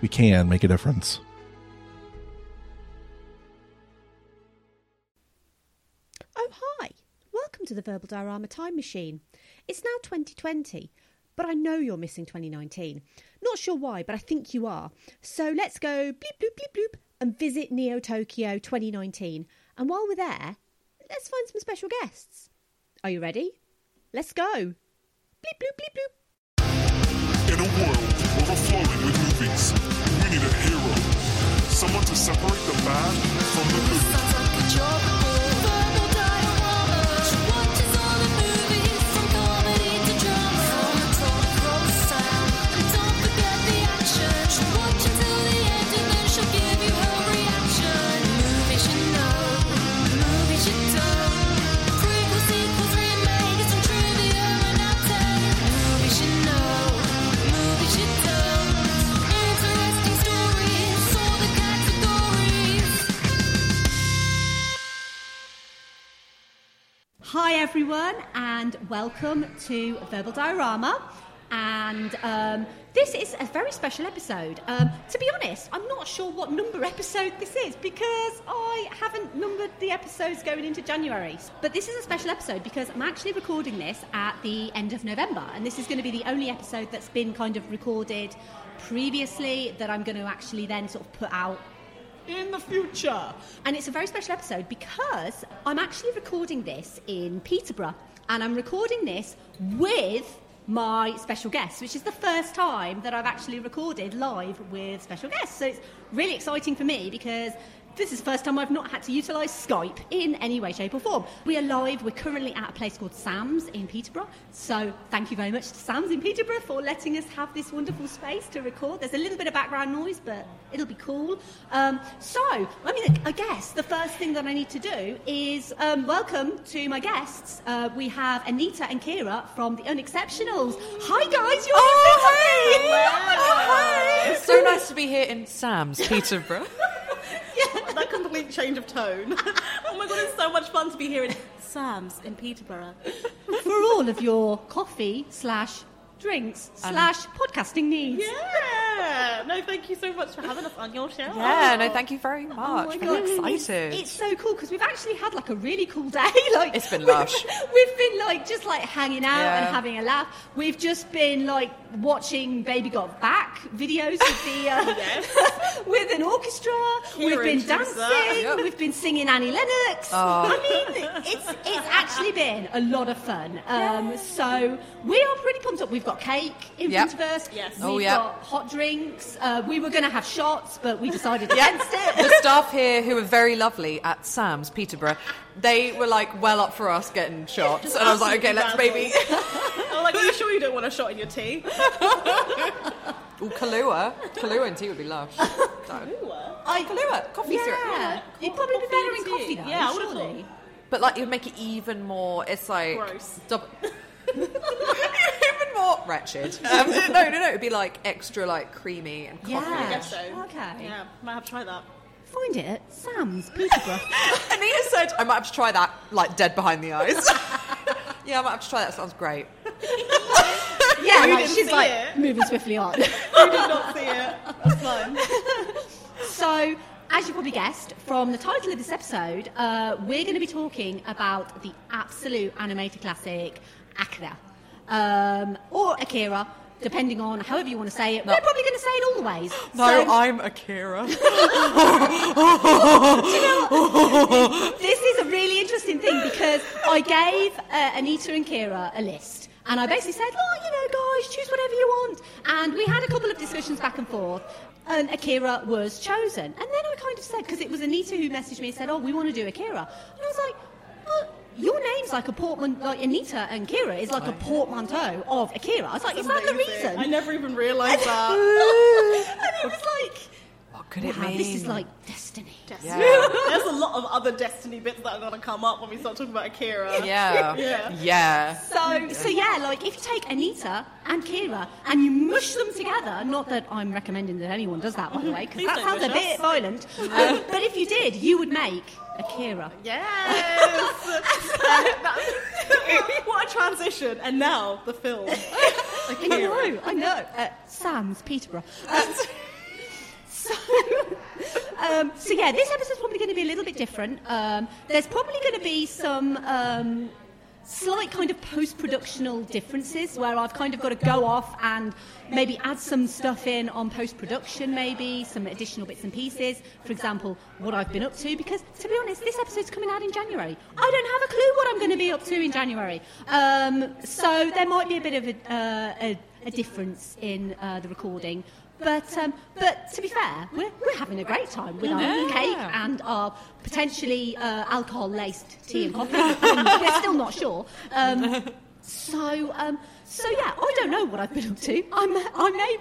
we can make a difference. Oh, hi. Welcome to the Verbal Diorama Time Machine. It's now 2020, but I know you're missing 2019. Not sure why, but I think you are. So let's go bleep, bloop, bleep, bloop and visit Neo Tokyo 2019. And while we're there, let's find some special guests. Are you ready? Let's go. Bleep, bloop, bleep, bloop. In a world overflowing with movies, we need a hero. Someone to separate the bad from the good. Hi, everyone, and welcome to Verbal Diorama. And um, this is a very special episode. Um, to be honest, I'm not sure what number episode this is because I haven't numbered the episodes going into January. But this is a special episode because I'm actually recording this at the end of November, and this is going to be the only episode that's been kind of recorded previously that I'm going to actually then sort of put out in the future. And it's a very special episode because I'm actually recording this in Peterborough and I'm recording this with my special guest, which is the first time that I've actually recorded live with special guests. So it's really exciting for me because this is the first time I've not had to utilise Skype in any way, shape, or form. We are live. We're currently at a place called Sam's in Peterborough. So thank you very much to Sam's in Peterborough for letting us have this wonderful space to record. There's a little bit of background noise, but it'll be cool. Um, so, I mean, I guess the first thing that I need to do is um, welcome to my guests. Uh, we have Anita and Kira from the Unexceptionals. Hi, guys. You're Oh, hey! Oh, hi! It's so nice to be here in Sam's, Peterborough. that complete change of tone. oh my god, it's so much fun to be here in Sam's in Peterborough. For all of your coffee slash drinks slash podcasting needs. Yeah. No, thank you so much for having us on your show. Yeah, no, thank you very much. Oh I'm excited. It's, so cool because we've actually had like a really cool day. Like It's been we've- We've been like just like hanging out Yeah. and having a laugh. We've just been like watching Baby Got Back videos with the uh, with an orchestra. we've been dancing. Yep. We've been singing Annie Lennox. Oh. I mean, it's it's actually been a lot of fun. Um, so we are pretty pumped up. We've got cake in Yep. front of us. Yes. We've Oh, yeah. got hot drinks. Uh, we were going to have shots, but we decided against it. the staff here, who were very lovely at Sam's, Peterborough, they were like well up for us getting shots. And I was like, okay, let's maybe. I'm like, are you sure you don't want a shot in your tea? Ooh, Kahlua. Kahlua and tea would be lush. So. I, Kahlua, coffee syrup. yeah, it'd probably be better in tea. coffee though. Yeah, I would've surely. But like, you'd make it even more. It's like. Gross. Double, even more wretched. Um, no, no, no. It'd be like extra, like creamy and coffee. Yeah. guess so. Okay. Yeah, might have to try that. Find it at Sam's Peterborough. Anita said, I might have to try that, like dead behind the eyes. yeah, I might have to try that. Sounds great. yeah, like, she's like it. moving swiftly on. You did not see it. That's fine. so, as you probably guessed from the title of this episode, uh, we're going to be talking about the absolute animated classic Akira, um, or Akira, depending on however you want to say it. But they're probably going to say it all the ways. No, so, I'm Akira. you know this is a really interesting thing because I gave uh, Anita and Kira a list. And I basically said, "Oh, you know, guys, choose whatever you want. And we had a couple of discussions back and forth. And Akira was chosen. And then I kind of said, because it was Anita who messaged me and said, oh, we want to do Akira. And I was like, well, your name's like a portman, like Anita and Kira is like a portmanteau of Akira. I was like, is that the reason? I never even realised that. and it was like, could it wow, mean? this is like destiny. Yeah. There's a lot of other Destiny bits that are going to come up when we start talking about Akira. Yeah. Yeah. Yeah. So, so yeah, like if you take Anita and Kira and you mush them together, not that I'm recommending that anyone does that, by the way, because that sounds a bit us. violent. Um, but if you did, you would make Akira. Yes! what a transition. And now, the film. I know, I know. Uh, Sam's Peterborough. Uh, so, um, so yeah, this episode's probably going to be a little bit different. Um, there's probably going to be some um, slight kind of post-productional differences where I've kind of got to go off and maybe add some stuff in on post-production, maybe some additional bits and pieces. For example, what I've been up to, because to be honest, this episode's coming out in January. I don't have a clue what I'm going to be up to in January. Um, so there might be a bit of a, uh, a, a difference in uh, the recording. But, um, but to be fair, we're, we're having a great time with our Yeah. cake and our potentially uh, alcohol-laced tea and coffee. Um, we're still not sure. Um, so, um, so yeah, I don't know what I've been up to. I'm, I may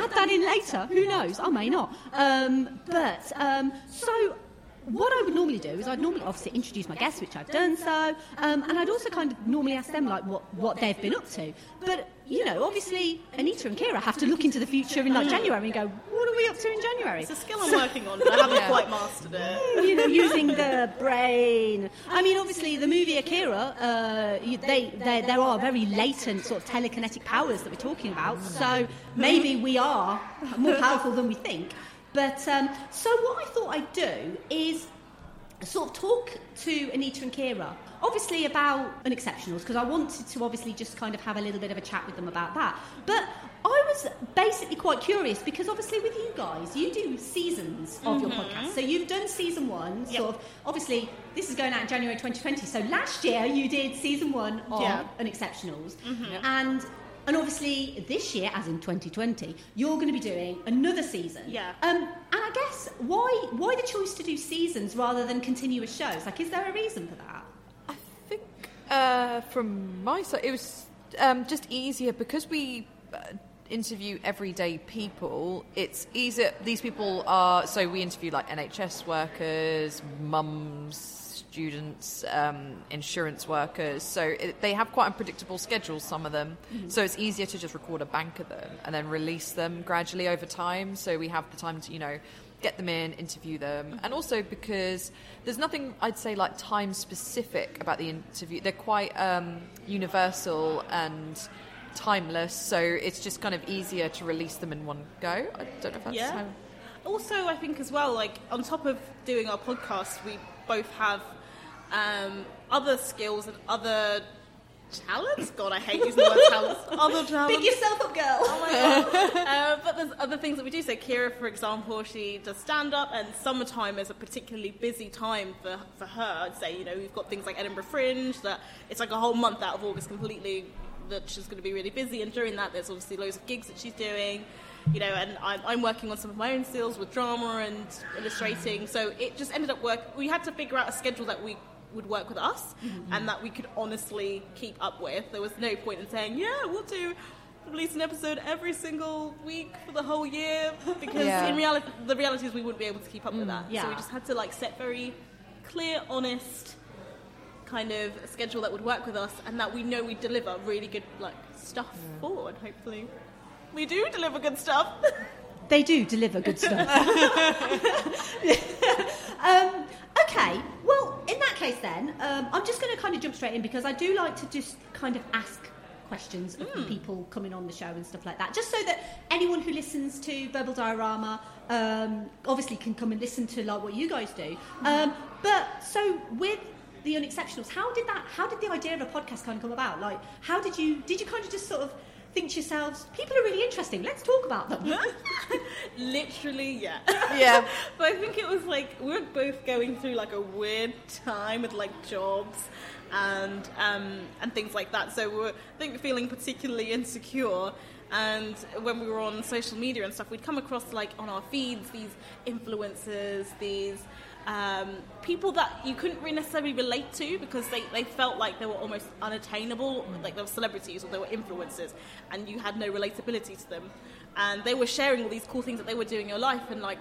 add that in later. Who knows? I may not. Um, but um, so. What I would normally do is I'd normally obviously introduce my guests, which I've done so, um, and I'd also kind of normally ask them like what, what they've been up to. But you know, obviously Anita and Kira have to look into the future in like January and go, what are we up to in January? It's a skill I'm working on, but I haven't Yeah. quite mastered it. you know, using the brain. I mean, obviously, the movie Akira, uh, you- they, they, there are very latent sort of telekinetic powers that we're talking about. So maybe we are more powerful than we think. But um, so what I thought I'd do is sort of talk to Anita and Kira, obviously about Unexceptionals, because I wanted to obviously just kind of have a little bit of a chat with them about that. But I was basically quite curious because obviously with you guys, you do seasons of your podcast. So you've done season one, sort of. Obviously, this is going out in January 2020. So last year you did season one of Yeah. Unexceptionals, and. And obviously, this year, as in 2020, you're going to be doing another season. Yeah. Um, and I guess why why the choice to do seasons rather than continuous shows? Like, is there a reason for that? Uh, from my side, it was um, just easier because we uh, interview everyday people. It's easier. These people are so we interview like NHS workers, mums, students, um, insurance workers. So it, they have quite unpredictable schedules. Some of them, so it's easier to just record a bank of them and then release them gradually over time. So we have the time to you know get them in, interview them, and also because there's nothing I'd say like time specific about the interview. They're quite um, universal and timeless, so it's just kind of easier to release them in one go. I don't know if that's Yeah. how. Also, I think as well, like on top of doing our podcast, we both have um, other skills and other talents. God, I hate using the word talents. Other talents. Pick yourself up, girl. Oh my god. uh, but there's other things that we do. So Kira, for example, she does stand up, and summertime is a particularly busy time for for her. I'd say you know we've got things like Edinburgh Fringe that it's like a whole month out of August completely that she's going to be really busy, and during that there's obviously loads of gigs that she's doing. You know, and I'm, I'm working on some of my own skills with drama and illustrating. So it just ended up work. We had to figure out a schedule that we would work with us and that we could honestly keep up with. There was no point in saying, yeah, we'll do release an episode every single week for the whole year because Yeah. in reality the reality is we wouldn't be able to keep up with that. So we just had to like set very clear, honest kind of schedule that would work with us and that we know we deliver really good like stuff forward, hopefully. We do deliver good stuff. They do deliver good stuff. um, okay, well, in that case, then, um, I'm just going to kind of jump straight in because I do like to just kind of ask questions of the people coming on the show and stuff like that, just so that anyone who listens to Verbal Diorama um, obviously can come and listen to like what you guys do. Um, but so with the unexceptionals, how did that? How did the idea of a podcast kind of come about? Like, how did you? Did you kind of just sort of think to yourselves, people are really interesting. Let's talk about them. Literally, yeah. Yeah. but I think it was like we were both going through like a weird time with like jobs and um, and things like that. So we were I think feeling particularly insecure. And when we were on social media and stuff, we'd come across like on our feeds these influencers, these um, people that you couldn't really necessarily relate to because they, they felt like they were almost unattainable, like they were celebrities or they were influencers, and you had no relatability to them. And they were sharing all these cool things that they were doing in your life, and like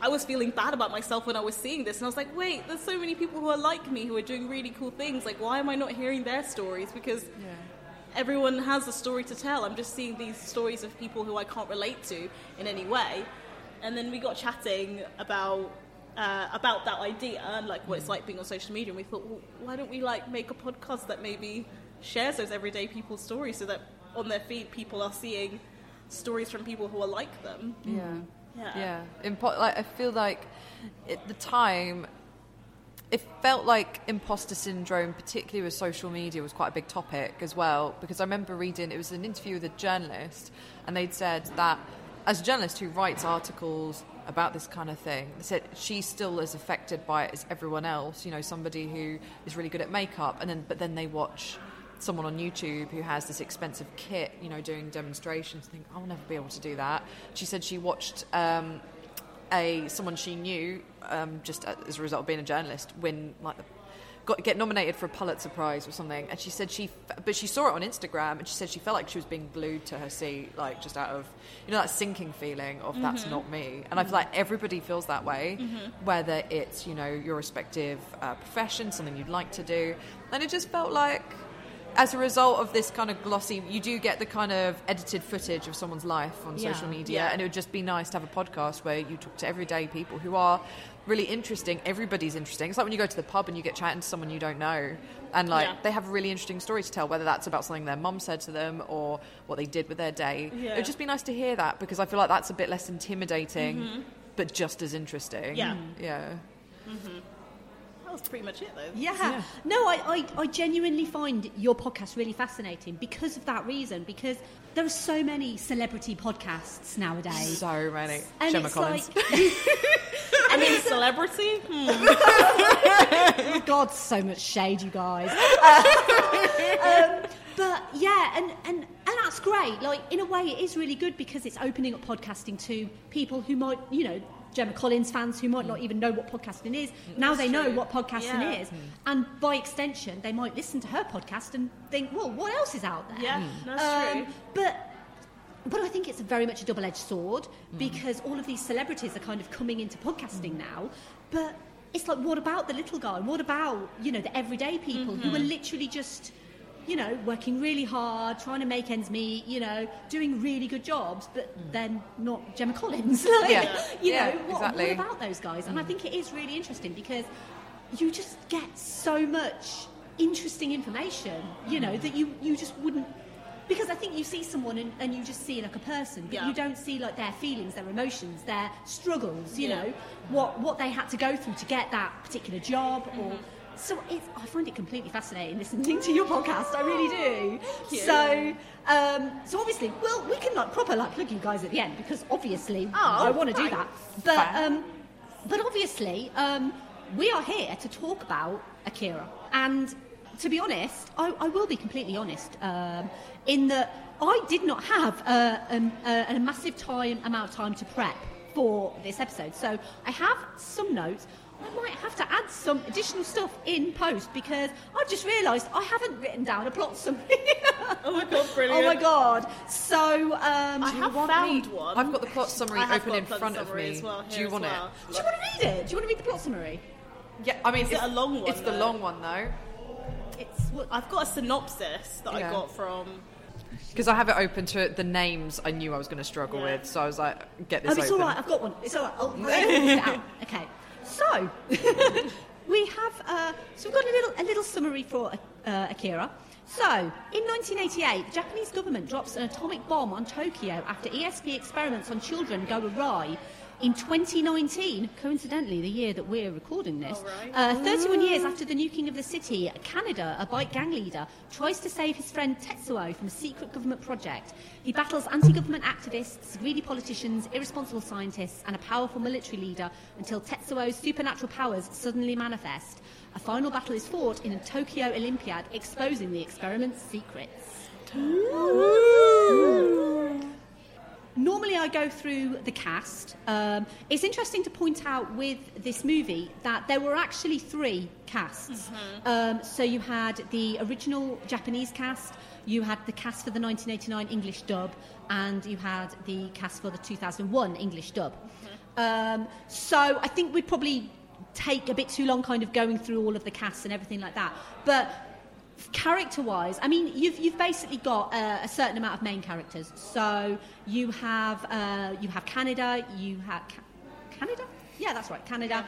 I was feeling bad about myself when I was seeing this, and I was like, wait, there's so many people who are like me who are doing really cool things. Like, why am I not hearing their stories? Because everyone has a story to tell. I'm just seeing these stories of people who I can't relate to in any way. And then we got chatting about uh, about that idea and like what it's like being on social media. And we thought, well, why don't we like make a podcast that maybe shares those everyday people's stories so that on their feed people are seeing stories from people who are like them. Yeah. Yeah. Yeah. Impo- like, I feel like at the time, it felt like imposter syndrome, particularly with social media, was quite a big topic as well. Because I remember reading, it was an interview with a journalist, and they'd said that as a journalist who writes articles about this kind of thing, they said she's still as affected by it as everyone else. You know, somebody who is really good at makeup, and then but then they watch someone on YouTube who has this expensive kit, you know, doing demonstrations. Think I'll never be able to do that. She said she watched um, a someone she knew um, just as a result of being a journalist win like the, got get nominated for a Pulitzer Prize or something, and she said she but she saw it on Instagram and she said she felt like she was being glued to her seat, like just out of you know that sinking feeling of that's not me. And I feel like everybody feels that way, whether it's you know your respective uh, profession, something you'd like to do, and it just felt like as a result of this kind of glossy, you do get the kind of edited footage of someone's life on Yeah. social media, Yeah. and it would just be nice to have a podcast where you talk to everyday people who are really interesting. Everybody's interesting. It's like when you go to the pub and you get chatting to someone you don't know, and like Yeah. they have a really interesting story to tell, whether that's about something their mum said to them or what they did with their day. Yeah. It'd just be nice to hear that because I feel like that's a bit less intimidating, mm-hmm. but just as interesting. Yeah. yeah. That was pretty much it, though. Yeah. No, I, I, I genuinely find your podcast really fascinating because of that reason, because there are so many celebrity podcasts nowadays. So many. and Gemma it's Collins. like, I mean, celebrity? Hmm. oh God, so much shade, you guys. um, but yeah, and, and, and that's great. Like, in a way, it is really good because it's opening up podcasting to people who might, you know, Gemma Collins fans who might not even know what podcasting is. Now they know what podcasting Yeah. is. And by extension, they might listen to her podcast and think, well, what else is out there? Yeah, mm. that's Um, true. But but I think it's very much a double-edged sword because all of these celebrities are kind of coming into podcasting now. But it's like, what about the little guy? What about you know the everyday people who are literally just you know working really hard, trying to make ends meet, you know, doing really good jobs, but mm. then not Gemma Collins. like, Yeah. you Yeah, know, what, exactly. what about those guys? And I mm. think it is really interesting because you just get so much interesting information, you know, mm. that you, you just wouldn't. Because I think you see someone and, and you just see like a person, but Yeah. you don't see like their feelings, their emotions, their struggles, you Yeah. know, what, what they had to go through to get that particular job or. Mm-hmm. So it's, I find it completely fascinating listening to your podcast. I really do. So, um, so obviously, well, we can like proper like plug you guys at the end because obviously oh, I want to do that. But um, but obviously, um, we are here to talk about Akira. And to be honest, I, I will be completely honest um, in that I did not have uh, um, a, a massive time amount of time to prep for this episode. So I have some notes. I might have to add some additional stuff in post because I've just realised I haven't written down a plot summary. Oh my god, oh my god! So um, I have found me- one. I've got the plot summary open in front of summary me. as well Do you want well. Do you want to read it? Do you want to read the plot summary? Yeah, I mean, Is it it's a long one, It's the long one though, It's what I've got a synopsis that Yeah. I got from. because I have it open to the names I knew I was going to struggle Yeah. with. So I was like, get this. Oh, this it's open. all right. I've got one. It's all right. I'll, I'll it out. Okay. So we have. Uh, so we've got a little a little summary for uh, Akira. So, in 1988, the Japanese government drops an atomic bomb on Tokyo after ESP experiments on children go awry. In 2019, coincidentally, the year that we're recording this, right. uh, 31 years after the nuking of the city, Kaneda, a bike gang leader, tries to save his friend Tetsuo from a secret government project. He battles anti government activists, greedy politicians, irresponsible scientists, and a powerful military leader until Tetsuo's supernatural powers suddenly manifest. A final battle is fought in a Tokyo Olympiad, exposing the experiment's secrets. Normally, I go through the cast. Um, it's interesting to point out with this movie that there were actually three casts. Um, so you had the original Japanese cast, you had the cast for the 1989 English dub, and you had the cast for the 2001 English dub. Um, so I think we'd probably take a bit too long kind of going through all of the casts and everything like that. But character wise, I mean, you've, you've basically got a, a certain amount of main characters. So you have, uh, you have Kaneda, you have. Ca- Kaneda? Yeah, that's right, Kaneda.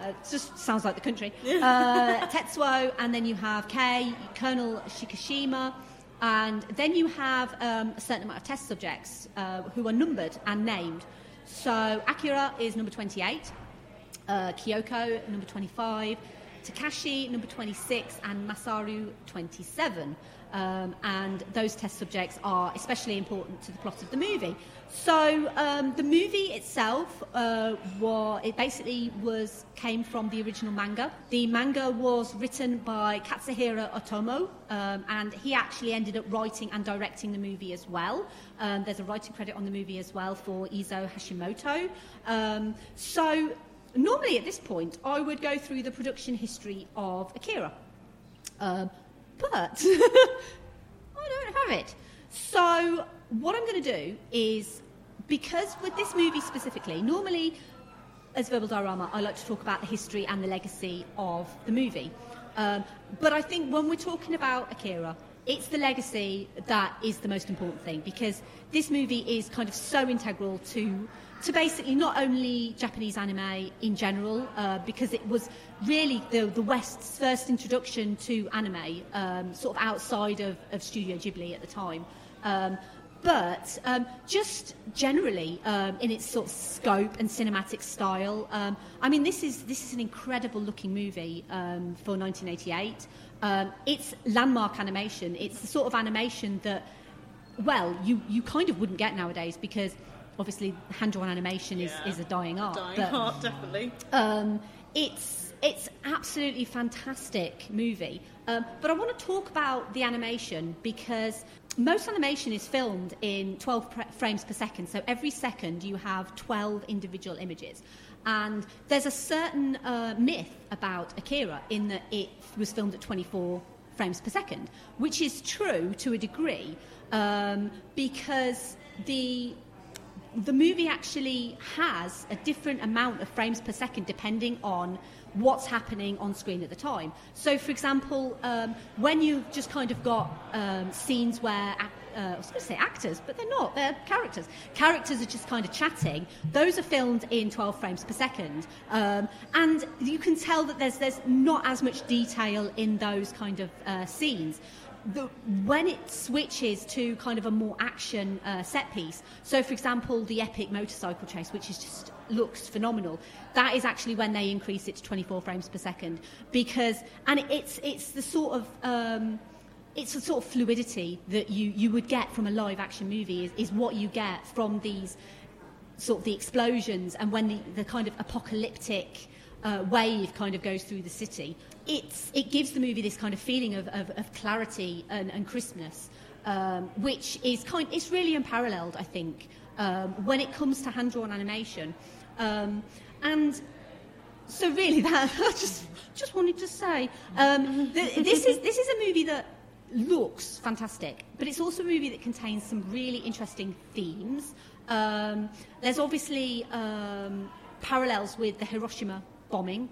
Uh, it just sounds like the country. Uh, Tetsuo, and then you have Kei, Colonel Shikishima, and then you have um, a certain amount of test subjects uh, who are numbered and named. So Akira is number 28, uh, Kyoko, number 25, Takashi, number 26, and Masaru, 27. Um, and those test subjects are especially important to the plot of the movie. So um, the movie itself, uh, wa- it basically was came from the original manga. The manga was written by Katsuhiro Otomo, um, and he actually ended up writing and directing the movie as well. Um, there's a writing credit on the movie as well for Izo Hashimoto. Um, so normally at this point, I would go through the production history of Akira. Um, but I don't have it. So what I'm going to do is, because with this movie specifically, normally as Verbal Diorama, I like to talk about the history and the legacy of the movie. Um, but I think when we're talking about Akira, it's the legacy that is the most important thing because this movie is kind of so integral to to basically not only Japanese anime in general, uh, because it was really the, the West's first introduction to anime, um, sort of outside of, of Studio Ghibli at the time. Um, but um, just generally um, in its sort of scope and cinematic style, um, I mean, this is this is an incredible looking movie um, for 1988. Um, it's landmark animation. It's the sort of animation that, well, you you kind of wouldn't get nowadays because obviously hand-drawn animation is, Yeah. is a dying art. Dying but, Heart, definitely. um, it's it's absolutely fantastic movie. Um, but I want to talk about the animation because most animation is filmed in 12 pr- frames per second. So every second you have 12 individual images. And there's a certain uh, myth about Akira in that it was filmed at 24 frames per second, which is true to a degree um, because the the movie actually has a different amount of frames per second depending on what's happening on screen at the time. So, for example, um, when you've just kind of got um, scenes where uh, I was going to say actors, but they're not, they're characters. Characters are just kind of chatting. Those are filmed in 12 frames per second. Um, and you can tell that there's, there's not as much detail in those kind of uh, scenes the, when it switches to kind of a more action uh, set piece, so for example, the epic motorcycle chase, which is just looks phenomenal, that is actually when they increase it to 24 frames per second because, and it's it's the sort of um, it's the sort of fluidity that you, you would get from a live action movie is, is what you get from these sort of the explosions and when the, the kind of apocalyptic uh, wave kind of goes through the city, it's, it gives the movie this kind of feeling of, of, of clarity and, and crispness, um, which is kind, it's really unparalleled, I think, um, when it comes to hand-drawn animation. Um, and so really, that I just just wanted to say um, that this is this is a movie that looks fantastic, but it's also a movie that contains some really interesting themes. Um, there's obviously um, parallels with the Hiroshima bombing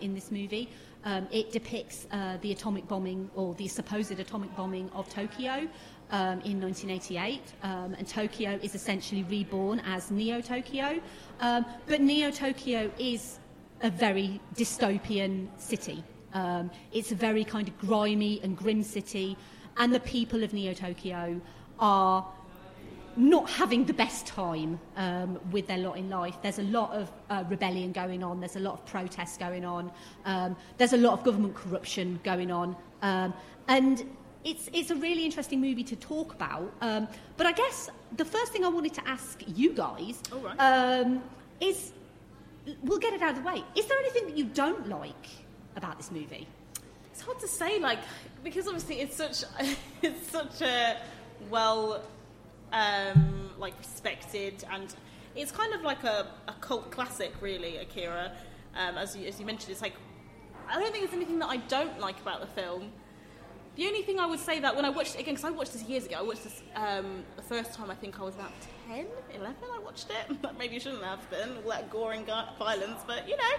in this movie. Um, it depicts uh, the atomic bombing or the supposed atomic bombing of Tokyo um, in 1988, um, and Tokyo is essentially reborn as Neo Tokyo. Um, but Neo Tokyo is a very dystopian city. Um, it's a very kind of grimy and grim city, and the people of Neo Tokyo are not having the best time um, with their lot in life. There's a lot of uh, rebellion going on. There's a lot of protests going on. Um, there's a lot of government corruption going on, um, and it's it's a really interesting movie to talk about. Um, but I guess the first thing I wanted to ask you guys right. um, is, we'll get it out of the way. Is there anything that you don't like about this movie? It's hard to say, like, because obviously it's such it's such a well, um, like respected, and it's kind of like a, a cult classic, really. Akira, um, as you as you mentioned, it's like I don't think there's anything that I don't like about the film. The only thing I would say that when I watched it again, because I watched this years ago, I watched this um, the first time I think I was about 10, 11, I watched it. Maybe you shouldn't have been, all that gore and violence, but you know,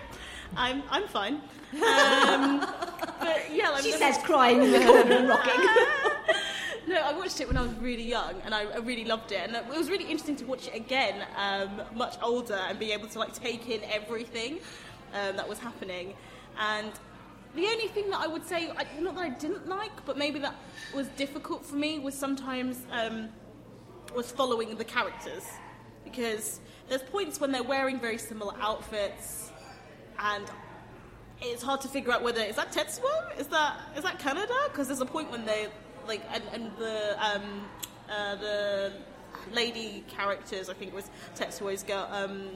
I'm, I'm fine. Um, but yeah, She says, crying in the corner and rocking. no, I watched it when I was really young, and I, I really loved it. And it was really interesting to watch it again, um, much older, and be able to like take in everything um, that was happening. And the only thing that I would say, not that I didn't like, but maybe that was difficult for me, was sometimes um, was following the characters because there's points when they're wearing very similar outfits, and it's hard to figure out whether is that Tetsuo, is that is that Kaneda? Because there's a point when they like and, and the um, uh, the lady characters, I think it was Tetsuo's girl, um,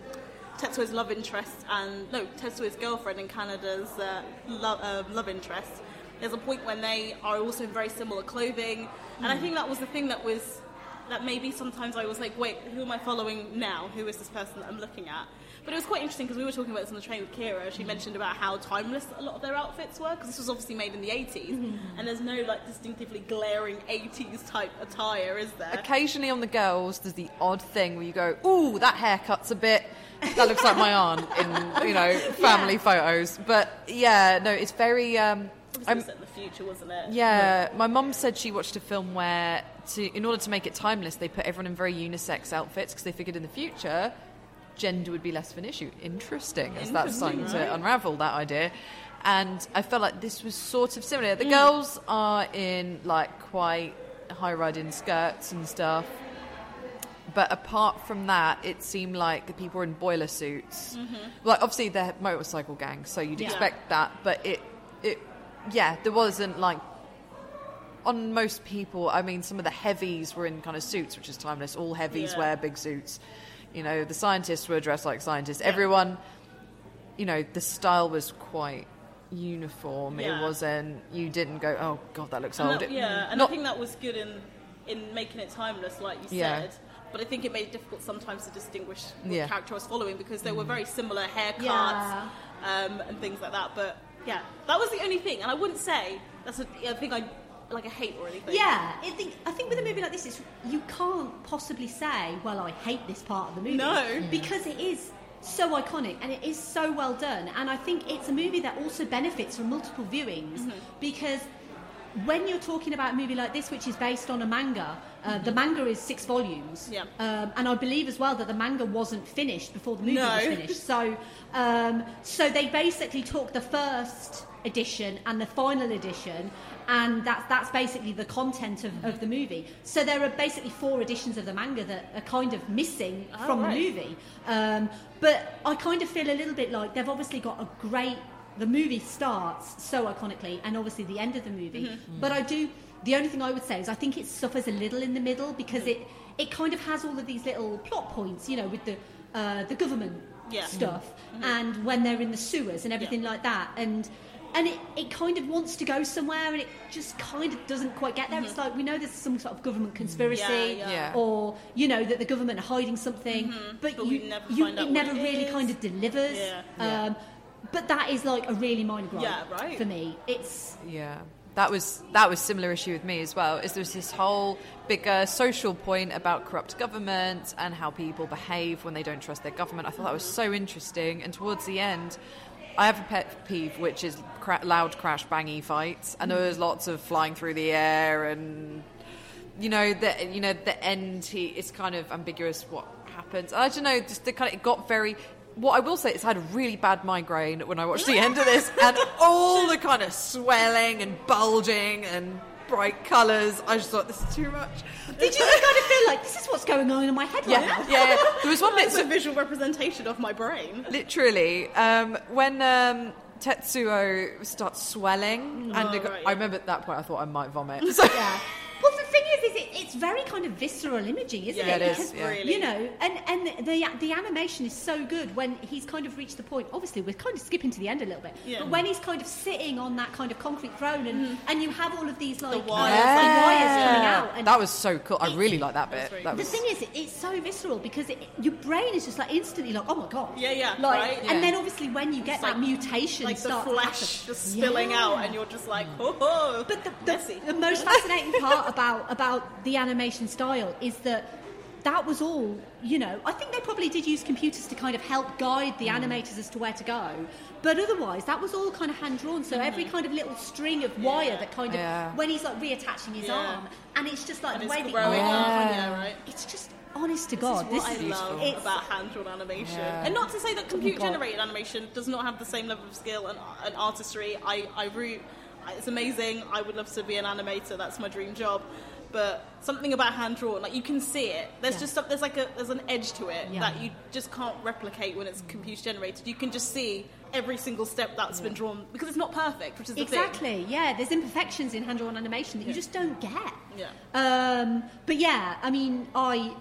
Tetsuo's love interest, and no Tetsuo's girlfriend and Kaneda's uh, lo- um love interest. There's a point when they are also in very similar clothing, and I think that was the thing that was that maybe sometimes I was like, wait, who am I following now? Who is this person that I'm looking at? But it was quite interesting because we were talking about this on the train with Kira. She mentioned about how timeless a lot of their outfits were because this was obviously made in the 80s, and there's no like distinctively glaring 80s type attire, is there? Occasionally on the girls, there's the odd thing where you go, "Ooh, that haircut's a bit." That looks like my aunt in you know family photos. But yeah, no, it's very. Um, Obviously, it I'm, was set in the future, wasn't it? yeah, my mum said she watched a film where, to, in order to make it timeless, they put everyone in very unisex outfits because they figured in the future gender would be less of an issue. Interesting, as that's starting Interesting, to right. unravel that idea. And I felt like this was sort of similar. Mm. The girls are in like quite high riding skirts and stuff. But apart from that, it seemed like the people were in boiler suits. Mm-hmm. Like obviously they're motorcycle gangs, so you'd Yeah. expect that. But it, it, yeah, there wasn't like on most people. I mean, some of the heavies were in kind of suits, which is timeless. All heavies Yeah. wear big suits. You know, the scientists were dressed like scientists. Everyone, you know, the style was quite uniform. Yeah. It wasn't. You didn't go, oh god, that looks And old. that- yeah, and not- I think that was good in in making it timeless, like you Yeah. said. But I think it made it difficult sometimes to distinguish what Yeah. character I was following because they were Mm. very similar haircuts Yeah. um, and things like that. But yeah, that was the only thing, and I wouldn't say that's a, a thing I like a hate or anything. Yeah, I think I think with a movie like this, it's, you can't possibly say, "Well, I hate this part of the movie," No. because it is so iconic and it is so well done. And I think it's a movie that also benefits from multiple viewings Mm-hmm. because when you're talking about a movie like this, which is based on a manga, uh, the manga is six volumes, Mm-hmm. Yeah. um, and I believe as well that the manga wasn't finished before the movie No. was finished. So, um, so they basically took the first edition and the final edition, and that's that's basically the content of, of the movie. So there are basically four editions of the manga that are kind of missing Oh, from right. the movie. Um, but I kind of feel a little bit like they've obviously got a great. The movie starts so iconically, and obviously the end of the movie. Mm-hmm. But I do. The only thing I would say is I think it suffers a little in the middle because Mm. it it kind of has all of these little plot points, you know, with the uh, the government Yeah. stuff and when they're in the sewers and everything like that and and it, it kind of wants to go somewhere and it just kind of doesn't quite get there. It's like we know there's some sort of government conspiracy Mm-hmm. Yeah, yeah. or you know that the government are hiding something, but, But you, never, you, it never it really is. kind of delivers. Yeah. Um, but that is like a really minor gripe Yeah, right. for me. It's Yeah. That was that was similar issue with me as well. Is there's this whole bigger social point about corrupt government and how people behave when they don't trust their government. I thought that was so interesting. And towards the end, I have a pet peeve, which is cra- loud crash bangy fights. And there was lots of flying through the air and you know the you know the end. He it's kind of ambiguous what happens. I don't know. Just the kind of it got very. What I will say is, I had a really bad migraine when I watched the end of this, and all the kind of swelling and bulging and bright colours. I just thought this is too much. Did you kind of feel like this is what's going on in my head Yeah, right now? yeah, yeah. There was one bit. It's a visual representation of my brain. Literally, um, when um, Tetsuo starts swelling, and Oh, got- right, I remember at that point I thought I might vomit. So, Yeah. Well, the thing is, is it, it's very kind of visceral imaging, isn't Yeah, it? it is, Because, yeah. Really. You know, and, and the the animation is so good when he's kind of reached the point. Obviously, we're kind of skipping to the end a little bit, Yeah. but when he's kind of sitting on that kind of concrete throne, and and you have all of these like Mm-hmm. wires. Yeah. wires coming out, and that was so cool. I really like that That's bit. very That the thing is, it- it's so visceral because it, your brain is just like instantly like, oh my god. Yeah, yeah, Like, right? and Yeah. then obviously when you get It's that like- mutation, Like the start to flesh just spilling Yeah. out, and you're just like, oh, oh. But the, the, messy. the most fascinating part about about the animation style is that that was all. You know, I think they probably did use computers to kind of help guide the mm. animators as to where to go. But otherwise, that was all kind of hand drawn. So every mm. kind of little string of wire that kind of Yeah. when he's like reattaching his Yeah. arm, and it's just like and the way the growing up. Yeah, right. It's just honest to This God. is what I love it's- about hand-drawn animation, Yeah. and not to say that oh computer-generated animation does not have the same level of skill and, and artistry. I, I root. It's amazing. I would love to be an animator. That's my dream job. But something about hand-drawn, like you can see it. There's Yeah. just some, there's like a there's an edge to it Yeah. that you just can't replicate when it's computer-generated. You can just see every single step that's been drawn because it's not perfect, which is the thing. Exactly. Yeah, there's imperfections in hand-drawn animation that you just don't get. Yeah. Um, but yeah, I mean, I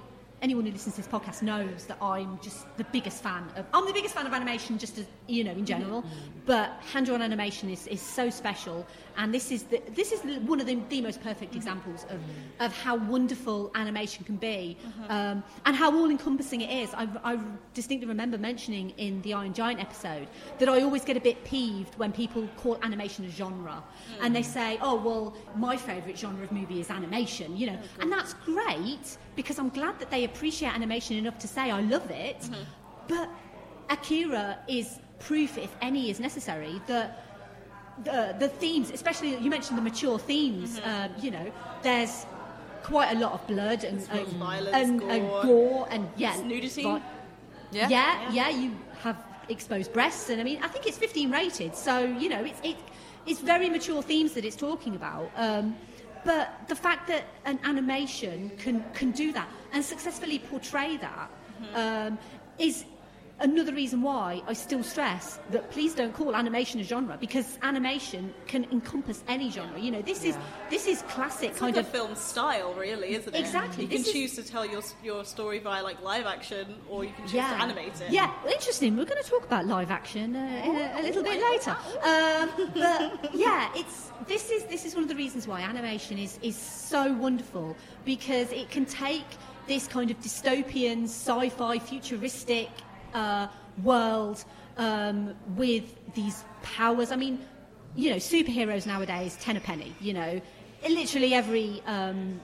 anyone who listens to this podcast knows that I'm just the biggest fan of. I'm the biggest fan of animation, just as you know, in general. Mm-hmm. Mm-hmm. But hand-drawn animation is, is so special, and this is the, this is one of the, the most perfect mm-hmm. examples of of how wonderful animation can be, uh-huh. um, and how all-encompassing it is. I, I distinctly remember mentioning in the Iron Giant episode that I always get a bit peeved when people call animation a genre, mm. and they say, "Oh, well, my favourite genre of movie is animation," you know, oh, and that's great because I'm glad that they appreciate animation enough to say I love it. But Akira is proof, if any is necessary, that the, the themes, especially you mentioned the mature themes, um, you know, there's quite a lot of blood and, full of and, violence, and, gore. gore and yeah, It's nudity. yeah. yeah, yeah, you have exposed breasts, and I mean, I think it's 15 rated, so you know, it's it, it's very mature themes that it's talking about. Um, but the fact that an animation can can do that and successfully portray that um, is another reason why I still stress that please don't call animation a genre because animation can encompass any genre. You know, this is this is classic It's kind like of a film style, really, isn't it? Exactly. You can is- choose to tell your your story via like live action, or you can choose yeah. to animate it. Yeah, well, interesting. We're going to talk about live action uh, in a, a little bit later. Um, but yeah, it's this is this is one of the reasons why animation is is so wonderful because it can take this kind of dystopian, sci-fi, futuristic uh, world um, with these powers. I mean, you know, superheroes nowadays, ten a penny. You know, literally every. Um,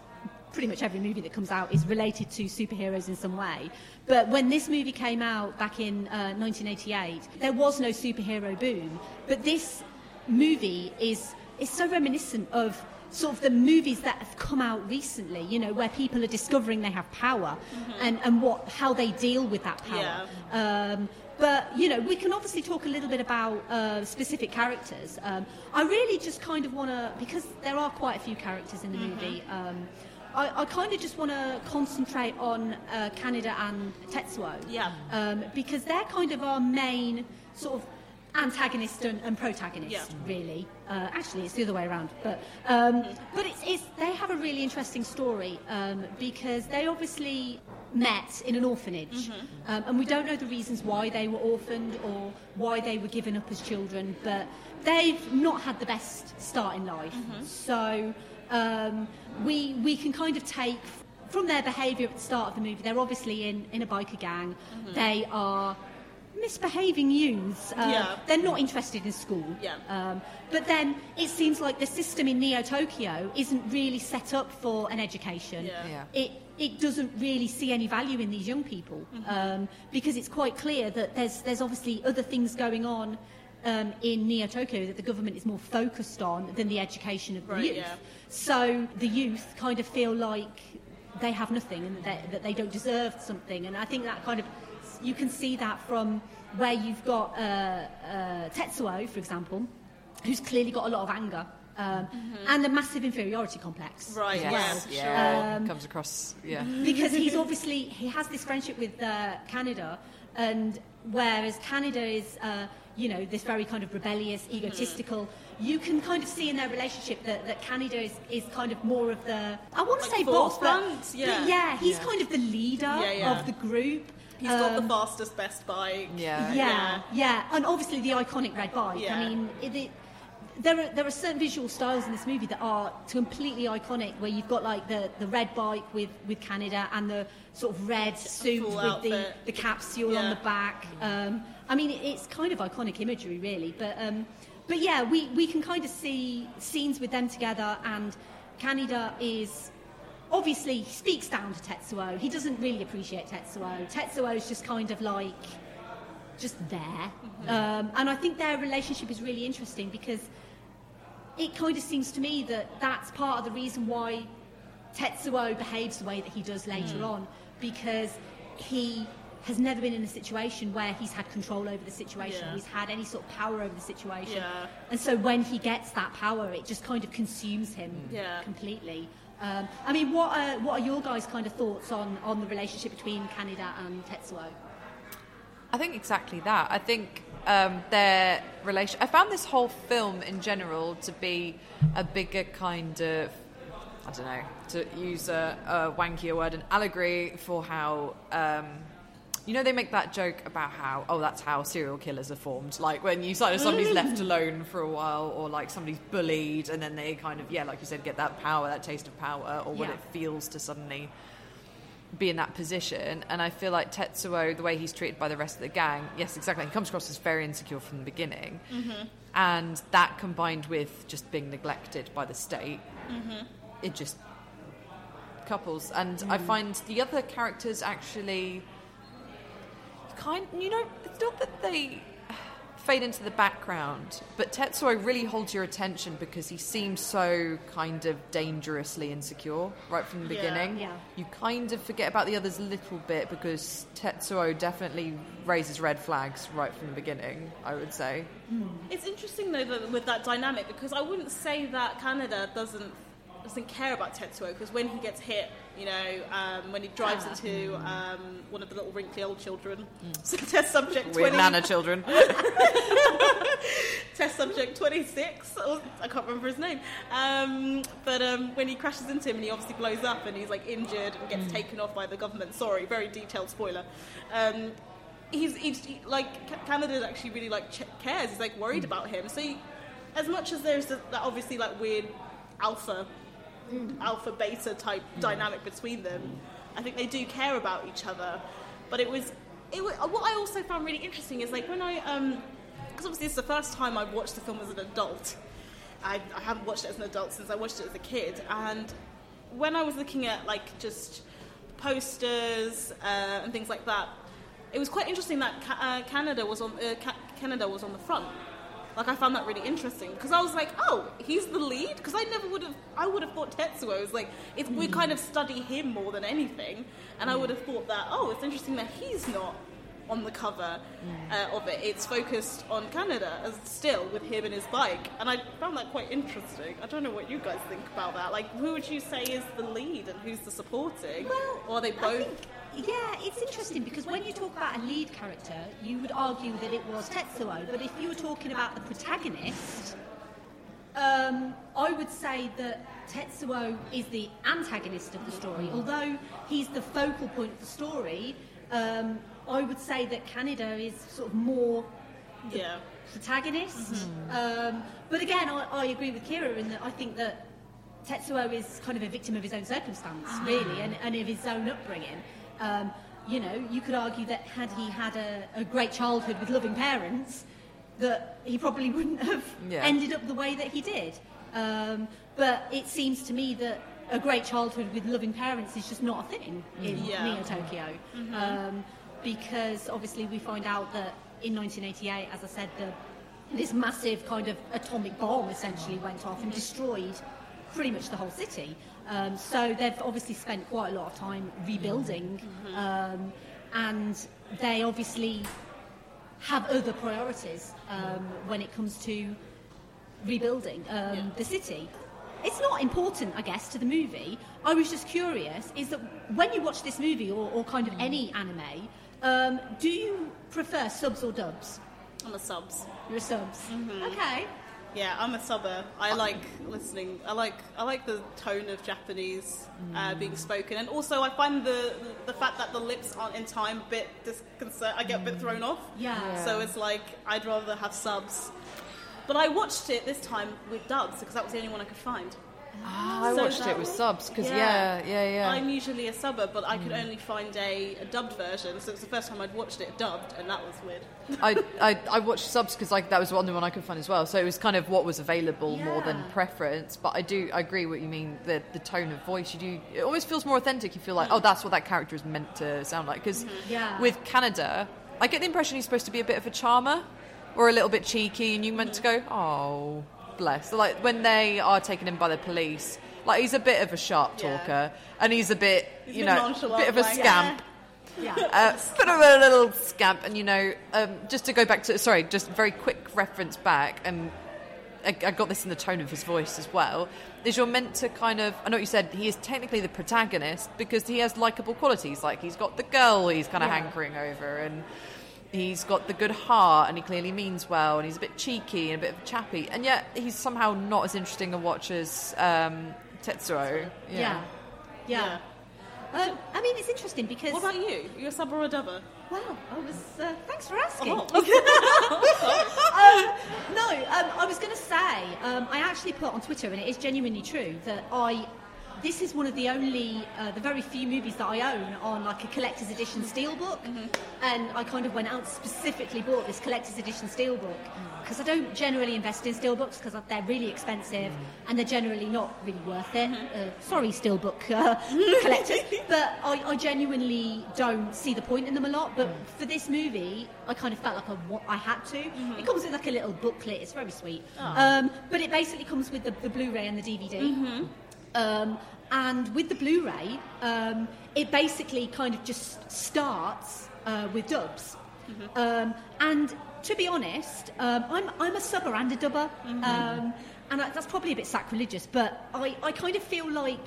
pretty much every movie that comes out is related to superheroes in some way. But when this movie came out back in uh, 1988, there was no superhero boom. But this movie is is so reminiscent of sort of the movies that have come out recently. You know, where people are discovering they have power and and what how they deal with that power. Um, but you know, we can obviously talk a little bit about uh, specific characters. Um, I really just kind of want to because there are quite a few characters in the movie. Um, I, I kind of just want to concentrate on uh, Kaneda and Tetsuo. Yeah. Um, because they're kind of our main sort of antagonist and, and protagonist, Yeah. really. Uh, actually, it's the other way around. But um, but it's, it's they have a really interesting story um, because they obviously met in an orphanage, um, and we don't know the reasons why they were orphaned or why they were given up as children, but they've not had the best start in life. So um, we we can kind of take from their behaviour at the start of the movie. They're obviously in in a biker gang. They are misbehaving youths. Uh, Yeah. They're not interested in school. Yeah. Um, but then it seems like the system in Neo Tokyo isn't really set up for an education. Yeah. Yeah. It it doesn't really see any value in these young people Mm-hmm. um, because it's quite clear that there's there's obviously other things going on. Um, in Neo Tokyo, that the government is more focused on than the education of the Right, youth. yeah. So the youth kind of feel like they have nothing and that, that they don't deserve something. And I think that kind of, you can see that from where you've got uh, uh, Tetsuo, for example, who's clearly got a lot of anger um, and a massive inferiority complex. Right, as yeah, well. yeah, Um, comes across. Yeah, because he's obviously he has this friendship with uh, Kaneda, and whereas Kaneda is, uh, you know, this very kind of rebellious, egotistical. You can kind of see in their relationship that, that Kaneda is, is kind of more of the I want to Like say boss, but, yeah. but yeah, he's Yeah. kind of the leader Yeah, yeah. of the group. He's got Um, the fastest, best bike. yeah, yeah, yeah, and obviously the iconic red bike. Yeah. I mean, it, it, there are there are certain visual styles in this movie that are completely iconic. Where you've got like the, the red bike with, with Kaneda and the sort of red suit with the, outfit. the capsule on the back. Um, I mean, it, it's kind of iconic imagery, really. But um, but yeah, we, we can kind of see scenes with them together, and Kaneda is obviously he speaks down to Tetsuo. He doesn't really appreciate Tetsuo. Tetsuo is just kind of like just there. Um, and I think their relationship is really interesting because it kind of seems to me that that's part of the reason why Tetsuo behaves the way that he does later on because he has never been in a situation where he's had control over the situation, Yeah. he's had any sort of power over the situation. Yeah. And so when he gets that power, it just kind of consumes him Yeah. completely. Um, I mean, what are, what are your guys' kind of thoughts on, on the relationship between Kaneda and Tetsuo? I think exactly that. I think um, their relation. I found this whole film in general to be a bigger kind of. I don't know to use a, a wankier word, an allegory for how. Um, you know, they make that joke about how, oh, that's how serial killers are formed. Like when you sort of somebody's mm. left alone for a while, or like somebody's bullied, and then they kind of, yeah, like you said, get that power, that taste of power, or what Yeah. it feels to suddenly be in that position. And I feel like Tetsuo, the way he's treated by the rest of the gang, yes, exactly. He comes across as very insecure from the beginning. Mm-hmm. And that combined with just being neglected by the state, mm-hmm. it just couples. And I mm. find the other characters actually kind you know, it's not that they fade into the background, but Tetsuo really holds your attention because he seems so kind of dangerously insecure right from the Yeah. beginning. Yeah. You kind of forget about the others a little bit because Tetsuo definitely raises red flags right from the beginning, I would say. Hmm. It's interesting though that with that dynamic because I wouldn't say that Kaneda doesn't doesn't care about Tetsuo because when he gets hit, you know, um, when he drives into um, one of the little wrinkly old children, so test subject Weird twenty, Nana children. test subject twenty six, I can't remember his name, um, but um, when he crashes into him and he obviously blows up and he's like injured and gets taken off by the government. Sorry, very detailed spoiler. Um, he's, he's he, like Kaneda actually really like cares. He's like worried about him. So he, as much as there's that obviously like weird alpha alpha beta type dynamic between them, I think they do care about each other. But it was it was, what I also found really interesting is like when I um because obviously it's the first time I've watched the film as an adult. I, I haven't watched it as an adult since I watched it as a kid, and when I was looking at like just posters uh, and things like that, it was quite interesting that Ca- uh, Kaneda was on uh, Ca- Kaneda was on the front. Like I found that really interesting because I was like, oh, he's the lead because I never would have. I would have thought Tetsuo was like it, we hmm. kind of study him more than anything, and I hmm. would have thought that oh, it's interesting that he's not on the cover hmm. uh, of it. It's focused on Kaneda as still with him and his bike, and I found that quite interesting. I don't know what you guys think about that. Like, who would you say is the lead and who's the supporting? Well, or are they both? Yeah, it's interesting because when you talk about a lead character, you would argue that it was Tetsuo, but if you were talking about the protagonist, um, I would say that Tetsuo is the antagonist of the story. Although he's the focal point of the story, um, I would say that Kaneda is sort of more yeah. protagonist. Um, but again, I, I agree with Kira in that I think that Tetsuo is kind of a victim of his own circumstance, really, and, and of his own upbringing. Um, you know, you could argue that had he had a, a great childhood with loving parents, that he probably wouldn't have Yeah. ended up the way that he did. Um, but it seems to me that a great childhood with loving parents is just not a thing in Yeah. Neo Tokyo. Um, because obviously we find out that in 1988, as I said, the, this massive kind of atomic bomb essentially went off and destroyed pretty much the whole city. Um, so they've obviously spent quite a lot of time rebuilding, um, and they obviously have other priorities um, when it comes to rebuilding um, Yeah. the city. It's not important, I guess, to the movie. I was just curious: is that when you watch this movie or, or kind of any anime, um, do you prefer subs or dubs? I'm a subs. You're a subs. Mm-hmm. Okay. Yeah, I'm a subber. I ah. like listening. I like I like the tone of Japanese uh, mm. being spoken, and also I find the the fact that the lips aren't in time a bit disconcert. I get a bit mm. thrown off. Yeah. So it's like I'd rather have subs. But I watched it this time with dubs because that was the only one I could find. Ah, I So watched that- it with subs because yeah, yeah, yeah. I'm usually a subber, but I could mm. only find a, a dubbed version, so it's the first time I'd watched it dubbed, and that was weird. I, I, I watched subs because like that was the only one I could find as well. So it was kind of what was available more than preference. But I do I agree what you mean. The the tone of voice you do it always feels more authentic. You feel like mm. oh that's what that character is meant to sound like. Because mm-hmm. Yeah. with Kaneda, I get the impression he's supposed to be a bit of a charmer or a little bit cheeky, and you meant to mm-hmm. go oh bless. So, like when they are taken in by the police. Like he's a bit of a sharp talker, and he's a bit, He's you know, a bit of a like, scamp. Yeah. Uh, bit of a little scamp, and you know, um, just to go back to sorry, just very quick reference back, and I, I got this in the tone of his voice as well. Is you're meant to kind of, I know what you said he is technically the protagonist because he has likable qualities, like he's got the girl he's kind of Yeah. hankering over, and he's got the good heart, and he clearly means well, and he's a bit cheeky and a bit of a chappy, and yet he's somehow not as interesting a watch as um, Tetsuo. Yeah. Yeah. Um, I mean, it's interesting because. What about you? You're a sub or a dubber? Wow, I was. Uh, thanks for asking. Oh. um, no, um, I was going to say, um, I actually put on Twitter, and it is genuinely true that I. This is one of the only, uh, the very few movies that I own on like a collector's edition steelbook, and I kind of went out and specifically bought this collector's edition steelbook because I don't generally invest in steelbooks because they're really expensive and they're generally not really worth it. Uh, sorry, steelbook uh, collectors, but I, I genuinely don't see the point in them a lot. But for this movie, I kind of felt like I, I had to. It comes with like a little booklet. It's very sweet, um, but it basically comes with the, the Blu-ray and the DVD. Um, and with the Blu-ray, um, it basically kind of just starts uh, with dubs. Um, and to be honest, um, I'm, I'm a subber and a dubber. Um, and I, that's probably a bit sacrilegious, but I, I kind of feel like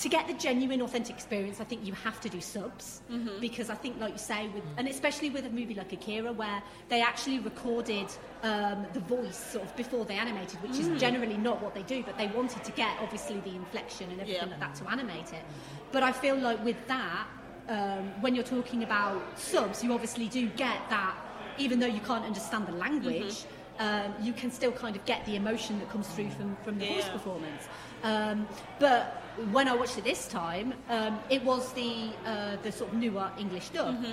to get the genuine, authentic experience, I think you have to do subs because I think, like you say, with and especially with a movie like Akira, where they actually recorded um, the voice sort of before they animated, which is generally not what they do, but they wanted to get obviously the inflection and everything Yeah. like that to animate it. But I feel like with that, um, when you're talking about subs, you obviously do get that, even though you can't understand the language. Um, you can still kind of get the emotion that comes through from, from the voice performance. Um, but when I watched it this time, um, it was the uh, the sort of newer English dub.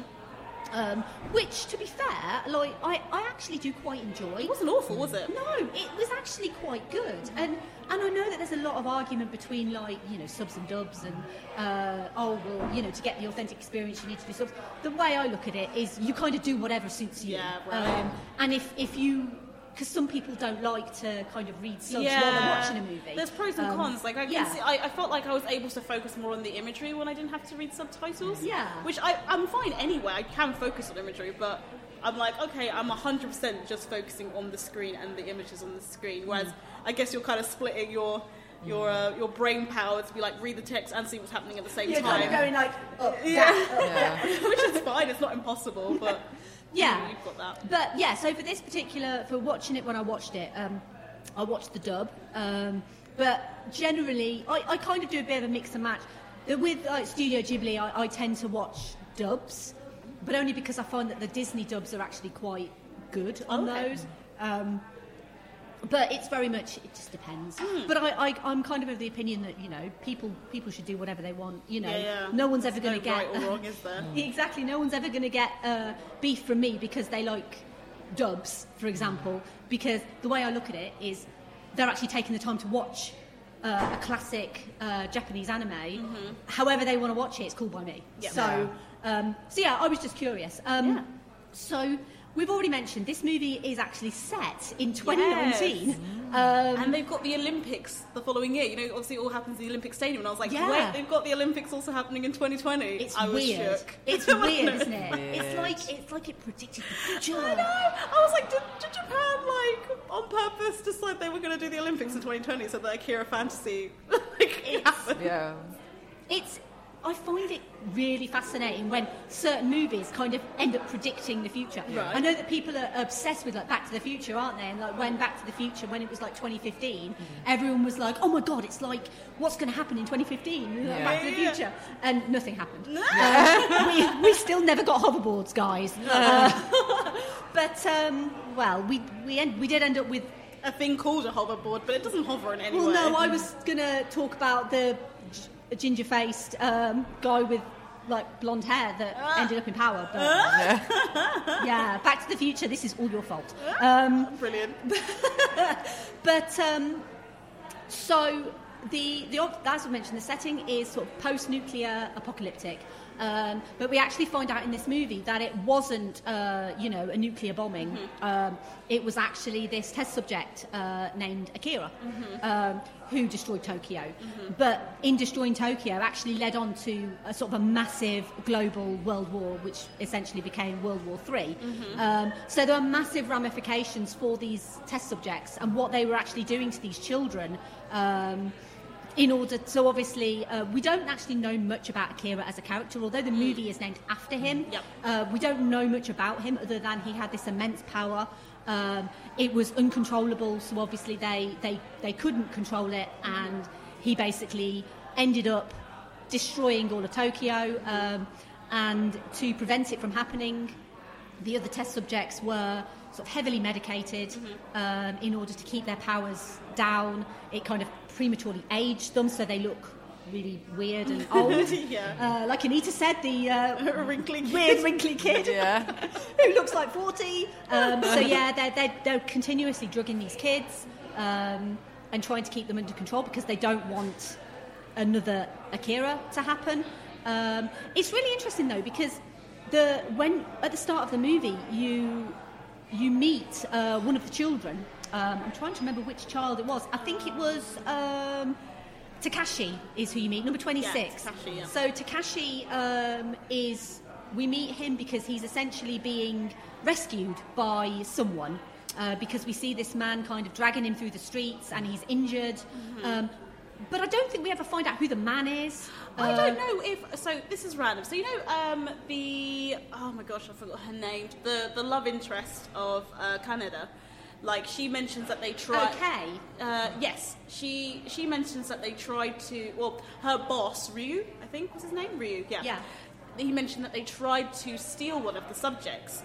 Um, which, to be fair, like I, I actually do quite enjoy. It wasn't awful, was it? No, it was actually quite good, and and I know that there's a lot of argument between like you know subs and dubs, and uh, oh well, you know to get the authentic experience you need to do subs. The way I look at it is you kind of do whatever suits you. Yeah, right. Um, and if if you because some people don't like to kind of read subs while they're watching a movie. There's pros and Um, cons. Like I can yeah. see, I, I felt like I was able to focus more on the imagery when I didn't have to read subtitles. Yeah. Which I, I'm fine anyway. I can focus on imagery, but I'm like, okay, I'm 100% just focusing on the screen and the images on the screen. Whereas I guess you're kind of splitting your your uh, your brain power to be like read the text and see what's happening at the same You're time. kind of going like up, Yeah. down, up, Yeah. Which is fine. It's not impossible, but Yeah. you've got that. But yeah, so for this particular, for watching it when I watched it, um, I watched the dub. Um, but generally, I, I kind of do a bit of a mix and match. With Studio Ghibli, I, I tend to watch dubs, but only because I find that the Disney dubs are actually quite good on Okay. those. Um, but it's very much it just depends. Hmm. But I, I, I'm kind of of the opinion that you know people people should do whatever they want. You know, Yeah, yeah. no one's ever going to get right or wrong, is there? exactly. No one's ever going to get uh, beef from me because they like dubs, for example. Because the way I look at it is, they're actually taking the time to watch uh, a classic uh, Japanese anime. However they want to watch it, it's cool by me. Mm-hmm. So, um, so yeah, I was just curious. Um, Yeah. So. We've already mentioned this movie is actually set in 2019. Yes. Um, And they've got the Olympics the following year. You know, obviously it all happens at the Olympic Stadium. And I was like, Yeah. wait, they've got the Olympics also happening in 2020. it's I was weird. shook. It's weird, it? isn't it? It's like it's like it predicted the future. I know. I was like, did, did Japan like on purpose decide they were going to do the Olympics in 2020 so that Akira Fantasy like, happened? Yeah. it's I find it really fascinating when certain movies kind of end up predicting the future. Right. I know that people are obsessed with like Back to the Future, aren't they? And like when Back to the Future, when it was like 2015, everyone was like, "Oh my God, it's like what's going to happen in 2015? Like, Back to the Yeah, yeah. Future," and nothing happened. Uh, we, we still never got hoverboards, guys. Uh, but um, well, we we end, we did end up with A thing called a hoverboard, but it doesn't hover in any well, way. no, I was going to talk about the g- ginger-faced um, guy with like blonde hair that ended up in power. But yeah, Back to the Future. This is all your fault. Um, Brilliant. but um, so the the as I mentioned, the setting is sort of post-nuclear apocalyptic. Um, but we actually find out in this movie that it wasn't, uh, you know, a nuclear bombing. Um, it was actually this test subject uh, named Akira um, who destroyed Tokyo. But in destroying Tokyo, actually led on to a sort of a massive global world war, which essentially became World War Three. Um, so there are massive ramifications for these test subjects and what they were actually doing to these children. In order, so obviously, uh, we don't actually know much about Akira as a character, although the movie is named after him. Yep. Uh, we don't know much about him other than he had this immense power. Um, it was uncontrollable, so obviously they, they, they couldn't control it, and he basically ended up destroying all of Tokyo. Um, and to prevent it from happening, the other test subjects were sort of heavily medicated um, in order to keep their powers down. It kind of prematurely aged them, so they look really weird and old. Yeah. Uh, like Anita said, the uh, wrinkly kid. weird wrinkly kid Yeah. who looks like 40. Um, so yeah, they're, they're, they're continuously drugging these kids um, and trying to keep them under control because they don't want another Akira to happen. Um, it's really interesting though because the when at the start of the movie you you meet uh, one of the children. Um, I'm trying to remember which child it was. I think it was. Um, Takashi is who you meet, number 26. Takashi, yeah. So Takashi um, is, we meet him because he's essentially being rescued by someone. Uh, because we see this man kind of dragging him through the streets and he's injured. Mm-hmm. Um, but I don't think we ever find out who the man is. I Uh, don't know if so. This is random. So you know um, the oh my gosh, I forgot her name. The the love interest of uh, Kaneda. Like she mentions that they tried. Okay. Uh, yes, she she mentions that they tried to. Well, her boss Ryu, I think was his name. Ryu. Yeah. Yeah. He mentioned that they tried to steal one of the subjects,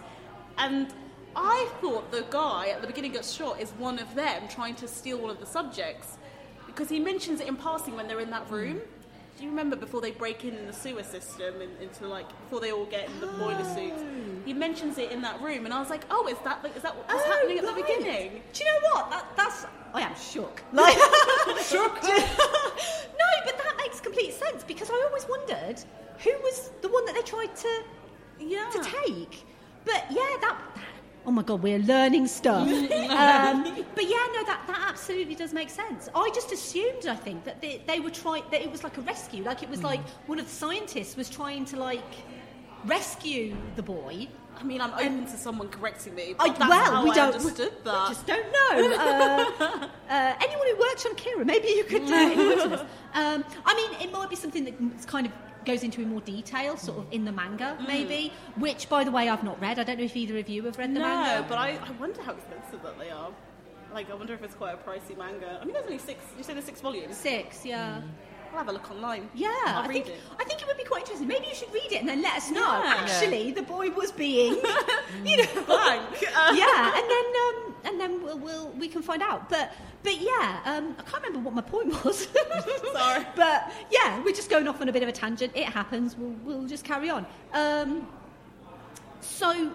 and I thought the guy at the beginning got shot is one of them trying to steal one of the subjects because he mentions it in passing when they're in that room. Do you remember before they break in the sewer system and into like before they all get in the boiler suits? Oh. He mentions it in that room, and I was like, "Oh, is that is that what's Oh, happening at the beginning?" Do you know what? That, that's. I am shook. Like, shook. no, but that makes complete sense because I always wondered who was the one that they tried to Yeah. to take. But yeah, that. Oh my god, we're learning stuff. um, but yeah, no, that, that absolutely does make sense. I just assumed, I think, that they, they were trying that it was like a rescue, like it was like one of the scientists was trying to like rescue the boy. I mean, I'm open to someone correcting me. I, that's well, we I don't. understood we, that. we just don't know. Uh, uh, anyone who works on Kira, maybe you could. Uh, um, I mean, it might be something that's kind of goes into in more detail, sort of in the manga, mm. maybe. Which, by the way, I've not read. I don't know if either of you have read the no, manga. No, but I, I wonder how expensive that they are. Like, I wonder if it's quite a pricey manga. I mean, there's only six. You say there's six volumes. Six, yeah. Mm. I'll have a look online. Yeah, I'll I read think it. I think it would be quite interesting. Maybe you should read it and then let us know. Yeah. Actually, the boy was being, you know, Blank. Uh, yeah, and then um, and then we'll, we'll we can find out. But but yeah, um, I can't remember what my point was. Sorry. But yeah, we're just going off on a bit of a tangent. It happens. We'll we'll just carry on. Um, so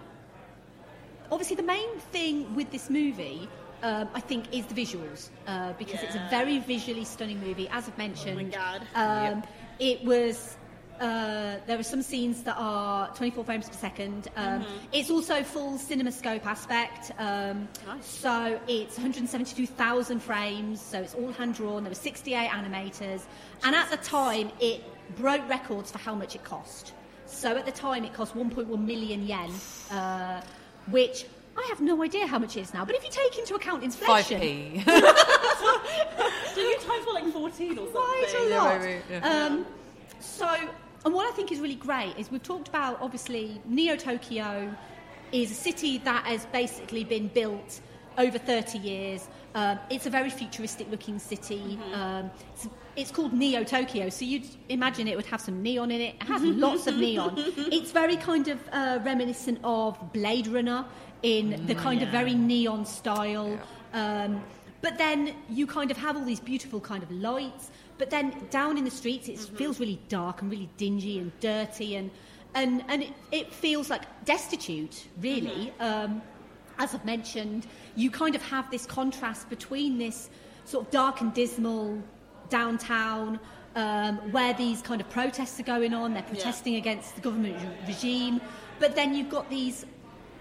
obviously the main thing with this movie. Um, I think is the visuals uh, because it's a very visually stunning movie. As I've mentioned, God. um, it was. Uh, there are some scenes that are 24 frames per second. Um, It's also full CinemaScope aspect. Um, Nice. So it's 172,000 frames. So it's all hand drawn. There were 68 animators, and at the time it broke records for how much it cost. So at the time it cost 1.1 million yen, uh, which I have no idea how much it is now, but if you take into account inflation. Five inflation, p. Do you times for like 14 or something? quite a Yeah, lot. maybe, yeah. Um, so, and what I think is really great is we've talked about obviously Neo Tokyo is a city that has basically been built over 30 years. Um, it's a very futuristic looking city. Um, it's, it's called Neo Tokyo, so you'd imagine it would have some neon in it. It has lots of neon. It's very kind of uh, reminiscent of Blade Runner in the kind of very neon style. Um, but then you kind of have all these beautiful kind of lights. But then down in the streets, it feels really dark and really dingy and dirty, and and and it, it feels like destitute, really. Um, as I've mentioned, you kind of have this contrast between this sort of dark and dismal downtown. Um, where these kind of protests are going on, they're protesting against the government re- regime, but then you've got these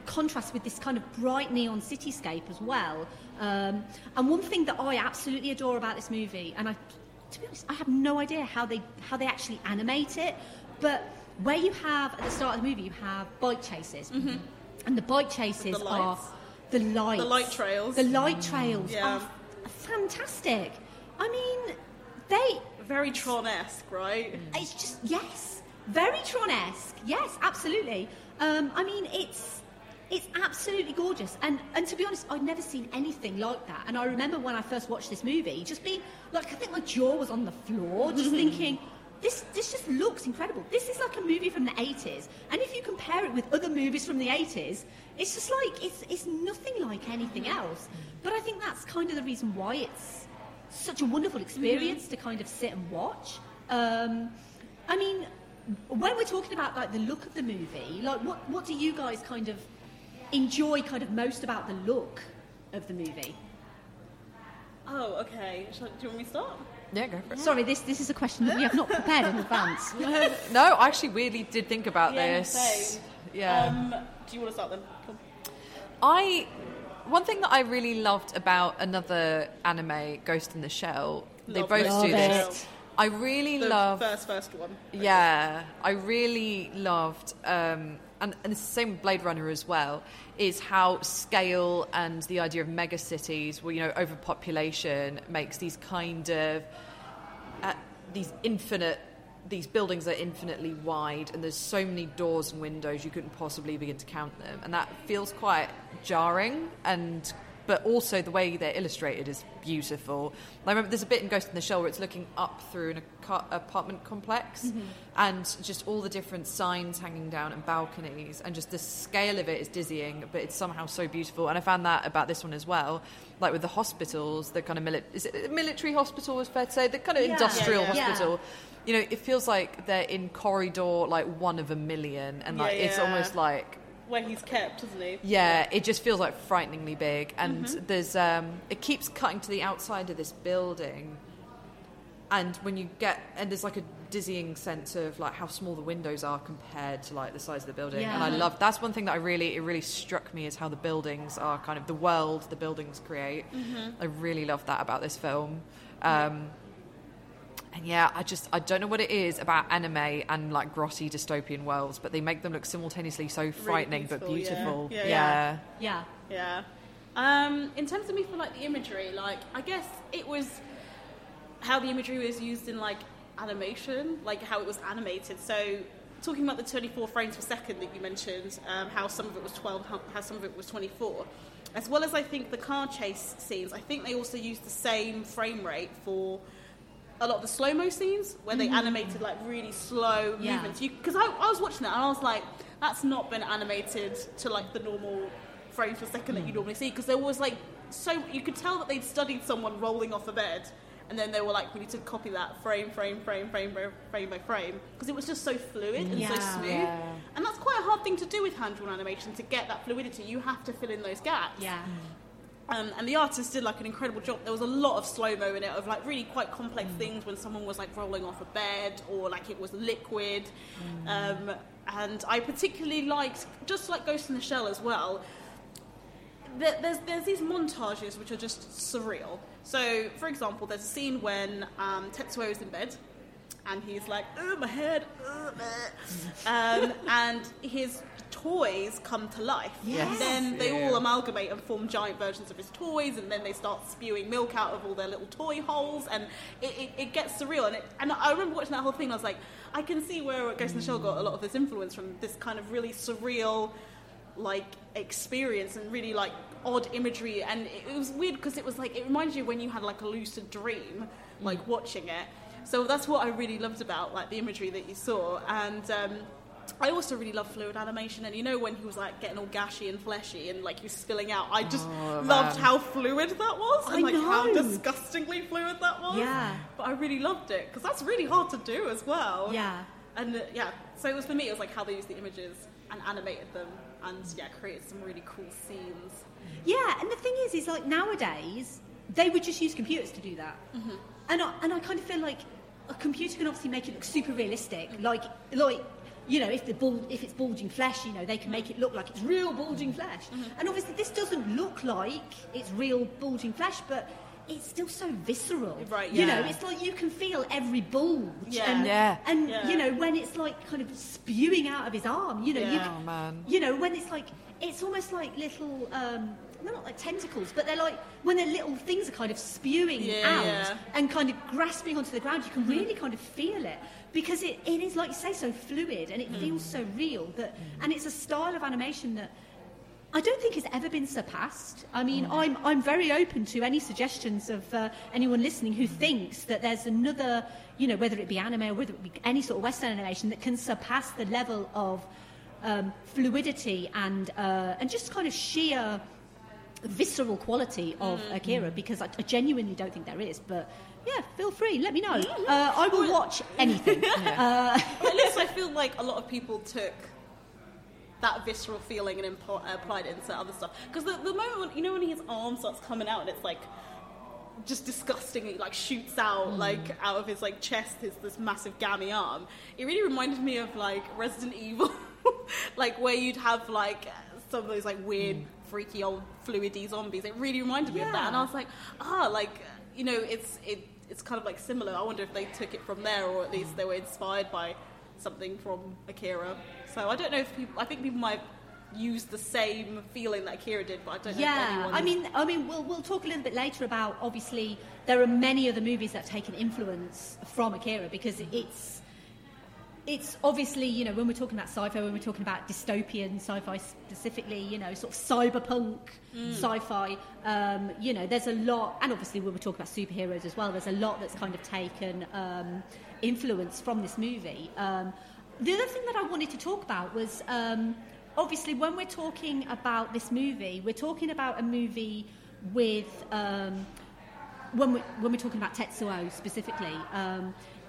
contrast with this kind of bright neon cityscape as well. Um, and one thing that I absolutely adore about this movie, and I, to be honest, I have no idea how they how they actually animate it, but where you have at the start of the movie, you have bike chases, and the bike chases Mm-hmm. The are the lights, The light trails. the light trails Yeah. are fantastic. I mean, they Very Tron-esque, right? it's just yes, very Tron-esque. Yes, absolutely. Um, I mean, it's it's absolutely gorgeous. And and to be honest, I'd never seen anything like that. And I remember when I first watched this movie, just being like, I think my jaw was on the floor, just thinking. This, this just looks incredible. This is like a movie from the 80s. And if you compare it with other movies from the 80s, it's just like, it's, it's nothing like anything else. But I think that's kind of the reason why it's such a wonderful experience to kind of sit and watch. Um, I mean, when we're talking about like the look of the movie, like what what do you guys kind of enjoy kind of most about the look of the movie? Oh, okay. Shall, do you want me to start? yeah, go for it. Sorry, this this is a question that we have not prepared in advance. No, I actually weirdly did think about Yeah, this. same. Yeah. Um, do you want to start then? Cool. I one thing that I really loved about another anime, Ghost in the Shell, they Love both Ghost do in the this. Shell. I really The love first, first one. Yeah, I really loved, um, and, and it's the same with Blade Runner as well, is how scale and the idea of mega cities, well, you know, overpopulation makes these kind of uh, these infinite. These buildings are infinitely wide, and there's so many doors and windows you couldn't possibly begin to count them, and that feels quite jarring. And but also the way they're illustrated is beautiful. I remember there's a bit in Ghost in the Shell where it's looking up through an apartment complex, mm-hmm. and just all the different signs hanging down and balconies, and just the scale of it is dizzying, but it's somehow so beautiful. And I found that about this one as well, like with the hospitals, the kind of mili- is it military hospital was fair to say, the kind of Yeah. industrial Yeah, yeah. hospital. You know, it feels like they're in corridor like one of a million, and like Yeah, it's almost like Where he's kept, isn't he? yeah, it just feels like frighteningly big, and Mm-hmm. there's um, it keeps cutting to the outside of this building, and when you get and there's like a dizzying sense of like how small the windows are compared to like the size of the building, and I love that's one thing that I really it really struck me is how the buildings are kind of the world the buildings create. Mm-hmm. I really love that about this film. Um, and yeah, I just I don't know what it is about anime and like grotty dystopian worlds, but they make them look simultaneously so frightening but beautiful, yeah. beautiful. Yeah, yeah. Yeah. Yeah. Um, in terms of me for like the imagery, like I guess it was how the imagery was used in like animation, like how it was animated. So talking about the 24 frames per second that you mentioned, um, how some of it was 12, how, how some of it was 24, as well as I think the car chase scenes. I think they also used the same frame rate for a lot of the slow mo scenes where they mm-hmm. animated like really slow Yeah. movements. Because I, I was watching that and I was like, that's not been animated to like the normal frames per second that you mm. normally see. Because there was like so you could tell that they'd studied someone rolling off a bed. And then they were like, we need to copy that frame, frame, frame, frame, frame, frame by frame. Because it was just so fluid and so smooth. Yeah. And that's quite a hard thing to do with hand drawn animation to get that fluidity. You have to fill in those gaps. Yeah. Mm. Um, and the artist did like an incredible job. There was a lot of slow mo in it of like really quite complex Mm. things when someone was like rolling off a bed or like it was liquid. Mm. Um, and I particularly liked, just like Ghost in the Shell as well, there, there's there's these montages which are just surreal. So, for example, there's a scene when um, Tetsuo is in bed, and he's like, "Oh, my head," um, and he's toys come to life. Yes. And then they Yeah. all amalgamate and form giant versions of his toys, and then they start spewing milk out of all their little toy holes, and it, it, it gets surreal. And, it, and I remember watching that whole thing, and I was like, I can see where Ghost in the Shell got a lot of this influence from this kind of really surreal, like, experience and really, like, odd imagery. And it, it was weird because it was like, it reminds you when you had, like, a lucid dream, like, watching it. So that's what I really loved about, like, the imagery that you saw. And, um, I also really love fluid animation, and you know when he was like getting all gashy and fleshy and like he was spilling out. I just Oh, loved how fluid that was, and I like how disgustingly fluid that was. Yeah. but I really loved it because that's really hard to do as well. Yeah. and uh, yeah, so it was for me. It was like how they used the images and animated them, and yeah, created some really cool scenes. Yeah, and the thing is, is like nowadays they would just use computers to do that, and I, and I kind of feel like a computer can obviously make it look super realistic, like like you know if the bul- if it's bulging flesh, you know they can make it look like it's real bulging flesh, and obviously this doesn't look like it's real bulging flesh, but. It's still so visceral, Right, yeah. You know, it's like you can feel every bulge, Yeah. and, Yeah. and Yeah. you know when it's like kind of spewing out of his arm. You know, you can, Oh, man. you know, when it's like, it's almost like little, um, they're not like tentacles, but they're like, when their little things are kind of spewing Yeah, out yeah. Mm-hmm. and kind of grasping onto the ground, you can really kind of feel it. Because it, it is, like you say, so fluid and it Mm. feels so real that, and it's a style of animation that I don't think has ever been surpassed. I mean, Mm. I'm, I'm very open to any suggestions of uh, anyone listening who thinks that there's another, you know, whether it be anime or whether it be any sort of Western animation that can surpass the level of um, fluidity and, uh, and just kind of sheer visceral quality of Mm. Akira because I, I genuinely don't think there is. But yeah, feel free, let me know. Uh, I will watch anything. uh, But at least I feel like a lot of people took that visceral feeling and impo- applied it into other stuff. Because the, the moment, when, you know, when his arm starts coming out and it's like just disgustingly like shoots out like out of his like chest his this massive gammy arm it really reminded me of like resident evil. Like where you'd have like some of those like weird freaky old fluidy zombies. It really reminded me of that. And i was like ah like you know it's it it's kind of like similar i wonder if they took it from there or at least they were inspired by something from akira so i don't know if people i think people might use the same feeling that akira did but i don't know Yeah, I mean, I mean, we'll we'll talk a little bit later about. Obviously, there are many other movies that have taken influence from Akira because it's it's obviously you know when we're talking about sci-fi, when we're talking about dystopian sci-fi specifically, you know, sort of cyberpunk sci-fi. Um, you know, there's a lot, and obviously when we're talking about superheroes as well, there's a lot that's kind of taken um, influence from this movie. Um, the other thing that I wanted to talk about was. Um, obviously, when we're talking about this movie, we're talking about a movie with um, when we when we're talking about Tetsuo specifically.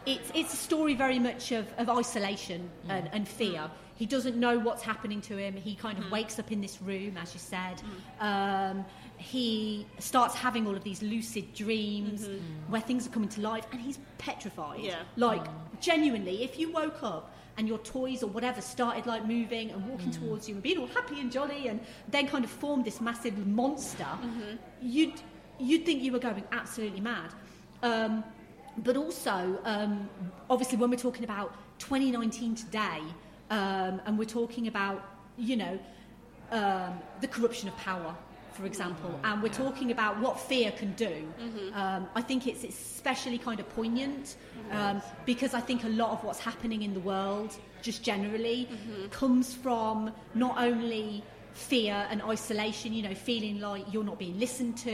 It's it's a story very much of, of isolation mm. and, and fear. Mm. He doesn't know what's happening to him. He kind of mm. wakes up in this room, as you said. Um, he starts having all of these lucid dreams mm-hmm. where things are coming to life, and he's petrified. Yeah. Like genuinely, if you woke up and your toys or whatever started like moving and walking towards you and being all happy and jolly and then kind of formed this massive monster, mm-hmm. you'd you'd think you were going absolutely mad. Um, but also, um, obviously, when we're talking about 2019 today, um, and we're talking about you know um, the corruption of power, for example, and we're talking about what fear can do. Um, I think it's especially kind of poignant um, because I think a lot of what's happening in the world, just generally, comes from not only fear and isolation, you know, feeling like you're not being listened to,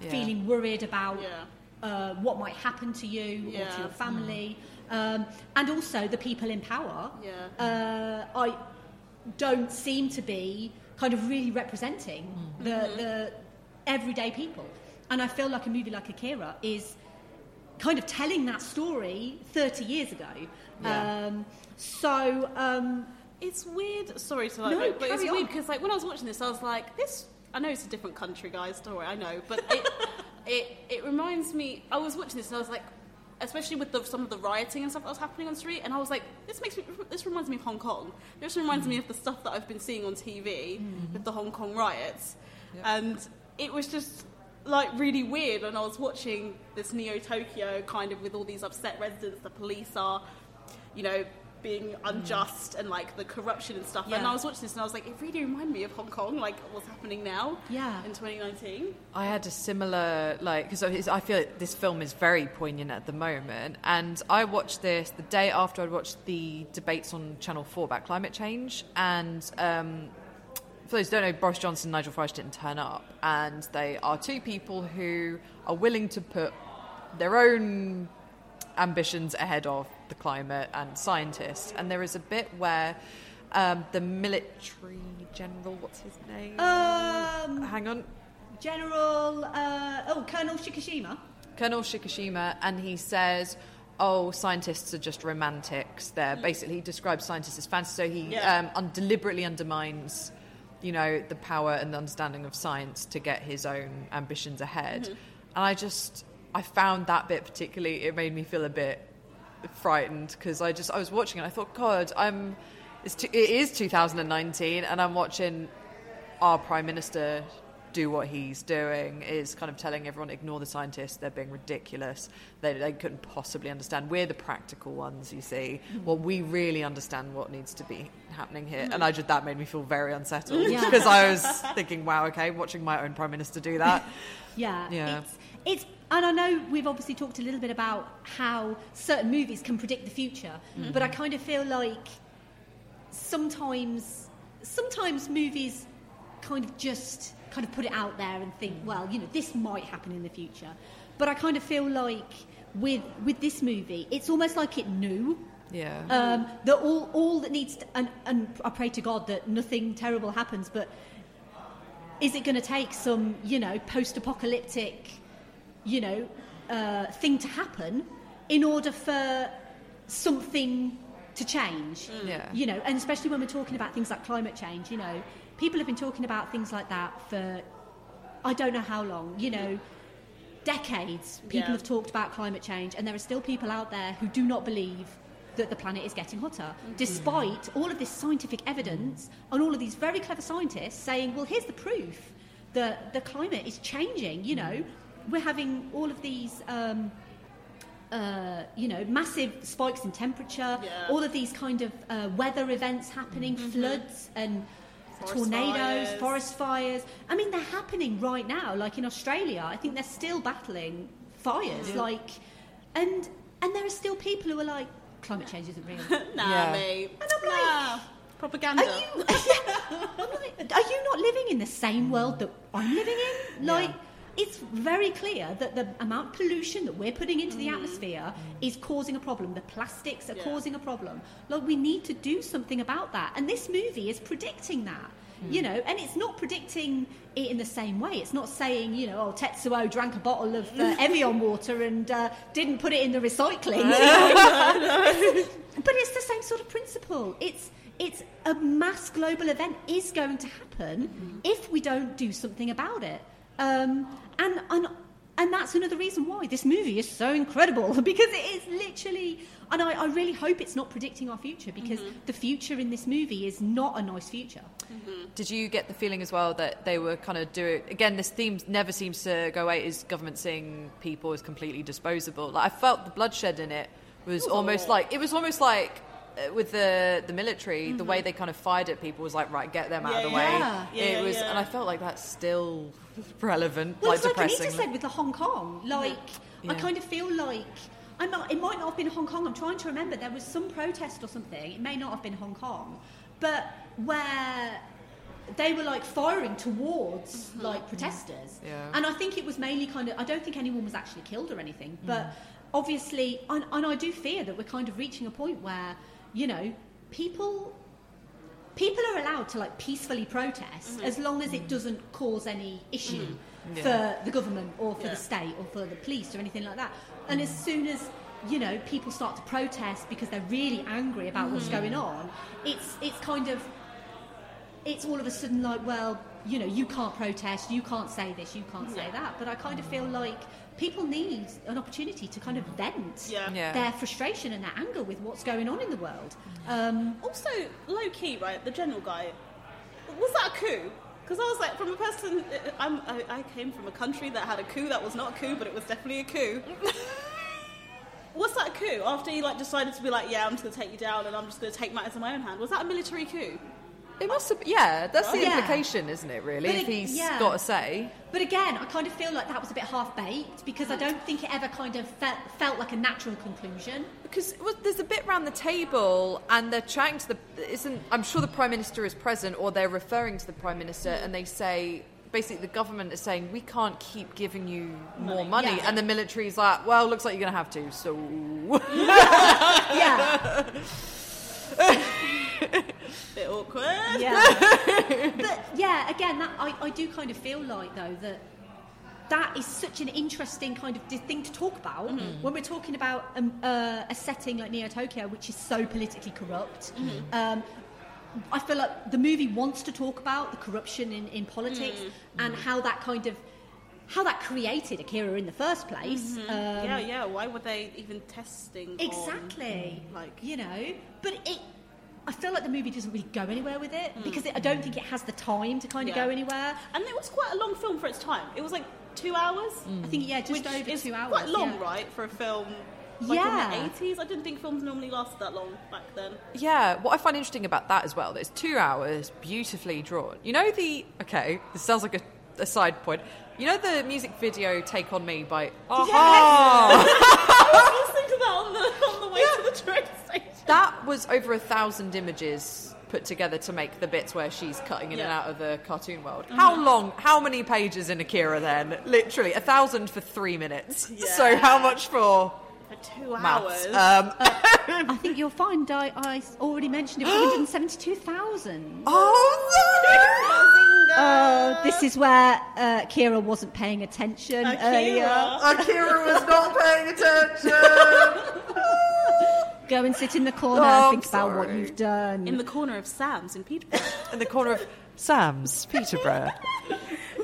Yeah. feeling worried about Yeah. Uh, what might happen to you or to your family, um, and also the people in power. Yeah. Uh, I don't seem to be kind of really representing the, Mm-hmm. the everyday people, and I feel like a movie like Akira is kind of telling that story 30 years ago. Yeah. Um, so. Um, It's weird. Sorry to like, No, but it's carry weird on. because like when I was watching this, I was like, this. I know it's a different country, guys. Don't I know, but it it, it reminds me. I was watching this and I was like, especially with the, some of the rioting and stuff that was happening on the street, and I was like, this makes me. This reminds me of Hong Kong. This reminds me of the stuff that I've been seeing on TV with the Hong Kong riots, and it was just like really weird. And I was watching this Neo Tokyo kind of with all these upset residents. The police are, you know, being unjust and like the corruption and stuff. And I was watching this and I was like, it really reminded me of Hong Kong, like what's happening now. Yeah. In 2019. I had a similar like because I feel like this film is very poignant at the moment, and I watched this the day after I'd watched the debates on Channel Four about climate change, and um, for those who don't know, Boris Johnson and Nigel Farage didn't turn up, and they are two people who are willing to put their own ambitions ahead of the climate and scientists. And there is a bit where um, the military general, what's his name? Um, Hang on. General, uh, oh, Colonel Shikishima. Colonel Shikishima, and he says, "Oh, scientists are just romantics." There, basically, he describes scientists as fantasy. So he Yeah. um, un- deliberately undermines, you know, the power and the understanding of science to get his own ambitions ahead. And I just, I found that bit particularly. It made me feel a bit frightened because I just, I was watching and I thought, God, I'm. It's t- it is 2019, and I'm watching our prime minister do what he's doing is kind of telling everyone ignore the scientists they're being ridiculous they, they couldn't possibly understand we're the practical ones you see mm-hmm. well we really understand what needs to be happening here mm-hmm. and I just that made me feel very unsettled Yeah. because I was thinking wow okay watching my own prime minister do that Yeah, Yeah. It's, it's and I know we've obviously talked a little bit about how certain movies can predict the future, but I kind of feel like sometimes sometimes movies kind of just kind of put it out there and think, well, you know, this might happen in the future. But I kind of feel like with with this movie, it's almost like it knew. Yeah. Um, that all, all that needs to, and, and I pray to God that nothing terrible happens, but is it going to take some, you know, post apocalyptic, you know, uh, thing to happen in order for something to change? Mm. Yeah. You know, and especially when we're talking about things like climate change, you know, people have been talking about things like that for I don't know how long, you know. Decades, people Yeah. have talked about climate change, and there are still people out there who do not believe that the planet is getting hotter, mm-hmm. despite all of this scientific evidence and all of these very clever scientists saying, well, here's the proof that the climate is changing. You know, mm. We're having all of these. Um, uh, you know, massive spikes in temperature, Yeah. all of these kind of uh, weather events happening, floods and Forest tornadoes, fires. forest fires. I mean, they're happening right now. Like in Australia, I think they're still battling fires. Like, and and there are still people who are like, climate change isn't real. Nah, Yeah. mate. And I'm like, nah. propaganda. Are you? I'm like, are you not living in the same world that I'm living in? Like, it's very clear that the amount of pollution that we're putting into the atmosphere is causing a problem. The plastics are Yeah. causing a problem. Like, we need to do something about that. And this movie is predicting that. You know, and it's not predicting it in the same way. It's not saying, you know, oh, Tetsuo drank a bottle of uh, Evian water and uh, didn't put it in the recycling. But it's the same sort of principle. It's it's a mass global event is going to happen if we don't do something about it. Um, and and and that's another reason why this movie is so incredible because it is literally. And I, I really hope it's not predicting our future because the future in this movie is not a nice future. Did you get the feeling as well that they were kind of doing again? This theme never seems to go away. Is government seeing people as completely disposable? Like I felt the bloodshed in it was almost like it was almost like uh, with the the military. The way they kind of fired at people was like right, get them out of the way. yeah. Yeah, it yeah, was, yeah. and I felt like that's still relevant, Well, like it's like. Anita said with the Hong Kong. Like, I Yeah. kind of feel like I'm not. It might not have been Hong Kong. I'm trying to remember. There was some protest or something. It may not have been Hong Kong, but where they were like firing towards like protesters. Yeah. And I think it was mainly kind of. I don't think anyone was actually killed or anything, Mm. but obviously, and, and I do fear that we're kind of reaching a point where you know people people are allowed to like peacefully protest mm-hmm. as long as it doesn't cause any issue mm. Yeah. for the government or for Yeah. the state or for the police or anything like that. And as soon as you know people start to protest because they're really angry about what's mm-hmm. going on, it's it's kind of it's all of a sudden like well you know you can't protest, you can't say this, you can't say that. But I kind of feel like people need an opportunity to kind of vent Yeah. Yeah. their frustration and their anger with what's going on in the world. Um, Also, low key, right? The general guy. Was that a coup? Because I was like, from a person, I'm, I, I came from a country that had a coup that was not a coup, but it was definitely a coup. Was that a coup? After he like decided to be like, yeah, I'm just gonna take you down and I'm just gonna take matters in my own hand. Was that a military coup? It must have, yeah. That's the Yeah. implication, isn't it? Really, But if he's yeah. got a say. But again, I kind of feel like that was a bit half baked because I don't think it ever kind of felt, felt like a natural conclusion. Because was- there's a bit round the table, and they're chatting to the. Isn't I'm sure the prime minister is present, or they're referring to the prime minister, and they say basically the government is saying we can't keep giving you more money, Yeah. and the military's like, well, looks like you're going to have to. So Yeah, Bit awkward. yeah. but yeah, again, that I, I do kind of feel like though that that is such an interesting kind of thing to talk about when we're talking about um, uh, a setting like Neo Tokyo, which is so politically corrupt. Um, I feel like the movie wants to talk about the corruption in, in politics and how that kind of how that created Akira in the first place. Um, yeah, yeah. Why were they even testing? on, Exactly. like, you know, but it. I feel like the movie doesn't really go anywhere with it mm. because it, I don't think it has the time to kind of Yeah. go anywhere. and it was quite a long film for its time. It was like two hours. Mm. I think yeah, just which over is two hours. Quite long, yeah. right, for a film. Like Yeah. in the 80s, I didn't think films normally lasted that long back then. Yeah, what I find interesting about that as well, that it's two hours, beautifully drawn. You know the okay, this sounds like a, a side point. You know the music video "Take on Me" by a-ha. I That was over a thousand images put together to make the bits where she's cutting in and out of the cartoon world. How long? How many pages in Akira then? Literally a thousand for three minutes. So how much for For two maths? hours. Um, I think you'll find I, I already mentioned it 172,000. oh Oh, this is where uh, Kira wasn't paying attention earlier. Akira. Akira was not paying attention. Go and sit in the corner Oh, and I'm think about what you've done. in the corner of Samm's in Peterborough. in the corner of Samm's Peterborough.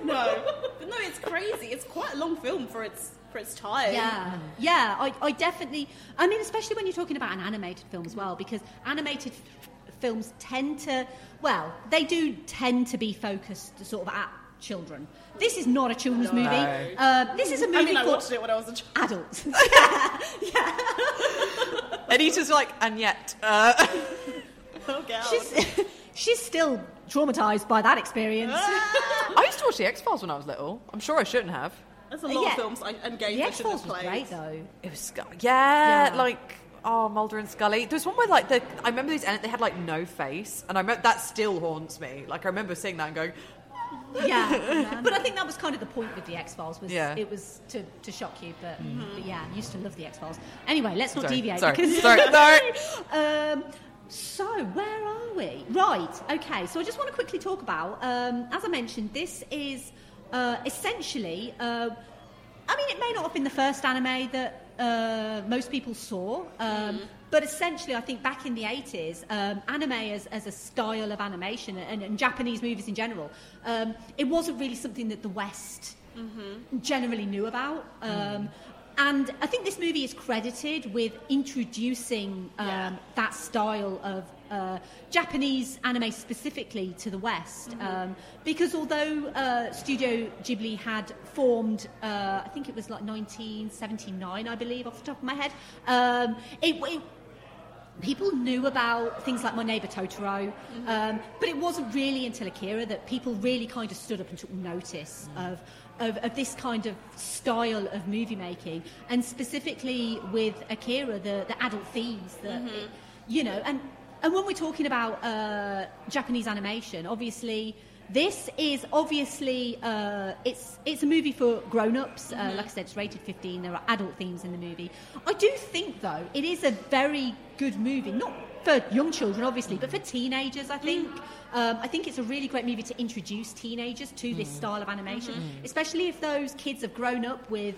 no, but no, it's crazy. It's quite a long film for its for its time. Yeah, yeah, I, I definitely. I mean, especially when you're talking about an animated film as well, because animated f- films tend to, well, they do tend to be focused sort of at children. This is not a children's movie. Uh, this is a movie I mean, I for watched it when I was a child. adults. Anita's like, and yet, uh, Oh, God. she's, she's still traumatized by that experience. I used to watch the X Files when I was little. I'm sure I shouldn't have. There's a lot Yeah. of films I, and games the I X shouldn't Files have was great though. It was Sc- yeah, Yeah. like oh Mulder and Scully. There was one where like the I remember these and they had like no face, and I remember that still haunts me. Like I remember seeing that and going, Yeah, but I think that was kind of the point with the X Files was Yeah. it was to, to shock you. But, but yeah, I used to love the X Files. Anyway, let's not Sorry, deviate. sorry, because sorry, sorry. um, so where are we? Right. Okay. So I just want to quickly talk about. Um, as I mentioned, this is uh, essentially. Uh, I mean, it may not have been the first anime that uh, most people saw, um, but essentially, I think back in the 80s, um, anime as, as a style of animation and, and Japanese movies in general, um, it wasn't really something that the West generally knew about. Um, And I think this movie is credited with introducing um, Yeah. that style of uh, Japanese anime specifically to the West. Um, because although uh, Studio Ghibli had formed, uh, I think it was like 1979, I believe, off the top of my head, um, it, it people knew about things like My Neighbor Totoro, um, but it wasn't really until Akira that people really kind of stood up and took notice of, of, of this kind of style of movie making, and specifically with Akira, the, the adult themes that, you know, and, and when we're talking about uh, Japanese animation, obviously. This is obviously uh, it's it's a movie for grown-ups. Uh, like I said, it's rated 15. There are adult themes in the movie. I do think though it is a very good movie, not for young children obviously, but for teenagers. I think um, I think it's a really great movie to introduce teenagers to this style of animation, especially if those kids have grown up with.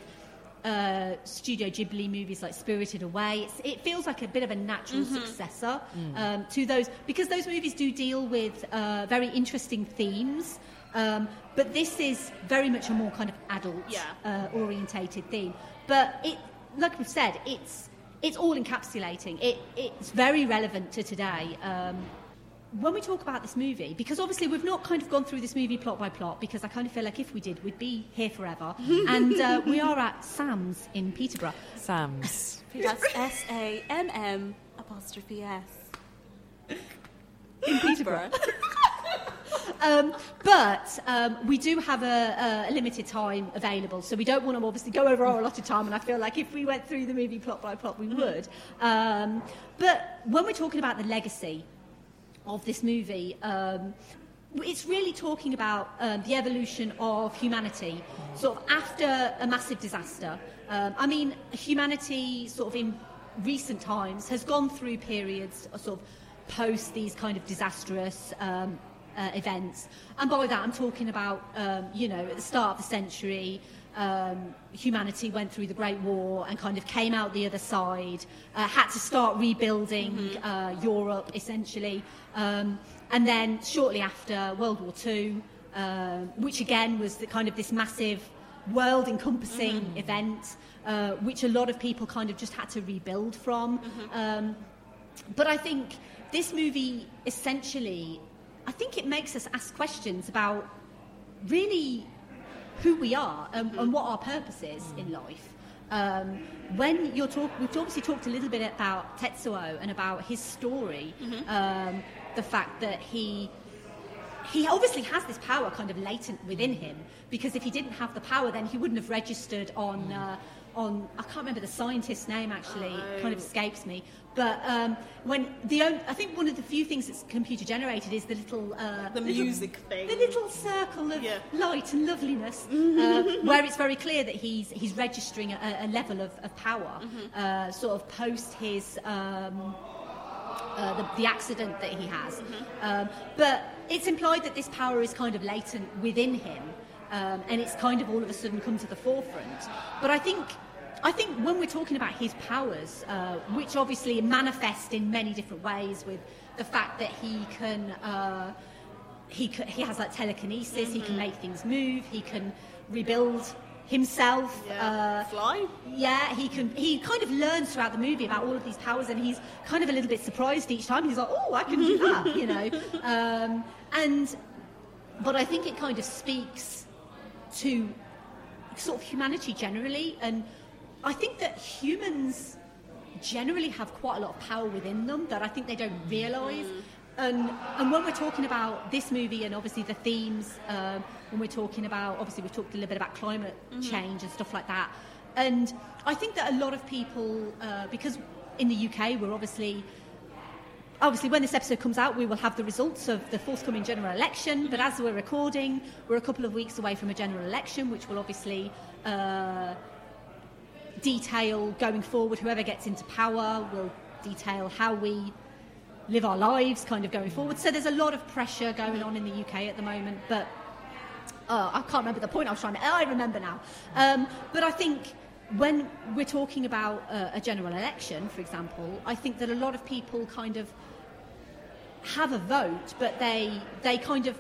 Uh, Studio Ghibli movies like Spirited Away. It's, it feels like a bit of a natural successor um, to those because those movies do deal with uh, very interesting themes. Um, but this is very much a more kind of adult Yeah. uh, orientated theme. But it, like we've said, it's it's all encapsulating. It it's very relevant to today. Um, when we talk about this movie, because obviously we've not kind of gone through this movie plot by plot, because I kind of feel like if we did, we'd be here forever. and uh, we are at Samm's in Peterborough. Samm's. That's S A M M apostrophe S. in Peterborough. um, but um, we do have a, a limited time available, so we don't want to obviously go over our allotted time. And I feel like if we went through the movie plot by plot, we would. Um, but when we're talking about the legacy of this movie, um, it's really talking about um, the evolution of humanity, sort of after a massive disaster. Um, I mean, humanity, sort of in recent times, has gone through periods, sort of post these kind of disastrous um, uh, events, and by that I'm talking about, um, you know, at the start of the century. Um, humanity went through the Great War and kind of came out the other side, uh, had to start rebuilding uh, Europe essentially. Um, and then shortly after World War II, um, which again was the, kind of this massive world encompassing event, uh, which a lot of people kind of just had to rebuild from. Um, but I think this movie essentially, I think it makes us ask questions about really who we are and, and what our purpose is in life. Um, when you're talk, we've obviously talked a little bit about Tetsuo and about his story, um, the fact that he he obviously has this power kind of latent within him because if he didn't have the power, then he wouldn't have registered on uh, on I can't remember the scientist's name actually, it kind of escapes me. But um, when the on- I think one of the few things that's computer generated is the little uh, The little- music thing. the little circle of Yeah. light and loveliness, uh, where it's very clear that he's he's registering a, a level of, of power, uh, sort of post his. Um, uh, the, the accident that he has. Um, but it's implied that this power is kind of latent within him, um, and it's kind of all of a sudden come to the forefront. But I think. I think when we're talking about his powers, uh, which obviously manifest in many different ways, with the fact that he can, uh, he c- he has like telekinesis, he can make things move, he can rebuild himself. Yeah. Uh, Fly? yeah, he can. He kind of learns throughout the movie about all of these powers, and he's kind of a little bit surprised each time. He's like, "Oh, I can do that," you know. Um, and but I think it kind of speaks to sort of humanity generally, and I think that humans generally have quite a lot of power within them that I think they don't realise. And, and when we're talking about this movie and obviously the themes, um, when we're talking about, obviously we've talked a little bit about climate change and stuff like that. And I think that a lot of people, uh, because in the UK we're obviously obviously when this episode comes out we will have the results of the forthcoming general election but as we're recording we're a couple of weeks away from a general election which will obviously uh, detail going forward whoever gets into power will detail how we live our lives kind of going forward so there's a lot of pressure going on in the uk at the moment but uh, I can't remember the point I was trying to. I remember now. Um, but I think when we're talking about uh, a general election, for example, I think that a lot of people kind of have a vote, but they they kind of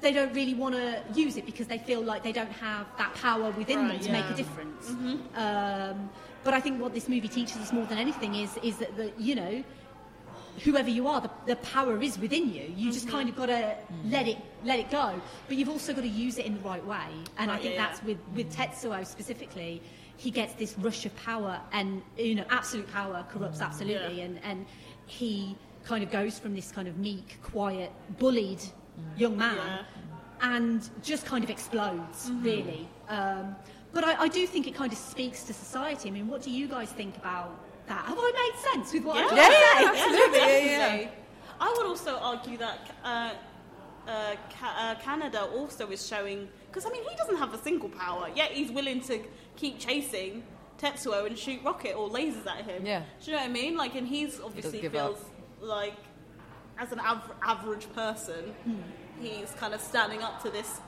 they don't really want to use it because they feel like they don't have that power within them Right, to make a difference. Mm-hmm. Um, but I think what this movie teaches us more than anything is is that the, you know whoever you are, the, the power is within you. You just mm-hmm. kind of got to mm-hmm. let it let it go, but you've also got to use it in the right way. And I think yeah, that's with with Tetsuo specifically. He gets this rush of power, and you know, absolute power corrupts absolutely, Yeah. and and he kind of goes from this kind of meek, quiet, bullied young man, Yeah. and just kind of explodes really. Um, but I, I do think it kind of speaks to society. I mean, what do you guys think about that? Have I made sense with what I'm Yeah. trying to absolutely, yeah, yeah. Definitely. I would also argue that uh, uh, Ca- uh, Kaneda also is showing because I mean he doesn't have a single power yet he's willing to keep chasing Tetsuo and shoot rocket or lasers at him. Yeah. Do you know what I mean? Like, and he's obviously give feels up. like as an av- average person, he's kind of standing up to this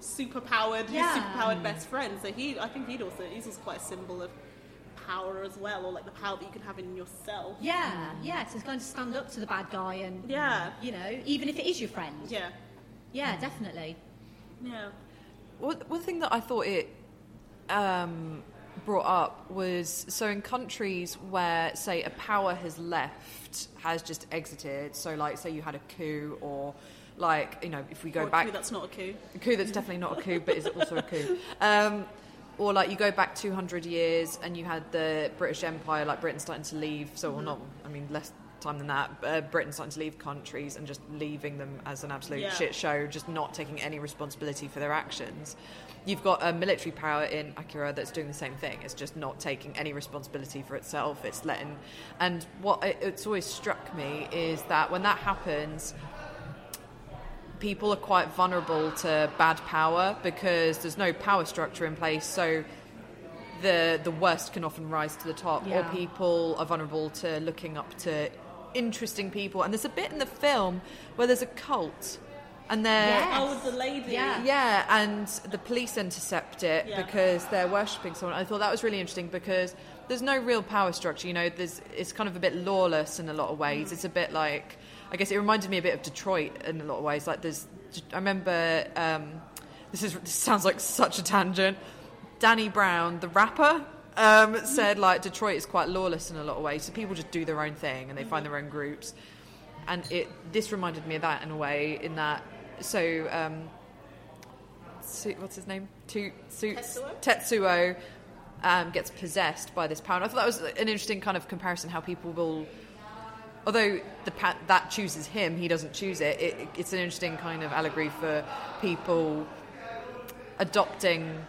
superpowered, his superpowered best friend. So he, I think he'd also he's also quite a symbol of power as well, or like the power that you can have in yourself. Yeah, yeah, So he's going to stand up to the bad guy and, Yeah. you know, even if it is your friend. Yeah. Yeah, definitely. Yeah. One, one thing that I thought it um, brought up was so in countries where, say, a power has left, has just exited. So, like, say you had a coup, or like, you know, if we go Or a back, coup that's not a coup. a coup that's definitely not a coup, but is also a coup. Um, or like you go back 200 years and you had the British Empire, like Britain starting to leave. So, well, not, I mean, less time than that. Uh, Britain starting to leave countries and just leaving them as an absolute Yeah. shit show, just not taking any responsibility for their actions. You've got a military power in Akira that's doing the same thing. It's just not taking any responsibility for itself. It's letting, and what it, it's always struck me is that when that happens, people are quite vulnerable to bad power because there's no power structure in place. So the the worst can often rise to the top, Yeah. or people are vulnerable to looking up to interesting people. And there's a bit in the film where there's a cult, and they're Yes. Oh, with the lady. Yeah. yeah, and the police intercept it Yeah. because they're worshipping someone. I thought that was really interesting because there's no real power structure. You know, there's it's kind of a bit lawless in a lot of ways. Mm. It's a bit like I guess it reminded me a bit of Detroit in a lot of ways. Like there's, I remember um, this is this sounds like such a tangent. Danny Brown, the rapper, um, said like Detroit is quite lawless in a lot of ways. So people just do their own thing and they find their own groups. And it this reminded me of that in a way. In that, so um, what's his name? Tetsuo? Tetsuo um, gets possessed by this power. And I thought that was an interesting kind of comparison. How people will, although the that chooses him, he doesn't choose it. it. It's an interesting kind of allegory for people adopting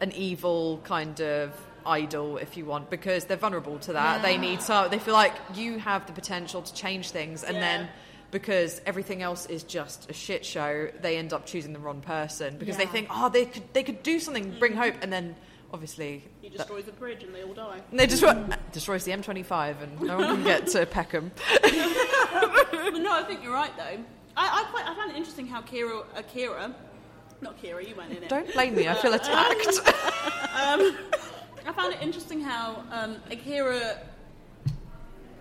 an evil kind of idol, if you want, because they're vulnerable to that. They need so they feel like you have the potential to change things, and Yeah. then because everything else is just a shit show, they end up choosing the wrong person because they think, oh, they could they could do something, bring hope, and then obviously He that- destroys the bridge and they all die. and they destroy, destroys the M25, and no one can get to Peckham. but no, I think you're right though. I, I quite I find it interesting how Kira, Akira, not Kira, you weren't in it. Don't blame me, I feel attacked. Um, I found it interesting how um, Akira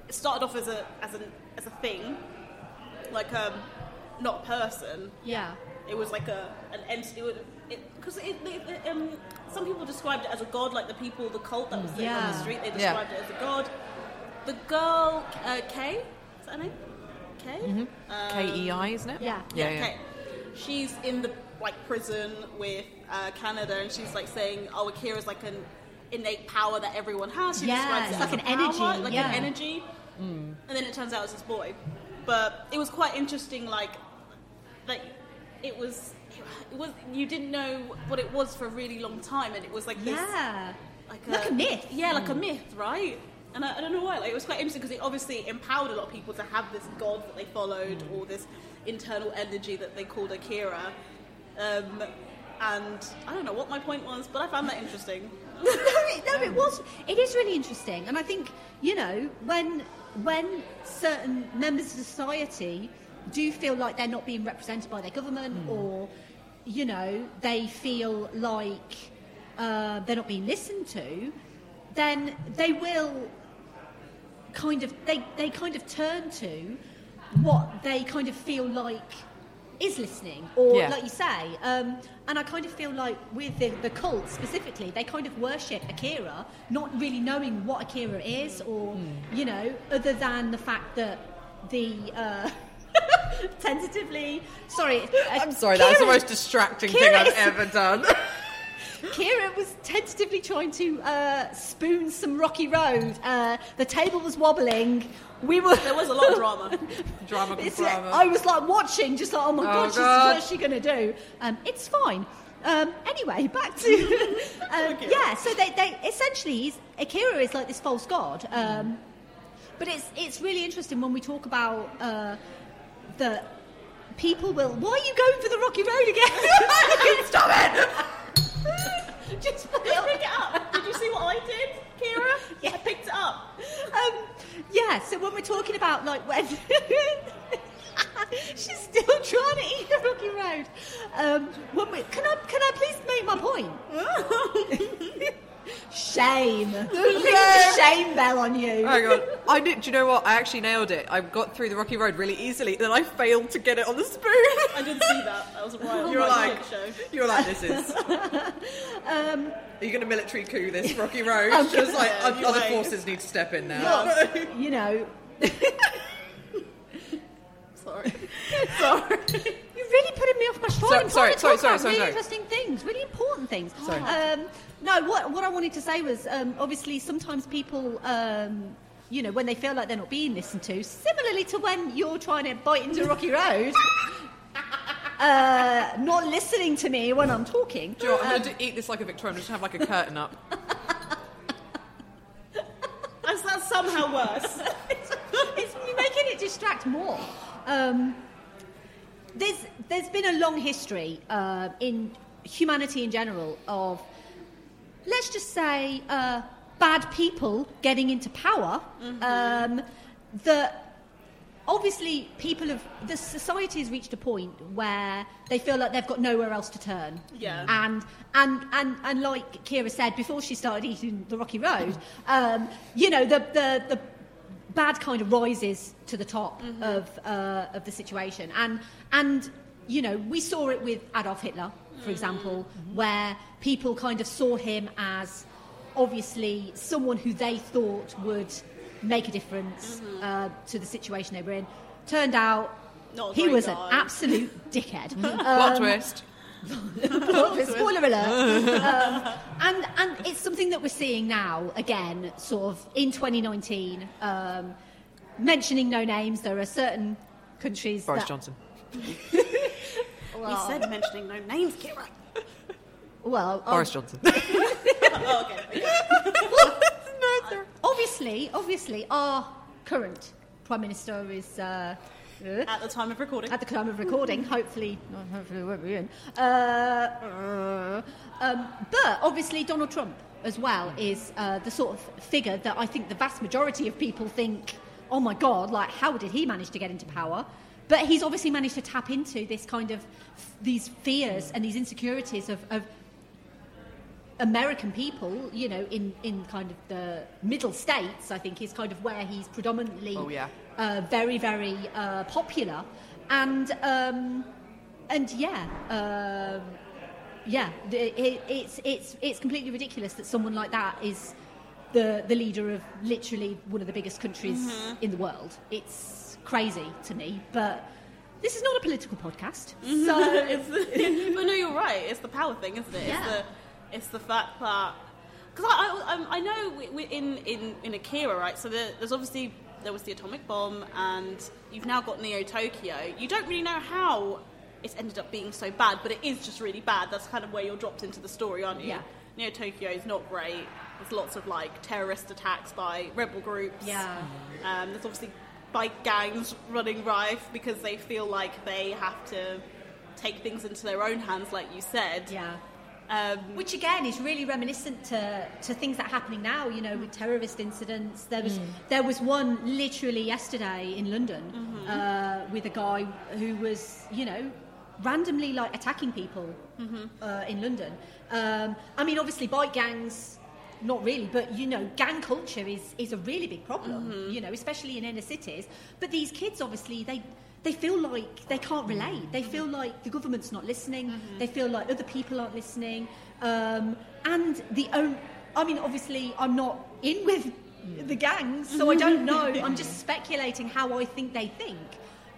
started off as a as an as a thing, like um, not a person. Yeah. It was like a an entity. Because it, it, it, um, some people described it as a god, like the people, the cult that was sitting on the street. They Yeah. described it as a god. The girl, uh, Kei, is that her name? Kei. Um, K E I, isn't it? Yeah. yeah, yeah, yeah. She's in the like prison with uh, Kaneda, and she's like saying, "Oh, Akira's like an innate power that everyone has." She Yeah, describes it it's as like an power, energy, like yeah. an energy. And then it turns out it's this boy, but it was quite interesting. Like, like it was, it was you didn't know what it was for a really long time, and it was like this, Yeah. like Like a myth. Yeah, like a hmm. myth, right? And I, I don't know why. Like it was quite interesting because it obviously empowered a lot of people to have this god that they followed, hmm. or this internal energy that they called Akira. Um, and I don't know what my point was, but I found that interesting. no, it, no, it was. It is really interesting, and I think you know when when certain members of society do feel like they're not being represented by their government, hmm. or you know they feel like uh, they're not being listened to, then they will kind of they, they kind of turn to what they kind of feel like is listening or Yeah. like you say um, and i kind of feel like with the, the cult specifically they kind of worship akira not really knowing what akira is or you know other than the fact that the uh, tentatively sorry uh, I'm sorry, that was the most distracting Kira thing I've is- ever done. Kira was tentatively trying to uh, spoon some rocky road. Uh, the table was wobbling. We were. There was a lot of drama. drama, drama. I was like watching, just like, oh my Oh, god, God. what's she going to do? Um, it's fine. Um, anyway, back to um, yeah. So they, they essentially he's, Akira is like this false god, um, but it's it's really interesting when we talk about uh, the people will. Why are you going for the rocky road again? Stop it! just Pick it up. Did you see what I did, Kira? Yeah. I picked it up. Um, yeah, so when we're talking about like when she's still trying to eat the rocky road. Um, we, can I can I please make my point? Shame. Ring shame bell on you. Hang on. I did. Do you know what? I actually nailed it. I got through the rocky road really easily. Then I failed to get it on the spoon. I didn't see that. That was a wild, You're like, show. you were like, this is. Um, Are you going to military coup this rocky road? I'm Just like Yeah, other right. forces need to step in now. you know, Sorry. Sorry. You're really putting me off my stride. So- I'm sorry, sorry, sorry, about sorry, really sorry. interesting things, really important things. Sorry. Um, no, what what I wanted to say was, um, obviously, sometimes people, um, you know, when they feel like they're not being listened to, similarly to when you're trying to bite into rocky road. Uh, not listening to me when I'm talking. Do you know what? I'm going to eat this like a Victorian. Just have like a curtain up. That's, that's somehow worse. it's you're making it distract more. Um, there's there's been a long history uh, in humanity in general of let's just say uh, bad people getting into power. Um, that obviously people have the society has reached a point where they feel like they've got nowhere else to turn. Yeah. And and and and like Kira said before she started eating the rocky road, um, you know the the the bad kind of rises to the top of uh, of the situation and and you know we saw it with Adolf Hitler for example where people kind of saw him as obviously someone who they thought would make a difference uh, to the situation they were in turned out Not he great was an absolute dickhead Plot twist. Spoiler alert. um, and and it's something that we're seeing now again, sort of in 2019. Um, mentioning no names, there are certain countries Boris that, Johnson. You said mentioning no names, Kira. Well, Boris um, Johnson. Oh, okay. okay. obviously, obviously, our current prime minister is. Uh, At the time of recording. at the time of recording, hopefully, hopefully it won't be in. Uh, uh, um, but obviously, Donald Trump as well is uh, the sort of figure that I think the vast majority of people think, oh my God, like how did he manage to get into power? But he's obviously managed to tap into this kind of these fears and these insecurities of, of American people, you know, in, in kind of the middle states, I think is kind of where he's predominantly Oh, yeah. uh, very, very uh, popular. And, um, and yeah, um, yeah, the- it, it's, it's, it's completely ridiculous that someone like that is the, the leader of literally one of the biggest countries Mm-hmm. in the world. It's crazy to me, but this is not a political podcast. So, it's, but no, you're right. It's the power thing, isn't it? Yeah. It's the it's the fact that because I, I I'm- know we, we, in in in Akira, right? So there, there's obviously there was the atomic bomb, and you've now got Neo Tokyo. You don't really know how it's ended up being so bad, but it is just really bad. That's kind of where you're dropped into the story, aren't you? Yeah. Neo Tokyo is not great. There's lots of like terrorist attacks by rebel groups. Yeah. Um, there's obviously bike gangs running rife because they feel like they have to take things into their own hands, like you said. yeah. Um, Which again is really reminiscent to, to things that are happening now, you know, with terrorist incidents. There was there was one literally yesterday in London uh, with a guy who was, you know, randomly like attacking people uh, in London. Um, I mean, obviously, bike gangs, not really, but you know, gang culture is is a really big problem. You know, especially in inner cities. But these kids, obviously, they they feel like they can't relate. They feel like the government's not listening. They feel like other people aren't listening. Um, and the own, I mean, obviously, I'm not in with the gangs, so I don't know. I'm just speculating how I think they think.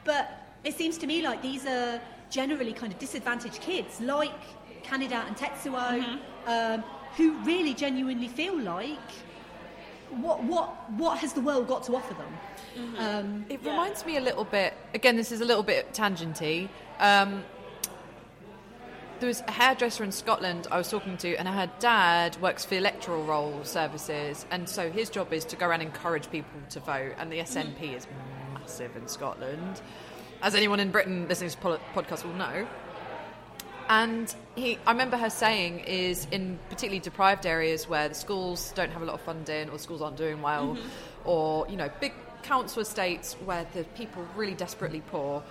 But it seems to me like these are generally kind of disadvantaged kids, like Kaneda and Tetsuo, um, who really genuinely feel like what what what has the world got to offer them? Um, It reminds me a little bit. Again, this is a little bit tangenty. Um, there was a hairdresser in Scotland I was talking to, and her dad works for electoral roll services, and so his job is to go around and encourage people to vote. And the SNP is massive in Scotland, as anyone in Britain listening to this pod- podcast will know. And he, I remember her saying, is in particularly deprived areas where the schools don't have a lot of funding, or schools aren't doing well, or you know, big council estates where the people are really desperately poor,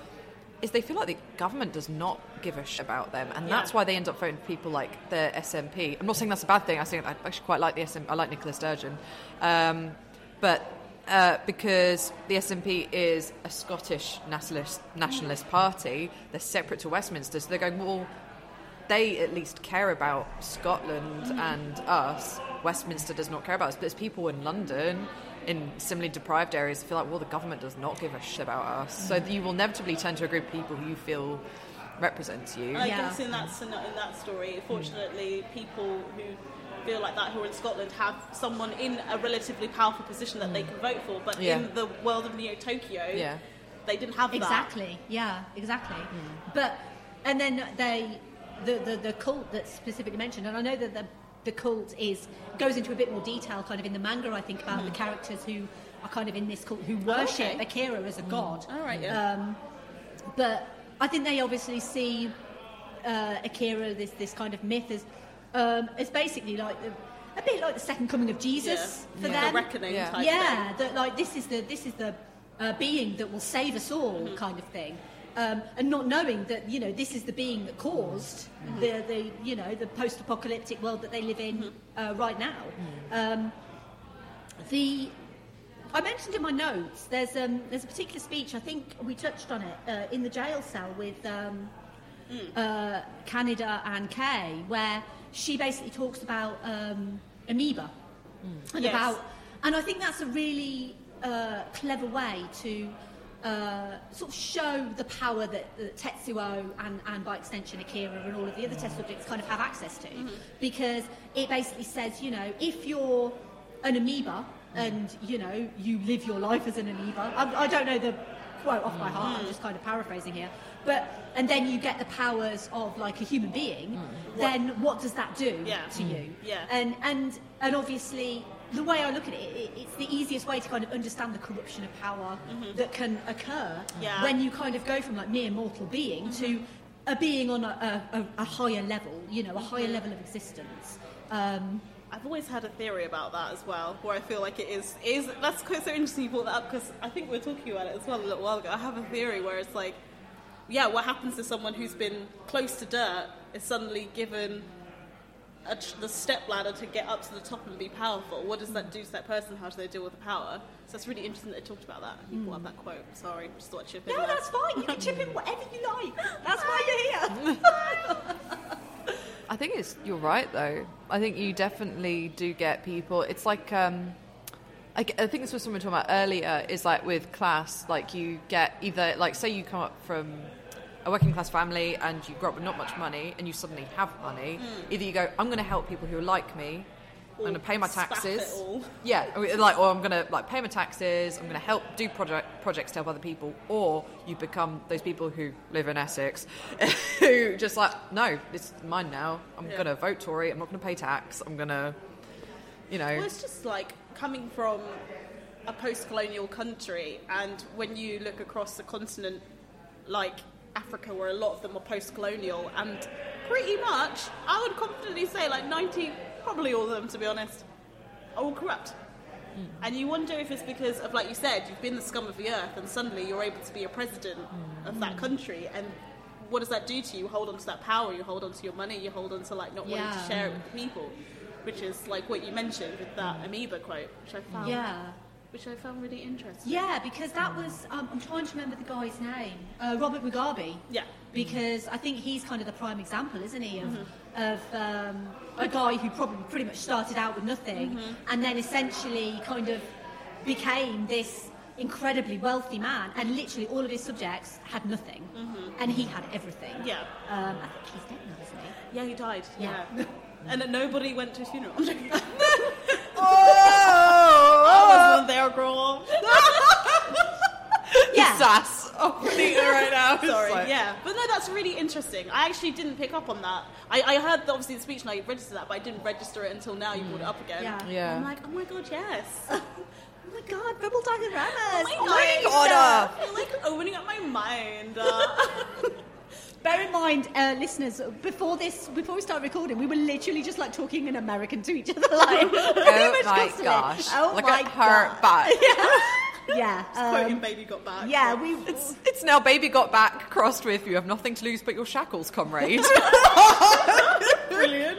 is they feel like the government does not give a shit about them, and that's why they end up voting for people like the SNP. I'm not saying that's a bad thing. I think I actually quite like the SNP. I like Nicola Sturgeon, um, but uh, because the SNP is a Scottish nationalist nationalist party. They're separate to Westminster, so they're going well. They at least care about Scotland and us. Westminster does not care about us, but there's people in London, in similarly deprived areas, feel like well, the government does not give a shit about us. So you will inevitably turn to a group of people who you feel represents you. And I Yeah. guess in that in that story, fortunately, people who feel like that who are in Scotland have someone in a relatively powerful position that they mm. can vote for. But Yeah. in the world of Neo Tokyo, Yeah. they didn't have that. Exactly. Yeah, exactly. Mm. But and then they the, the the cult that's specifically mentioned, and I know that the the cult is goes into a bit more detail, kind of in the manga. I think about the characters who are kind of in this cult who worship okay. Akira as a god. All right, yeah. Um, but I think they obviously see uh, Akira, this this kind of myth, as um, as basically like the, a bit like the second coming of Jesus Yeah. for Yeah. them. The reckoning Yeah. type yeah, thing. that like this is the this is the uh, being that will save us all, Mm-hmm. kind of thing. Um, and not knowing that you know this is the being that caused Mm-hmm. the, the you know the post-apocalyptic world that they live in Mm-hmm. uh, right now. Mm. Um, the I mentioned in my notes there's um, there's a particular speech I think we touched on it uh, in the jail cell with um, uh, Kaneda and Kei where she basically talks about um, amoeba and Yes. about and I think that's a really uh, clever way to uh, sort of show the power that, that Tetsuo and, and by extension Akira and all of the other test subjects kind of have access to. Mm-hmm. Because it basically says you know if you're an amoeba mm-hmm. and you know you live your life as an amoeba I, I don't know the quote off by heart I'm mm-hmm. just kind of paraphrasing here but and then you get the powers of like a human being mm. then what does that do Yeah. to you? Yeah. and and and obviously the way I look at it, it, it's the easiest way to kind of understand the corruption of power mm-hmm. that can occur Yeah. when you kind of go from like mere mortal being to mm-hmm. a being on a, a, a- higher level, you know, a higher mm-hmm. level of existence. Um, I've always had a theory about that as well, where I feel like it is is that's quite so interesting you brought that up because I think we were talking about it as well a little while ago. I have a theory where it's like, yeah, what happens to someone who's been close to dirt is suddenly given a, tr- the step ladder to get up to the top and be powerful. What does that do to that person? How do they deal with the power? So it's really interesting that they talked about that. You brought up that quote. Sorry, just thought I'd chip in. no, there. that's fine. You can chip in whatever you like. That's why you're here. I think it's you're right though. I think you definitely do get people. It's like um, I, g- I think this was something we were talking about earlier. Is like with class, like you get either like say you come up from a working class family and you grow up with not much money and you suddenly have money. Hmm. Either you go, I'm going to help people who are like me. I'm going to pay my taxes. Yeah, I mean, like, or I'm gonna like pay my taxes. I'm gonna help do project projects to help other people, or you become those people who live in Essex, who just like, no, it's mine now. I'm Yeah. gonna vote Tory. I'm not gonna pay tax. I'm gonna, you know, Well, it's just like coming from a post-colonial country, and when you look across the continent, like Africa, where a lot of them are post-colonial, and pretty much, I would confidently say, like ninety, probably all of them, to be honest, are all corrupt. Hmm. And you wonder if it's because of, like you said, you've been the scum of the earth, and suddenly you're able to be a president of that hmm. country, and what does that do to you? You hold on to that power, you hold on to your money, you hold on to like not wanting to share it with people, which is like what you mentioned with that hmm. amoeba quote, which I found, yeah. Which I found really interesting. Yeah, because that was, um, I'm trying to remember the guy's name, uh, Robert Mugabe. Yeah. Because I think he's kind of the prime example, isn't he, of, Mm-hmm. of um, a guy who probably pretty much started out with nothing Mm-hmm. and then essentially kind of became this incredibly wealthy man and literally all of his subjects had nothing and he had everything. Mm-hmm. Yeah. Um, I think he's dead now, isn't he? Yeah, he died. Yeah. Yeah. and nobody went to his funeral. Oh, wasn't there, girl. Yeah. sass of Benita right now. Sorry, like- yeah. But no, that's really interesting. I actually didn't pick up on that. I, I heard the, obviously the speech and I registered that, but I didn't register it until now you brought it up again. Yeah. Yeah. I'm like, oh my god, yes. Oh my god, Rebel Dioramas! Oh my Oh god, my God, God. I feel like opening up my mind. Uh, Bear in mind, uh, listeners, before this, before we start recording, we were literally just like talking in American to each other. Like, Oh my gosh! Oh Look my at her God. back. Yeah. quoting Um, Baby Got Back. yeah, we. It's, it's now baby got back crossed with you have nothing to lose but your shackles, comrade. Brilliant.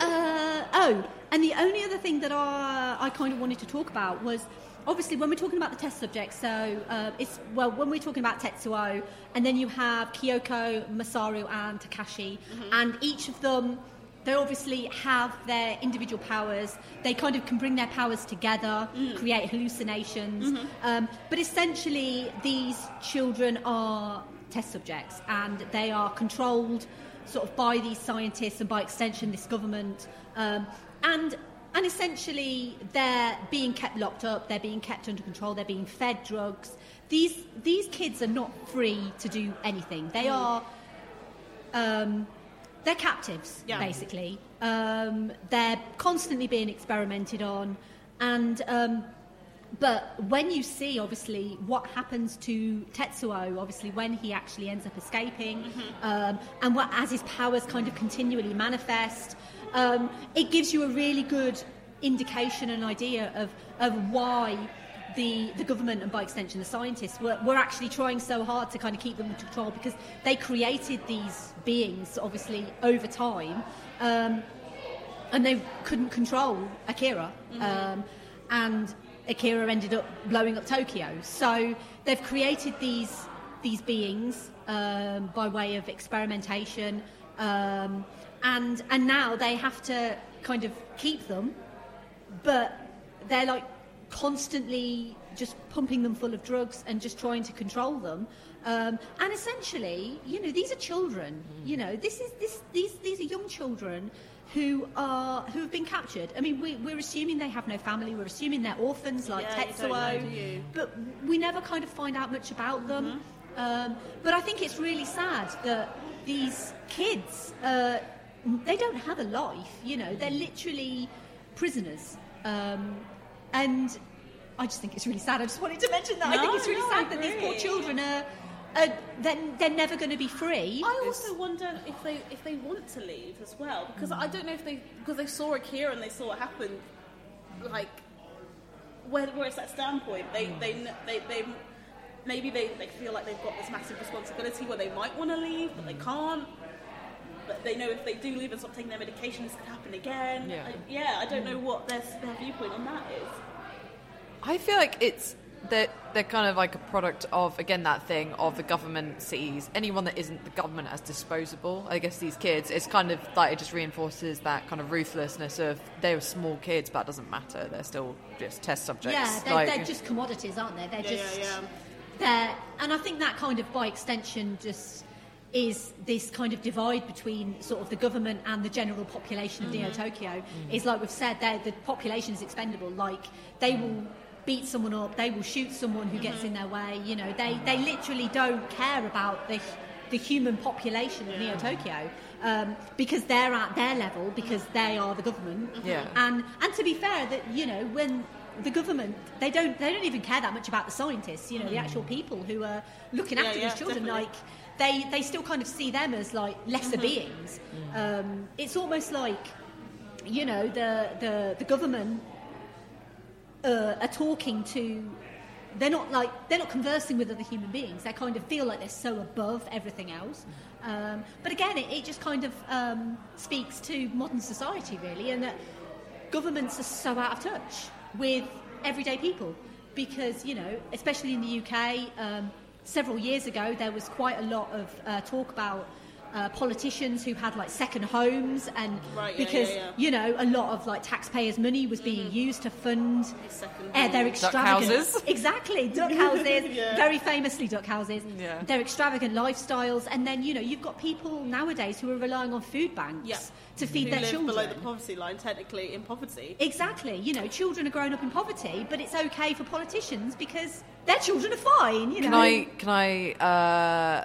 Uh, oh, and the only other thing that I, I kind of wanted to talk about was obviously when we're talking about the test subjects. So uh, it's well when we're talking about Tetsuo, and then you have Kiyoko, Masaru, and Takashi, and each of them. They obviously have their individual powers. They kind of can bring their powers together, create hallucinations. Um, but essentially, these children are test subjects and they are controlled sort of by these scientists and by extension this government um, and and essentially they're being kept locked up they're being kept under control they're being fed drugs. These these kids are not free to do anything. They are um, they're captives Yeah. basically. Um, they're constantly being experimented on. And um, but when you see, obviously, what happens to Tetsuo, obviously, when he actually ends up escaping, um, and what, as his powers kind of continually manifest, um, it gives you a really good indication and idea of, of why the, the government and by extension the scientists were, were actually trying so hard to kind of keep them under control because they created these beings, obviously, over time. Um, and they couldn't control Akira. Um, and Akira ended up blowing up Tokyo. So they've created these these beings um, by way of experimentation, um, and and now they have to kind of keep them, but they're like constantly just pumping them full of drugs and just trying to control them. Um, and essentially, you know, these are children. You know, this is this these these are young children who are who have been captured. I mean, we, we're assuming they have no family. We're assuming they're orphans like Yeah, Tetsuo, know, but we never kind of find out much about them. Um, but I think it's really sad that these kids uh, they don't have a life. You know, they're literally prisoners. Um, and I just think it's really sad. I just wanted to mention that. I think it's really no, sad that these poor children are, are they're, they're never going to be free. I also wonder if they if they want to leave as well because I don't know if they because they saw Akira and they saw what happened. Like, where that standpoint? They they they they maybe they, they feel like they've got this massive responsibility where they might want to leave but they can't. But they know if they do leave and stop taking their medication, this could happen again. Yeah. I, yeah, I don't know what their their viewpoint on that is. I feel like it's that they're kind of like a product of again that thing of the government sees anyone that isn't the government as disposable. I guess these kids, it's kind of like it just reinforces that kind of ruthlessness of they're small kids, but it doesn't matter. They're still just test subjects. Yeah, they're, like, they're just commodities, aren't they? They're Yeah, just yeah, yeah. they're, and I think that kind of by extension just is this kind of divide between sort of the government and the general population of Neo mm-hmm. Tokyo mm-hmm. is like we've said, the population is expendable. Like they will beat someone up, they will shoot someone who gets in mm-hmm. their way. You know, they they literally don't care about the the human population of Neo Tokyo um, because they're at their level because they are the government. Yeah. And and to be fair, that you know when the government they don't they don't even care that much about the scientists. You know, the actual people who are looking after yeah, these children. definitely. Like they they still kind of see them as like lesser beings. Um, it's almost like you know the the the government uh, are talking to they're not like they're not conversing with other human beings. They kind of feel like they're so above everything else. Um, but again it, it just kind of um, speaks to modern society really and that governments are so out of touch with everyday people because you know especially in the uk um, several years ago there was quite a lot of uh, talk about uh, politicians who had like second homes and Right, yeah, because yeah, yeah. you know a lot of like taxpayers money was being used to fund uh, their home. extravagant houses. exactly duck houses Yeah. very famously duck houses Yeah. their extravagant lifestyles and then you know you've got people nowadays who are relying on food banks Yeah. To feed Who their live children below the poverty line, technically in poverty. Exactly. You know, children are growing up in poverty, but it's okay for politicians because their children are fine. You know. Can I can I uh,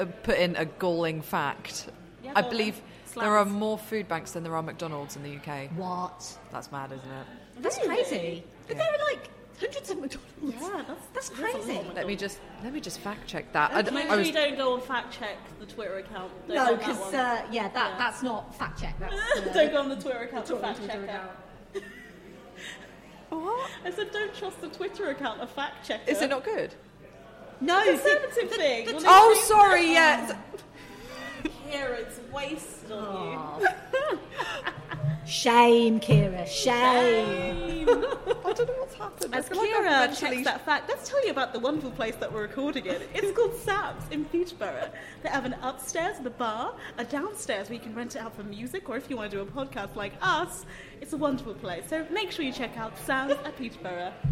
uh, put in a galling fact? Yeah, I believe then. there are more food banks than there are McDonald's in the UK. What? That's mad, isn't it? That's Really? crazy. But there are like hundreds of McDonald's. Yeah, that's- that's that's a crazy. Let me just let me just fact check that. I, Make I sure was you don't go and fact check the Twitter account. Don't No, go on that because uh, yeah, that Yeah. that's not fact check. That's uh, don't go on the Twitter account to Twitter- fact check account. out. I said don't trust the Twitter account of fact checker. is it not good? No, conservative the- thing? the- the- Oh, sorry. Yeah. Here it's wasted on Aw. you. Shame, Kira. Shame. I don't know what's happened. I As feel like I've Kira mentally- checks that fact, let's tell you about the wonderful place that we're recording in. It's called Samm's in Peterborough. They have an upstairs the bar, a downstairs where you can rent it out for music, or if you want to do a podcast like us, it's a wonderful place. So make sure you check out Samm's at Peterborough.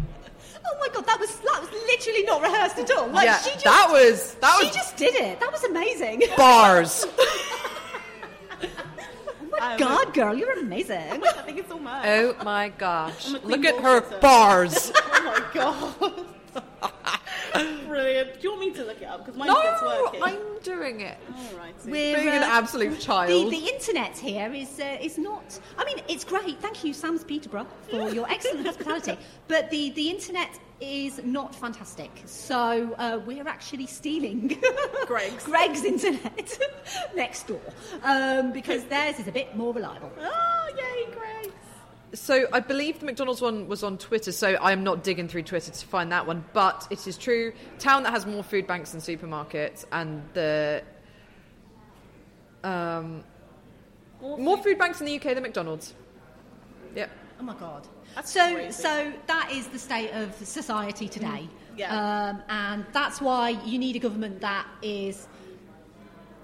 Oh my god, that was that was literally not rehearsed at all. Like yeah, she just, that was that she was just did it. That was amazing. bars. oh my Um, god, girl, you're amazing. I think it's all mine. oh my gosh! I'm a queen Look at her bullshitter. bars. Oh my god. Brilliant. Do you want me to look it up? Because mine no, working. I'm doing it. All right. We're, Being an uh, absolute The, child. the internet here is uh, is not. I mean, it's great. Thank you, Samm's Peterborough, for your excellent hospitality. But the the internet is not fantastic. So uh, we're actually stealing Greggs. Greggs internet next door um, because theirs is a bit more reliable. Oh, yay, Grace. So I believe the McDonald's one was on Twitter, so I am not digging through Twitter to find that one. But it is true. Town that has more food banks than supermarkets, and the um, more food banks in the UK than McDonald's. Yep. Oh my god. That's so crazy. so that is the state of society today. Yeah. Um, and that's why you need a government that is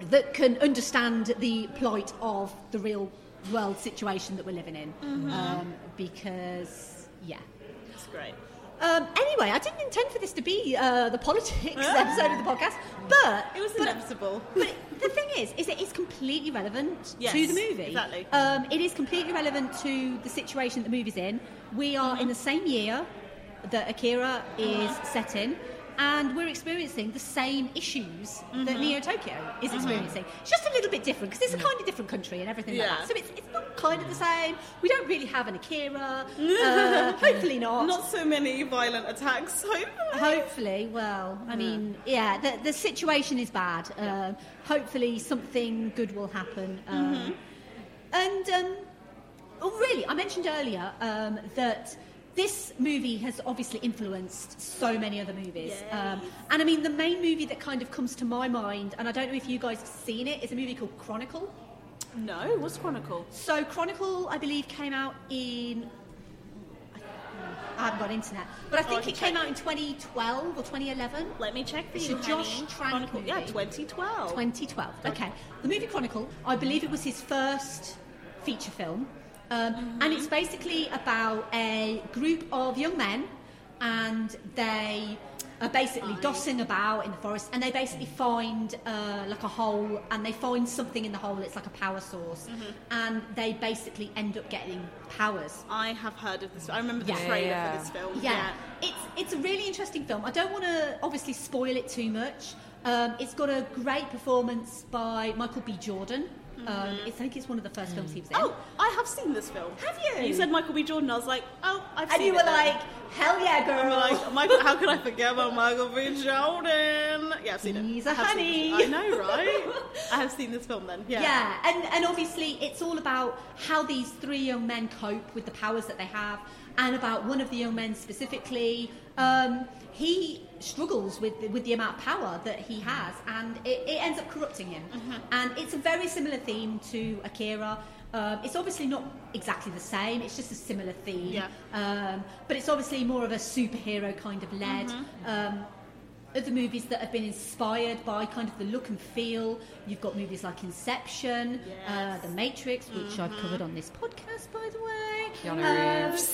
that can understand the plight of the real world situation that we're living in. Mm-hmm. Um, because yeah. That's great. Um, anyway, I didn't intend for this to be uh, the politics episode of the podcast, but It was but- inevitable. but the thing is, is it is completely relevant Yes, to the movie. exactly. Um, it is completely relevant to the situation that the movie's in. We are in the same year that Akira is set in, and we're experiencing the same issues that Neo Tokyo is experiencing. It's just a little bit different because it's a kind of different country and everything like that. So it's, it's not kind of the same. We don't really have an Akira. uh, hopefully not. Not so many violent attacks, hopefully. Hopefully, well, I mean, yeah, the, the situation is bad. Um, hopefully, something good will happen. Um, And, um, oh, really, I mentioned earlier um, that this movie has obviously influenced so many other movies. Um, and I mean, the main movie that kind of comes to my mind, and I don't know if you guys have seen it, is a movie called Chronicle. No, what's Chronicle? So, Chronicle, I believe, came out in. I haven't got internet, but I think can it came check. out in 2012 or 2011. Let me check for It's you, a Josh. Trank Chronicle. Yeah, 2012. 2012. Okay. The movie Chronicle, I believe it was his first feature film. Um, And it's basically about a group of young men, and they are basically dossing about in the forest, and they basically find uh, like a hole, and they find something in the hole. It's like a power source, and they basically end up getting powers. I have heard of this. I remember the Yeah. trailer Yeah. for this film. Yeah, it's it's a really interesting film. I don't want to obviously spoil it too much. Um, it's got a great performance by Michael B. Jordan. Um, it's, I think it's one of the first films he was in. Oh, I have seen this film. Have you? You said Michael B. Jordan. I was like, oh, I've and seen it. And you were then. like, "Hell yeah, girl!" I'm like, Michael, how could I forget about Michael B. Jordan? Yeah, I've seen it. He's a I honey. I know, right? I have seen this film then. Yeah. Yeah, and, and obviously it's all about how these three young men cope with the powers that they have, and about one of the young men specifically. Um, he struggles with with the amount of power that he has, and it, it ends up corrupting him. And it's a very similar theme to Akira. Um, it's obviously not exactly the same. It's just a similar theme. Yeah. Um, but it's obviously more of a superhero kind of led. Um, other movies that have been inspired by kind of the look and feel. You've got movies like Inception, uh, The Matrix, which I've covered on this podcast, by the way. Keanu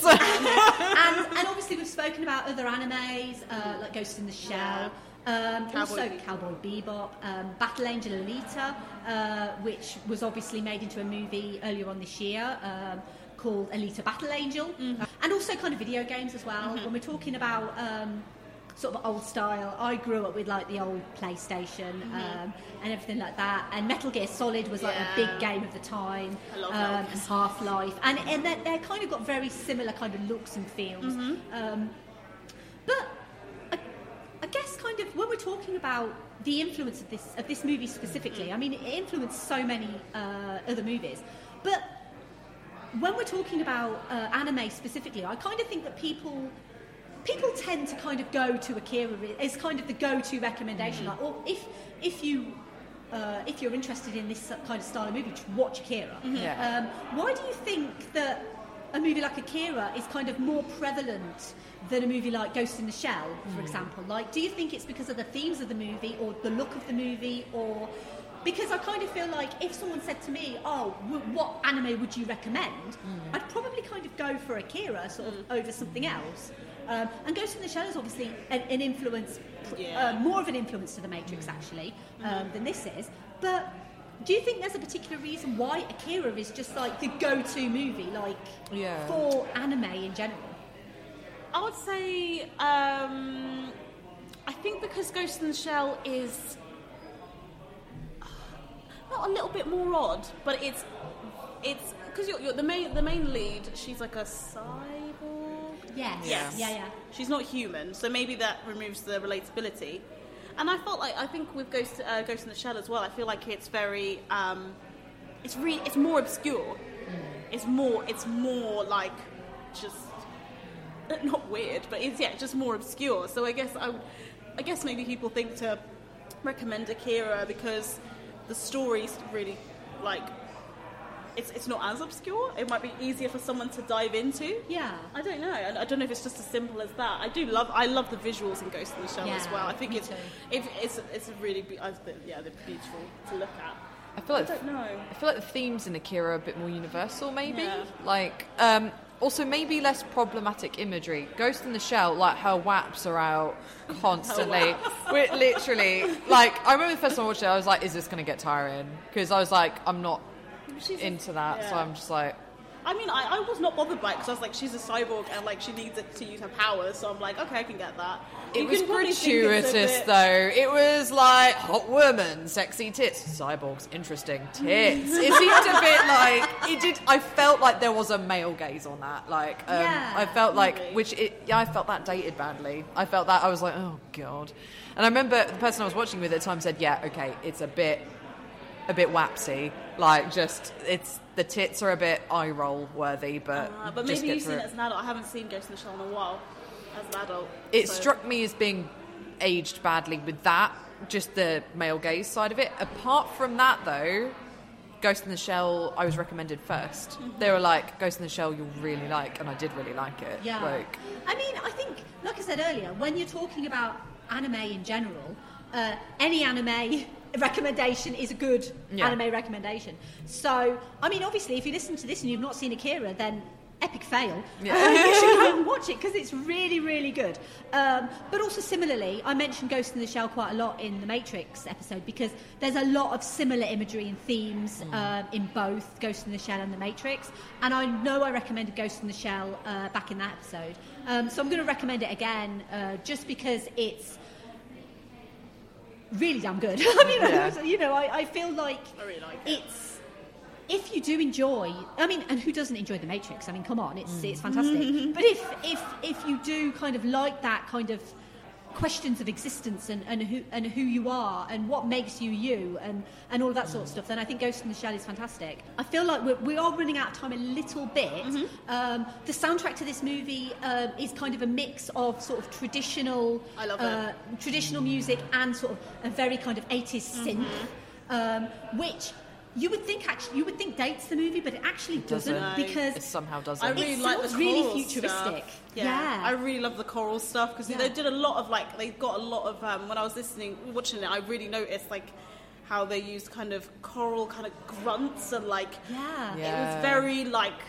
Um, and, and obviously, we've spoken about other animes uh, like Ghost in the Shell. Um, Cowboy also, Bebop. Cowboy Bebop, um, Battle Angel Alita, uh, which was obviously made into a movie earlier on this year um, called Alita Battle Angel, Mm-hmm. Uh, and also kind of video games as well. When we're talking about um, sort of old style, I grew up with like the old PlayStation um, and everything like that. And Metal Gear Solid was like a Mm-hmm. Big game of the time, um, and Half Life, and and they're, they're kind of got very similar kind of looks and feels. Mm-hmm. Um, but I, I guess kind of when we're talking about the influence of this of this movie specifically, I mean it influenced so many uh, other movies, but when we're talking about uh, anime specifically, I kind of think that people people tend to kind of go to Akira as kind of the go-to recommendation. Mm. Like, or if if you uh, if you're interested in this kind of style of movie, to watch Akira. Mm-hmm. Yeah. Um, why do you think that a movie like Akira is kind of more prevalent than a movie like Ghost in the Shell, for mm. example? Like, do you think it's because of the themes of the movie or the look of the movie or because I kind of feel like if someone said to me, "Oh, w- what anime would you recommend?" Mm. I'd probably kind of go for Akira sort of over something else. Um, and Ghost in the Shell is obviously an, an influence, Yeah. uh, more of an influence to the Matrix actually um, than this is. But do you think there's a particular reason why Akira is just like the go-to movie, like Yeah. for anime in general? I would say, um, I think because Ghost in the Shell is not a little bit more odd, but it's it's because you're, you're the main the main lead. She's like a cyborg. Yes. Yes. Yeah, yeah. She's not human, so maybe that removes the relatability. And I felt like I think with Ghost uh, Ghost in the Shell as well. I feel like it's very um, it's really it's more obscure. It's more it's more like just not weird, but it's yeah, just more obscure. So I guess I, I guess maybe people think to recommend Akira because the story's really like it's it's not as obscure. It might be easier for someone to dive into. Yeah. I don't know. I, I don't know if it's just as simple as that. I do love I love the visuals in Ghost in the Shell as well. I think it's if it's it's a really be- I think, yeah they're beautiful to look at. I feel like I don't know. I feel like the themes in Akira are a bit more universal, maybe. Yeah. Like, um, also maybe less problematic imagery. Ghost in the Shell, like her waps are out constantly. We're literally like, I remember the first time I watched it, I was like, "Is this going to get tiring?" Because I was like, "I'm not She's into that," so. I'm just like, I mean, I, I was not bothered by it because I was like, she's a cyborg and like she needs it to use her powers, so I'm like, okay, I can get that. It You was can probably think it's a gratuitous, bit- though. It was like hot woman, sexy tits, cyborgs, interesting tits. It seemed a bit like it did. I felt like there was a male gaze on that. Like, um, Yeah, I felt like which it, yeah, I felt that dated badly. I felt that I was like, oh god. And I remember the person I was watching with at the time said, yeah, okay, it's a bit, a bit wapsy. Like, just it's the tits are a bit eye roll worthy, but Uh, but maybe you've seen it. it as an adult. I haven't seen Ghost in the Shell in a while as an adult. It so- struck me as being aged badly with that, just the male gaze side of it. Apart from that, though, Ghost in the Shell, I was recommended 1st Mm-hmm. They were like, Ghost in the Shell, you'll really like, and I did really like it. Yeah. Like, I mean, I think, like I said earlier, when you're talking about anime in general, uh, any anime recommendation is a good Yeah. anime recommendation. So, I mean, obviously, if you listen to this and you've not seen Akira, then epic fail. Yeah. Uh, you should go and watch it because it's really, really good. Um, but also, similarly, I mentioned Ghost in the Shell quite a lot in the Matrix episode because there's a lot of similar imagery and themes um, in both Ghost in the Shell and the Matrix. And I know I recommended Ghost in the Shell uh, back in that episode. Um, so I'm going to recommend it again uh, just because it's really damn good. I mean, Yeah. you know, I, I feel like I really like it. it's if you do enjoy i mean and who doesn't enjoy the matrix i mean come on it's it's fantastic mm-hmm. but if if if you do kind of like that kind of questions of existence and, and who and who you are and what makes you you and and all of that sort of stuff then i think ghost in the shell is fantastic. I feel like we're, we are running out of time a little bit. Um, the soundtrack to this movie um, is kind of a mix of sort of traditional uh, traditional music and sort of a very kind of 80s synth um, which you would think actually you would think dates the movie but it actually doesn't, doesn't. because it somehow doesn't. I It really like the sounds really futuristic. Stuff. Yeah. I really love the choral stuff because Yeah. they did a lot of like they got a lot of um, when I was listening watching it. I really noticed like how they used kind of choral kind of grunts and like Yeah. it was very like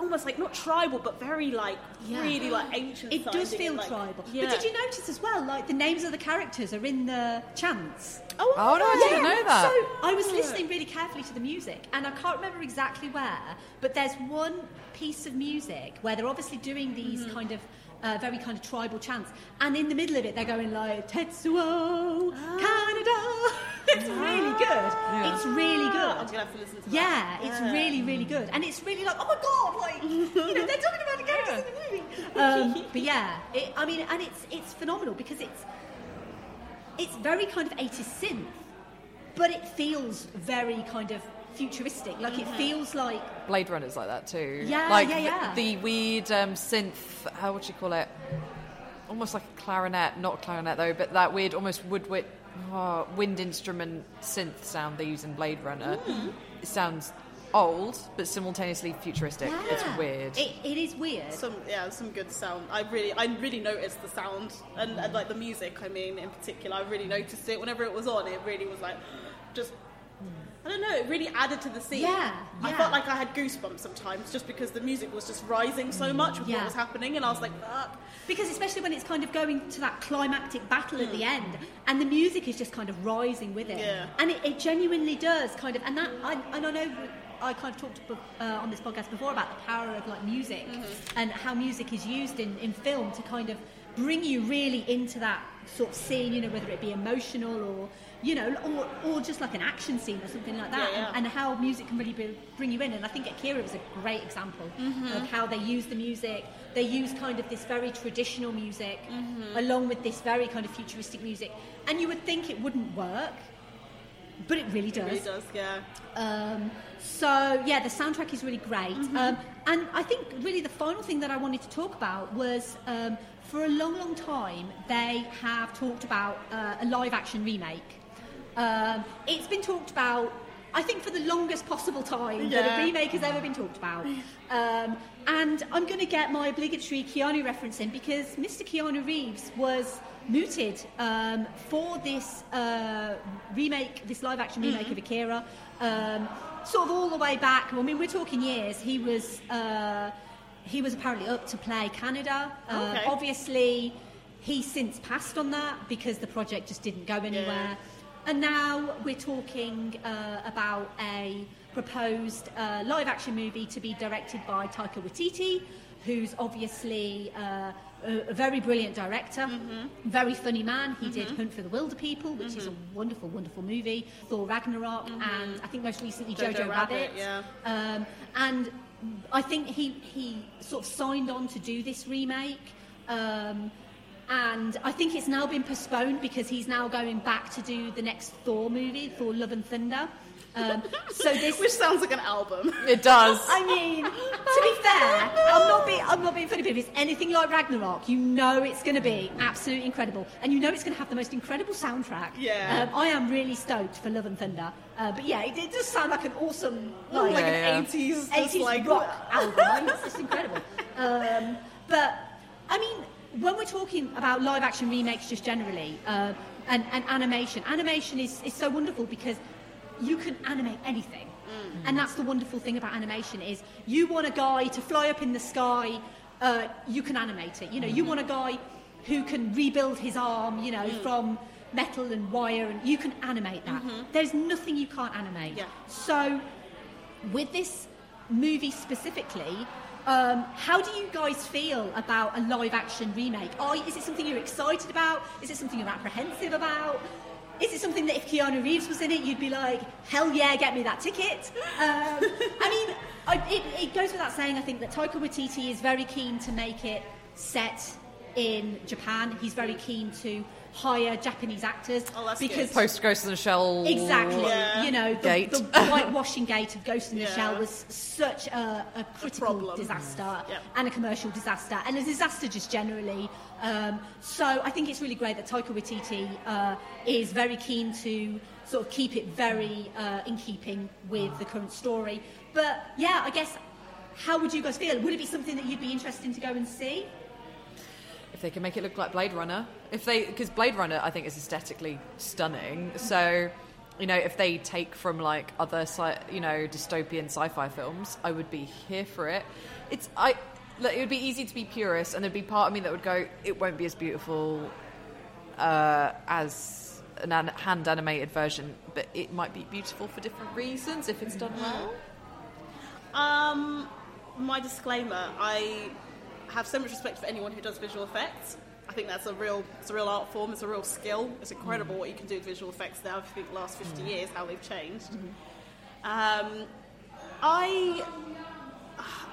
almost like not tribal but very like Yeah. really like ancient. it does feel like- tribal Yeah. but did you notice as well like the names of the characters are in the chants Oh, Oh, no, I didn't know that. So I was listening really carefully to the music, and I can't remember exactly where, but there's one piece of music where they're obviously doing these Mm-hmm. kind of uh, very kind of tribal chants, and in the middle of it they're going like Tetsuo, Kaneda. It's really good. It's really I'm good. gonna have to listen to that. Yeah, it's really, really good, and it's really like, oh my god, like you know, they're talking about the characters in the movie. Um, but yeah, it, I mean, and it's it's phenomenal because it's it's very kind of 80s synth, but it feels very kind of futuristic. Like it feels like Blade Runner's like that too. Yeah, like yeah, the- yeah. The, weird um, synth. How would you call it? Almost like a clarinet, not clarinet though, but that weird, almost woodwind, oh, wind instrument synth sound they use in Blade Runner. Hmm. It sounds old, but simultaneously futuristic. It's weird. It, it is weird. Some yeah, some good sound. I really, I really noticed the sound and, and like the music. I mean, in particular, I really noticed it whenever it was on. It really was like, just, I don't know. It really added to the scene. Yeah, I yeah. felt like I had goosebumps sometimes just because the music was just rising so much with Yeah. what was happening, and I was like, fuck. Because especially when it's kind of going to that climactic battle at the Hmm. end, and the music is just kind of rising with it, Yeah. and it, it genuinely does kind of, and that I, and I know I kind of talked uh, on this podcast before about the power of like music Mm-hmm. and how music is used in, in film to kind of bring you really into that sort of scene, you know, whether it be emotional or you know, or, or just like an action scene or something like that, Yeah, yeah. And, and how music can really be, bring you in. And I think Akira was a great example Mm-hmm. of how they use the music. They use kind of this very traditional music Mm-hmm. along with this very kind of futuristic music. And you would think it wouldn't work, but it really It does. really does, yeah. Um, so yeah, the soundtrack is really great, Mm-hmm. um, and I think really the final thing that I wanted to talk about was um, for a long, long time they have talked about uh, a live-action remake. Um, it's been talked about, I think, for the longest possible time that a remake has ever been talked about. Um, and I'm going to get my obligatory Keanu reference in because Mr. Keanu Reeves was mooted um, for this uh, remake, this live action remake Mm-hmm. of Akira. Um, sort of all the way back. I mean, we're talking years. He was uh, he was apparently up to play Kaneda. Uh, Okay. Obviously, he's since passed on that because the project just didn't go anywhere. And now we're talking uh, about a proposed uh, live action movie to be directed by Taika Waititi, who's obviously uh, a, a very brilliant director, very funny man. He did Hunt for the Wilderpeople, which is a wonderful, wonderful movie, Thor Ragnarok, and I think most recently Jojo Jojo, Rabbit, Rabbit. yeah. Um, and I think he, he sort of signed on to do this remake. Um, and I think it's now been postponed because he's now going back to do the next Thor movie, Thor Love and Thunder. Um, so this, Which sounds like an album. It does. I mean, to be fair, I'm not being, I'm not being funny, but if it's anything like Ragnarok, you know it's going to be absolutely incredible, and you know it's going to have the most incredible soundtrack. Yeah. um, I am really stoked for Love and Thunder. Uh, but yeah, it, it does sound like an awesome, like, like Yeah, an yeah. 80s, just 80s like rock album. I mean, it's just incredible. Um, but I mean, when we're talking about live action remakes, just generally, uh, and, and animation, animation is, is so wonderful because you can animate anything. And that's the wonderful thing about animation is you want a guy to fly up in the sky, uh, you can animate it. You know, you want a guy who can rebuild his arm, you know, from metal and wire, and you can animate that. There's nothing you can't animate. Yeah. So with this movie specifically, um, how do you guys feel about a live action remake? Are, is it something you're excited about? Is it something you're apprehensive about? Is it something that if Keanu Reeves was in it, you'd be like, hell yeah, get me that ticket? Um, I mean, I, it, it goes without saying, I think that Taika Waititi is very keen to make it set in Japan. He's very keen to hire Japanese actors Oh, that's because good. Post Ghost in the Shell. Exactly. Yeah. You know, the, Gate. the whitewashing gate of Ghost in the Yeah. Shell was such a, a critical problem. disaster Yep. and a commercial disaster and a disaster just generally. Um, so I think it's really great that Taika Waititi uh, is very keen to sort of keep it very uh, in keeping with the current story. But yeah, I guess. How would you guys feel? Would it be something that you'd be interested in to go and see? If they can make it look like Blade Runner, if they because Blade Runner I think is aesthetically stunning. So, you know, if they take from like other sci- you know dystopian sci-fi films, I would be here for it. It's I. It would be easy to be purist, and there'd be part of me that would go, it won't be as beautiful uh, as an an- hand animated version, but it might be beautiful for different reasons if it's done well. Um, my disclaimer: I have so much respect for anyone who does visual effects. I think that's a real, it's a real art form. It's a real skill. It's incredible what you can do with visual effects now. If you think the last 50 years, how they've changed. Um, I,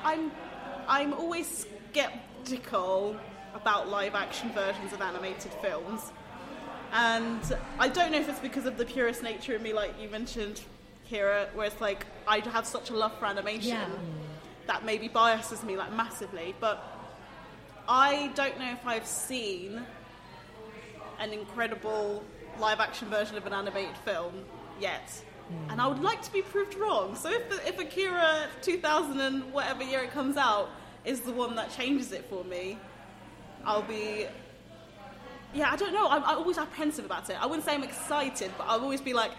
I'm, I'm always skeptical about live action versions of animated films. And I don't know if it's because of the purist nature of me, like you mentioned, Kira, where it's like I have such a love for animation Yeah. that maybe biases me like massively. But I don't know if I've seen an incredible live action version of an animated film yet. Hmm. And I would like to be proved wrong. So if, the, if Akira 2000 and whatever year it comes out is the one that changes it for me, I'll be. Yeah, I don't know. I'm, I'm always apprehensive about it. I wouldn't say I'm excited, but I'll always be like,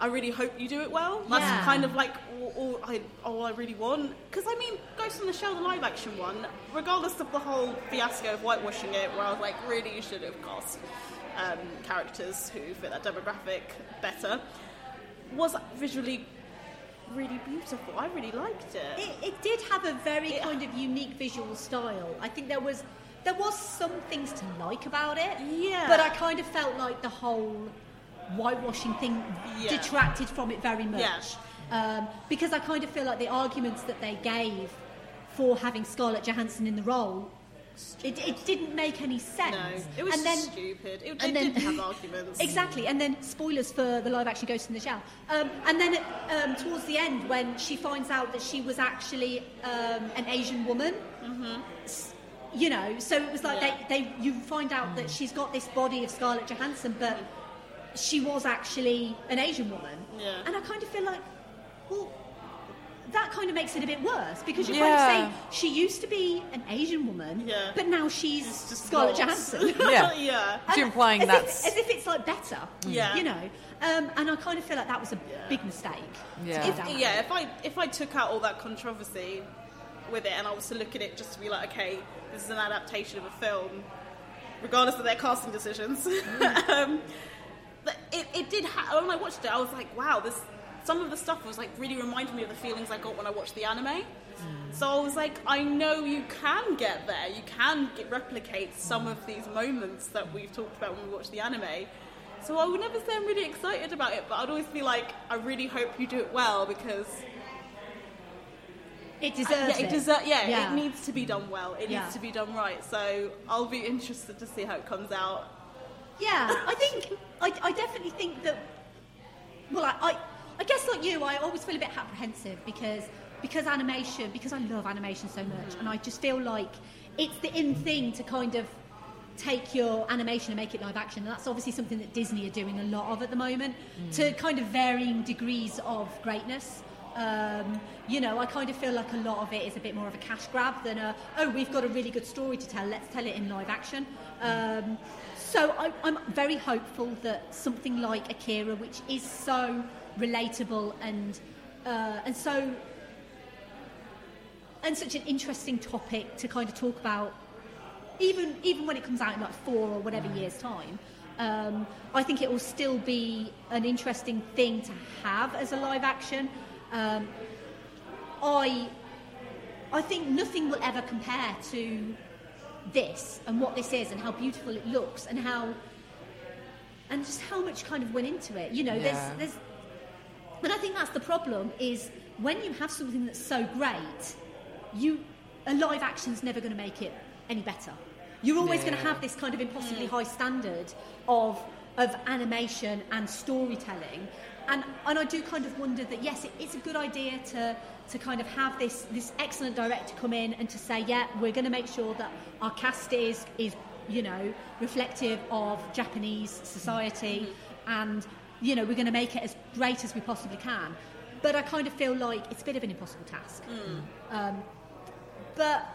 I really hope you do it well. That's Yeah. kind of like all, all, I, all I really want. Because, I mean, Ghost in the Shell, the live action one, regardless of the whole fiasco of whitewashing it, where I was like, really, you should have cast um, characters who fit that demographic better, was visually really beautiful. I really liked it. It, it did have a very It- kind of unique visual style. I think there was there was some things to like about it. Yeah. But I kind of felt like the whole whitewashing thing Yeah. detracted from it very much. Yeah. Um, because I kind of feel like the arguments that they gave for having Scarlett Johansson in the role, it, it didn't make any sense. no, it was and then, stupid. It, and it then- didn't have arguments. Exactly, and then spoilers for the live action Ghost in the Shell. Um, and then um, towards the end, when she finds out that she was actually um, an Asian woman, s- you know, so it was like Yeah. they, they you find out that she's got this body of Scarlett Johansson, but she was actually an Asian woman. Yeah. And I kind of feel like, well, that kind of makes it a bit worse because you're Yeah. kind of saying she used to be an Asian woman, Yeah. but now she's just Scarlett not. Johansson. Yeah. yeah. So you're implying as that's- if, as if it's like better. Yeah. You know, um, and I kind of feel like that was a big mistake. Yeah. If, yeah, if I if I took out all that controversy with it and I was to look at it just to be like, okay, this is an adaptation of a film, regardless of their casting decisions. um, but it, it did. Ha- when I watched it, I was like, wow, this. Some of the stuff was like really reminded me of the feelings I got when I watched the anime. Mm. So I was like, I know you can get there. You can get, replicate some of these moments that we've talked about when we watched the anime. So I would never say I'm really excited about it, but I'd always be like, I really hope you do it well because it deserves yeah, it. it deser- yeah, Yeah. it needs to be done well. It Yeah. needs to be done right. So I'll be interested to see how it comes out. Yeah, I think I, I definitely think that. Well, I, I I guess like you, I always feel a bit apprehensive because because animation because I love animation so much, and I just feel like it's the in thing to kind of take your animation and make it live action, and that's obviously something that Disney are doing a lot of at the moment, to kind of varying degrees of greatness. Um, you know, I kind of feel like a lot of it is a bit more of a cash grab than a, oh, we've got a really good story to tell, let's tell it in live action. Um, so I, I'm very hopeful that something like Akira, which is so relatable and uh, and so and such an interesting topic to kind of talk about, even even when it comes out in like four or whatever years time. Um, I think it will still be an interesting thing to have as a live action. Um, I I think nothing will ever compare to this and what this is and how beautiful it looks and how and just how much kind of went into it. You know, Yeah. there's there's and I think that's the problem is when you have something that's so great, you a live action's never going to make it any better. You're always going to have this kind of impossibly mm. high standard of of animation and storytelling. And and I do kind of wonder that yes, it, it's a good idea to to kind of have this this excellent director come in and to say, yeah, we're going to make sure that our cast is is you know reflective of Japanese society and you know we're going to make it as great as we possibly can. But I kind of feel like it's a bit of an impossible task. Um, but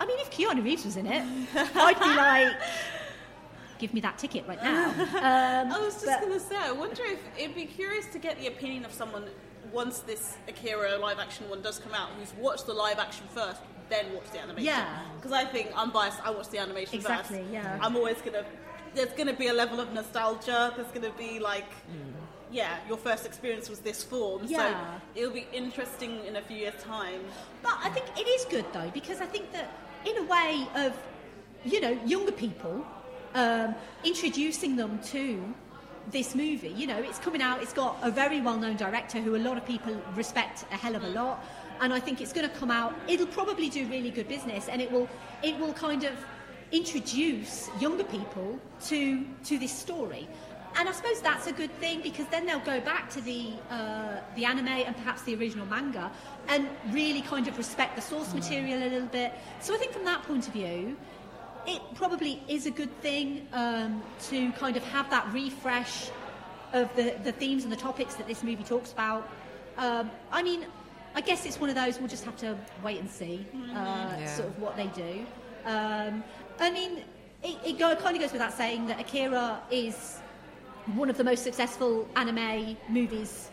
I mean, if Keanu Reeves was in it, I'd be like, give me that ticket right now. Um, I was just going to say, I wonder if it'd be curious to get the opinion of someone once this Akira live action one does come out, who's watched the live action first, then watch the animation. Yeah. Because I think I'm biased. I watch the animation Exactly, first. yeah. I'm always gonna. There's gonna be a level of nostalgia. There's gonna be like. Yeah, your first experience was this form, Yeah. so it'll be interesting in a few years' time. But I think it is good though because I think that in a way of you know younger people um, introducing them to this movie. You know, it's coming out. It's got a very well-known director who a lot of people respect a hell of a lot, and I think it's going to come out. It'll probably do really good business, and it will it will kind of introduce younger people to to this story. And I suppose that's a good thing because then they'll go back to the uh, the anime and perhaps the original manga and really kind of respect the source material a little bit. So I think from that point of view, it probably is a good thing um, to kind of have that refresh of the, the themes and the topics that this movie talks about. Um, I mean, I guess it's one of those we'll just have to wait and see uh, Yeah. sort of what they do. Um, I mean, it, it go, kind of goes without saying that Akira is one of the most successful anime movies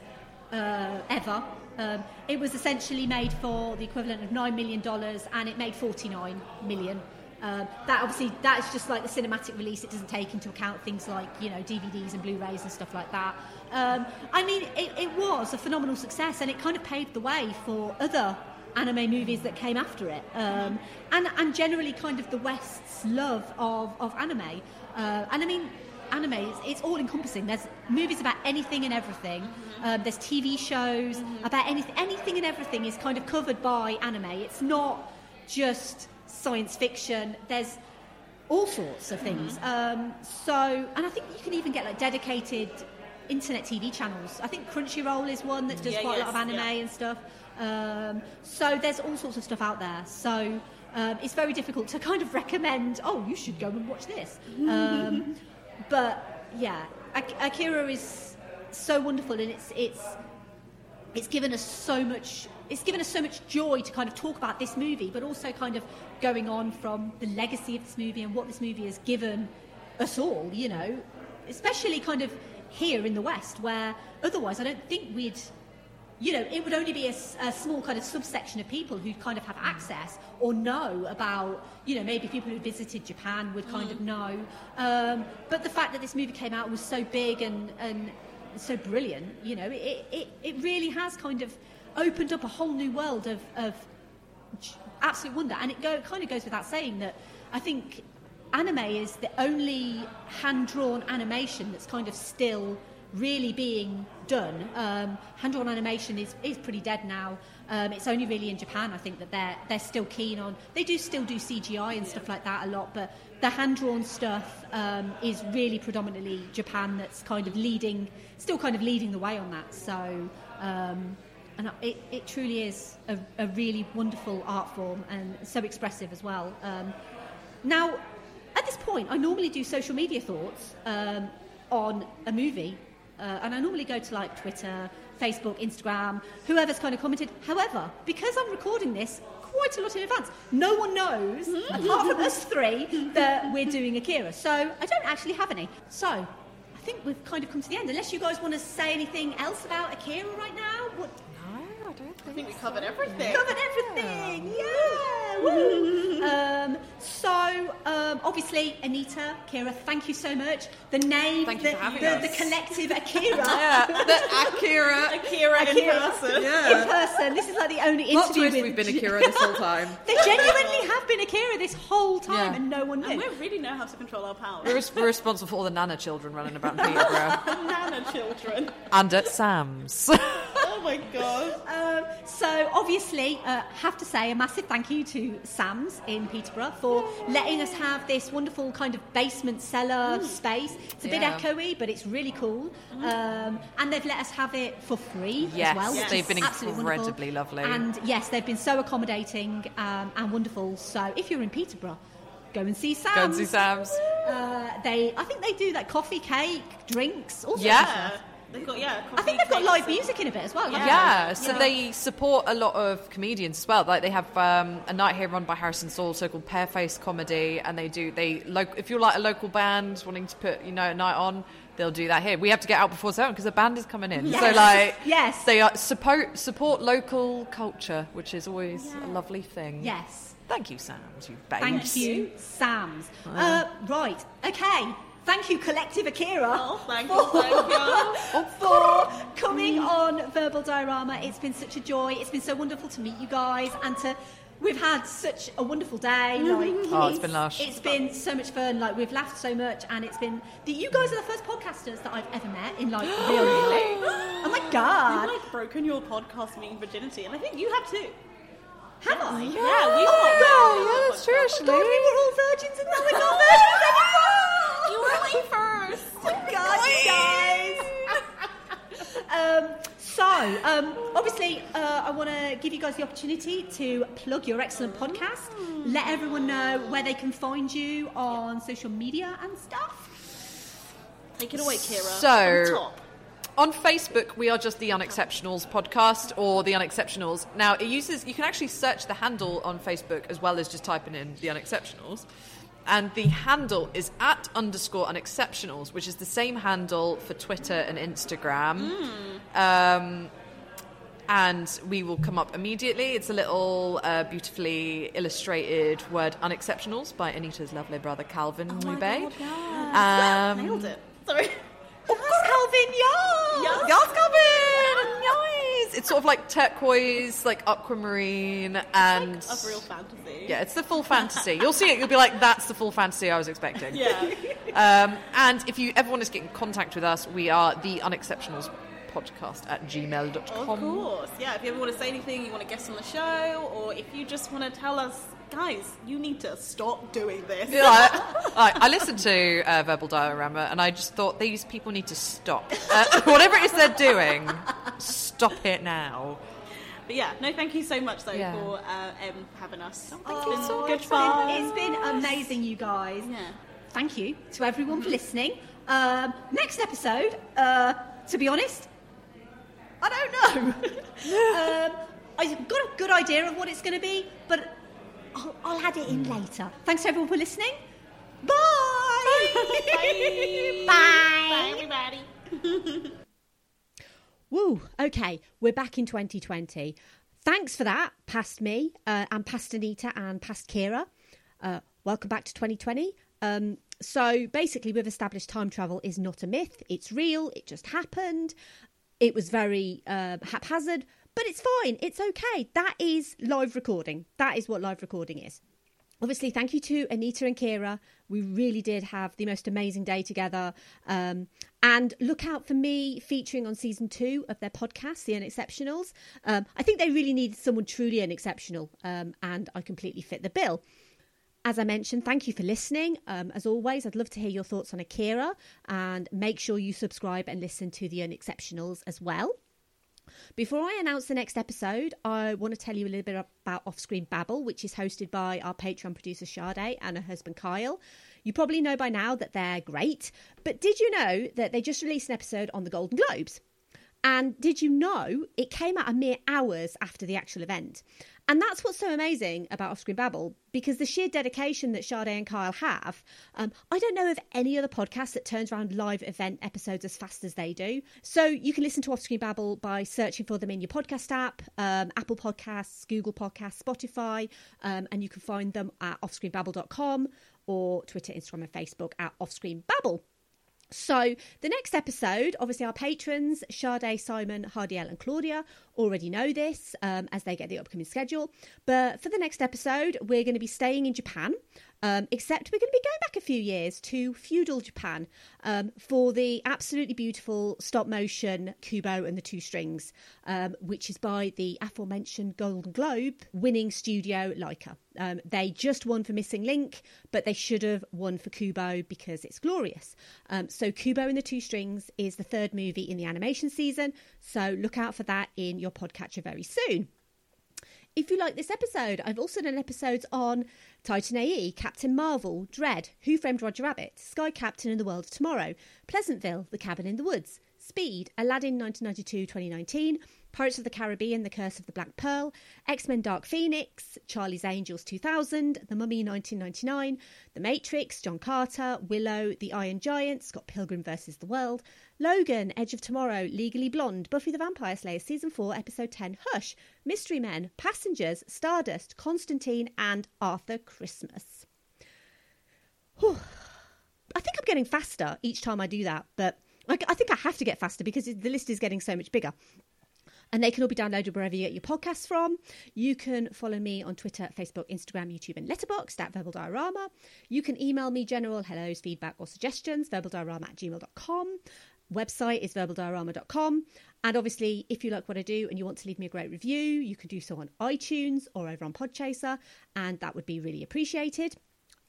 uh, ever. Um, it was essentially made for the equivalent of nine million dollars, and it made forty-nine million. Um, that obviously that is just like the cinematic release. It doesn't take into account things like you know DVDs and Blu-rays and stuff like that. Um, I mean, it, it was a phenomenal success, and it kind of paved the way for other anime movies that came after it, um, and and generally kind of the West's love of of anime. Uh, and I mean, anime is it's all encompassing. There's movies about anything and everything. Um, there's TV shows about anything. Anything and everything is kind of covered by anime. It's not just science fiction. There's all sorts of things. Um, so, and I think you can even get like dedicated internet TV channels. I think Crunchyroll is one that does Yeah, quite a lot of anime yeah. and stuff. Um, so there's all sorts of stuff out there. So um, it's very difficult to kind of recommend. Oh, you should go and watch this. Um, but yeah, Ak- Akira is so wonderful, and it's it's it's given us so much it's given us so much joy to kind of talk about this movie but also kind of going on from the legacy of this movie and what this movie has given us all you know especially kind of here in the west where otherwise i don't think we'd you know it would only be a small kind of subsection of people who'd kind of have access or know about you know maybe people who visited japan would kind of know um, but the fact that this movie came out was so big and and so brilliant. You know, it, it, it really has kind of opened up a whole new world of, of absolute wonder. And it go, kind of goes without saying that I think anime is the only hand drawn animation that's kind of still really being done. Um, hand drawn animation is, is pretty dead now. Um, it's only really in Japan, I think, that they're, they're still keen on. They do still do CGI and stuff like that a lot, but the hand drawn stuff um, is really predominantly Japan that's kind of leading, still kind of leading the way on that. So, um, and it, it truly is a, a really wonderful art form and so expressive as well. Um, now, at this point, I normally do social media thoughts um, on a movie, uh, and I normally go to like Twitter, Facebook, Instagram, whoever's kind of commented. However, because I'm recording this quite a lot in advance, no one knows, apart from us three, that we're doing Akira. So I don't actually have any. So I think we've kind of come to the end. Unless you guys want to say anything else about Akira right now? What, No, I I think we covered everything. covered everything. Yeah. Woo. um, so um, obviously, Anita, Kira, thank you so much. The name, Thank you the, for having the, us. the collective Akira. Yeah, the Akira. Akira, in Akira. person. In person, this is like the only Plot interview with we've been Akira this whole time. They genuinely have been Akira this whole time, Yeah. and no one And we really know how to control our power. We're, res- we're responsible for all the Nana children running about in Peterborough. Nana children. and at Samm's. Oh my god. Um, so obviously, uh, have to say a massive thank you to Samm's in Peterborough for letting us have this wonderful kind of basement cellar space. It's a Yeah. bit echoey, but it's really cool. Um, and they've let us have it for free Yes, as well. which they've been absolutely wonderful. incredibly lovely. And yes, they've been so accommodating um, and wonderful. So if you're in Peterborough, go and see Samm's. Go and see Samm's. Uh, they, I think they do like coffee, cake, drinks, all sorts of Yeah. stuff. Yeah. They've got, yeah. I think they've got live music in a bit as well. haven't Yeah, they? so they support a lot of comedians as well. Like they have um, a night here run by Harrison Saul, so called Pear-Faced Comedy, and they do they lo- if you're like a local band wanting to put you know a night on, they'll do that here. We have to get out before seven because the band is coming in. So like Yes. they are support support local culture, which is always a lovely thing. Yes. Thank you, Samm's. You babes. Thank you, Samm's. Uh, right, okay. Thank you, Collective Akira. Oh, thank you, thank you. Oh, for oh. coming on Verbal Diorama. It's been such a joy. It's been so wonderful to meet you guys and to. We've had such a wonderful day. Mm-hmm. Like, Oh, it's been lush. It's been so much fun. Like we've laughed so much, and it's been. The, you guys are the first podcasters that I've ever met in like real life. Oh my god! You've like broken your podcast meeting virginity, and I think you have too. Have I? Yeah, we Oh are. my god! yeah, that's true, Oh my actually. god, we were all virgins, and now we're not virgins anymore. You were my first. God, you guys. Um, obviously, uh, I want to give you guys the opportunity to plug your excellent podcast. Let everyone know where they can find you on social media and stuff. Take it away, Kira. So- On top. On Facebook, we are just the Unexceptionals podcast or the Unexceptionals. Now, it uses you can actually search the handle on Facebook as well as just typing in the Unexceptionals. And the handle is at underscore unexceptionals, which is the same handle for Twitter and Instagram. Um, and we will come up immediately. It's a little uh, beautifully illustrated word unexceptionals by Anita's lovely brother Calvin Oh my Mube. God, yes. Um, Nailed it. Sorry. Calvin, yes! Yes. Yes, Calvin! Nice! It's sort of like turquoise, like aquamarine, and. Of real fantasy. yeah, it's the full fantasy. You'll see it, you'll be like, that's the full fantasy I was expecting. Yeah. Um, and if you ever want to get in contact with us, we are the Unexceptionals podcast at gmail.com. Of course, yeah. If you ever want to say anything, you want to guest on the show, or if you just want to tell us, guys, you need to stop doing this. Yeah, I, I, I listened to uh, Verbal Diorama and I just thought these people need to stop. Uh, whatever it is they're doing, stop it now. But yeah, no, thank you so much though Yeah. for uh, Em having us. thank it's you been so good fun. it's been amazing, you guys. Yeah. Thank you to everyone for listening. Um, next episode, uh, to be honest, I don't know. um, I've got a good idea of what it's going to be, but I'll, I'll add it in later. Thanks to everyone for listening. Bye. Bye. Bye. Bye, everybody. Woo. Okay, we're back in 2020. Thanks for that, past me uh, and past Anita and past Kira. Uh, welcome back to 2020. Um, so basically, we've established time travel is not a myth. It's real. It just happened. It was very uh, haphazard, but it's fine. It's okay. That is live recording. That is what live recording is. Obviously, thank you to Anita and Kira. We really did have the most amazing day together. Um, and look out for me featuring on season two of their podcast, The Unexceptionals. Um, I think they really needed someone truly unexceptional, um, and I completely fit the bill. As I mentioned, thank you for listening. Um, as always, I'd love to hear your thoughts on Akira, and make sure you subscribe and listen to The Unexceptionals as well. Before I announce the next episode, I want to tell you a little bit about Offscreen Babble, which is hosted by our Patreon producer Sade and her husband Kyle. You probably know by now that they're great, but did you know that they just released an episode on the Golden Globes? And did you know it came out a mere hours after the actual event? And that's what's so amazing about Offscreen Babble because the sheer dedication that Sade and Kyle have. Um, I don't know of any other podcast that turns around live event episodes as fast as they do. So you can listen to Offscreen Babble by searching for them in your podcast app, um, Apple Podcasts, Google Podcasts, Spotify, um, and you can find them at offscreenbabble.com or Twitter, Instagram, and Facebook at Offscreen Babble. So, the next episode, obviously, our patrons, Sade, Simon, Hardiel, and Claudia, already know this um, as they get the upcoming schedule. But for the next episode, we're going to be staying in Japan, um, except we're going to be going back a few years to feudal Japan um, for the absolutely beautiful stop motion Kubo and the Two Strings, um, which is by the aforementioned Golden Globe winning studio Laika. Um, they just won for Missing Link, but they should have won for Kubo because it's glorious. Um, so, Kubo and the Two Strings is the third movie in the animation season. So, look out for that in your podcatcher very soon. If you like this episode, I've also done episodes on Titan AE, Captain Marvel, Dredd, Who Framed Roger Rabbit, Sky Captain and the World of Tomorrow, Pleasantville, The Cabin in the Woods, Speed, Aladdin 1992 2019, Pirates of the Caribbean, The Curse of the Black Pearl, X Men Dark Phoenix, Charlie's Angels 2000, The Mummy 1999, The Matrix, John Carter, Willow, The Iron Giant, Scott Pilgrim vs. the World, Logan, Edge of Tomorrow, Legally Blonde, Buffy the Vampire Slayer Season 4, Episode 10, Hush, Mystery Men, Passengers, Stardust, Constantine, and Arthur Christmas. Whew. I think I'm getting faster each time I do that, but I, I think I have to get faster because the list is getting so much bigger. And they can all be downloaded wherever you get your podcasts from. You can follow me on Twitter, Facebook, Instagram, YouTube, and Letterboxd at Verbal Diorama. You can email me general hellos, feedback, or suggestions, verbaldiorama at gmail.com. Website is verbaldiorama.com. And obviously, if you like what I do and you want to leave me a great review, you can do so on iTunes or over on Podchaser, and that would be really appreciated.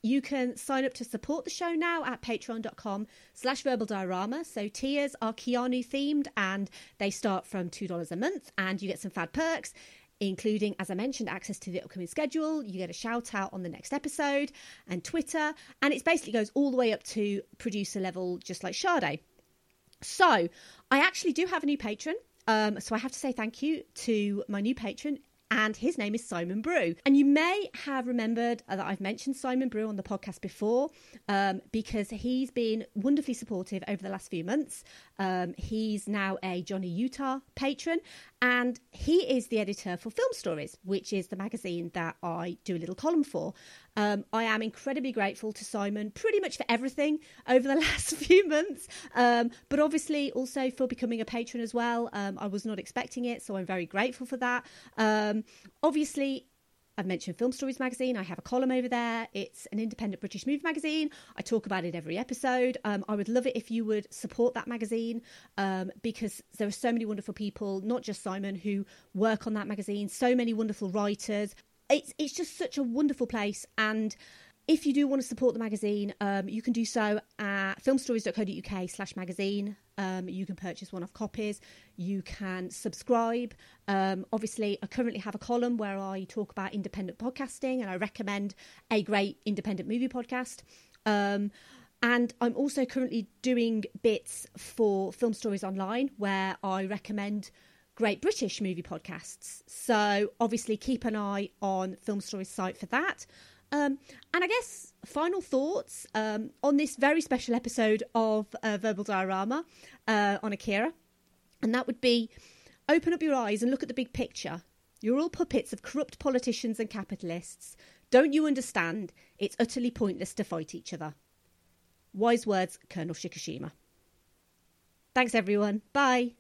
You can sign up to support the show now at patreon.com slash verbal diorama. So tiers are Keanu themed and they start from $2 a month and you get some fad perks, including, as I mentioned, access to the upcoming schedule. You get a shout out on the next episode and Twitter. And it basically goes all the way up to producer level, just like Sade. So I actually do have a new patron. Um, so I have to say thank you to my new patron, and his name is Simon Brew. And you may have remembered that I've mentioned Simon Brew on the podcast before um, because he's been wonderfully supportive over the last few months. Um, he's now a Johnny Utah patron, and he is the editor for Film Stories, which is the magazine that I do a little column for. Um, I am incredibly grateful to Simon pretty much for everything over the last few months, um, but obviously also for becoming a patron as well. Um, I was not expecting it, so I'm very grateful for that. Um, obviously, I've mentioned Film Stories magazine. I have a column over there. It's an independent British movie magazine. I talk about it every episode. Um, I would love it if you would support that magazine um, because there are so many wonderful people, not just Simon, who work on that magazine. So many wonderful writers. It's it's just such a wonderful place and. If you do want to support the magazine, um, you can do so at filmstories.co.uk slash magazine. Um, you can purchase one off copies. You can subscribe. Um, obviously, I currently have a column where I talk about independent podcasting and I recommend a great independent movie podcast. Um, and I'm also currently doing bits for Film Stories Online where I recommend great British movie podcasts. So obviously, keep an eye on Film Stories site for that. Um, and I guess final thoughts um, on this very special episode of uh, Verbal Diorama uh, on Akira, and that would be open up your eyes and look at the big picture. You're all puppets of corrupt politicians and capitalists. Don't you understand? It's utterly pointless to fight each other. Wise words, Colonel Shikishima. Thanks, everyone. Bye.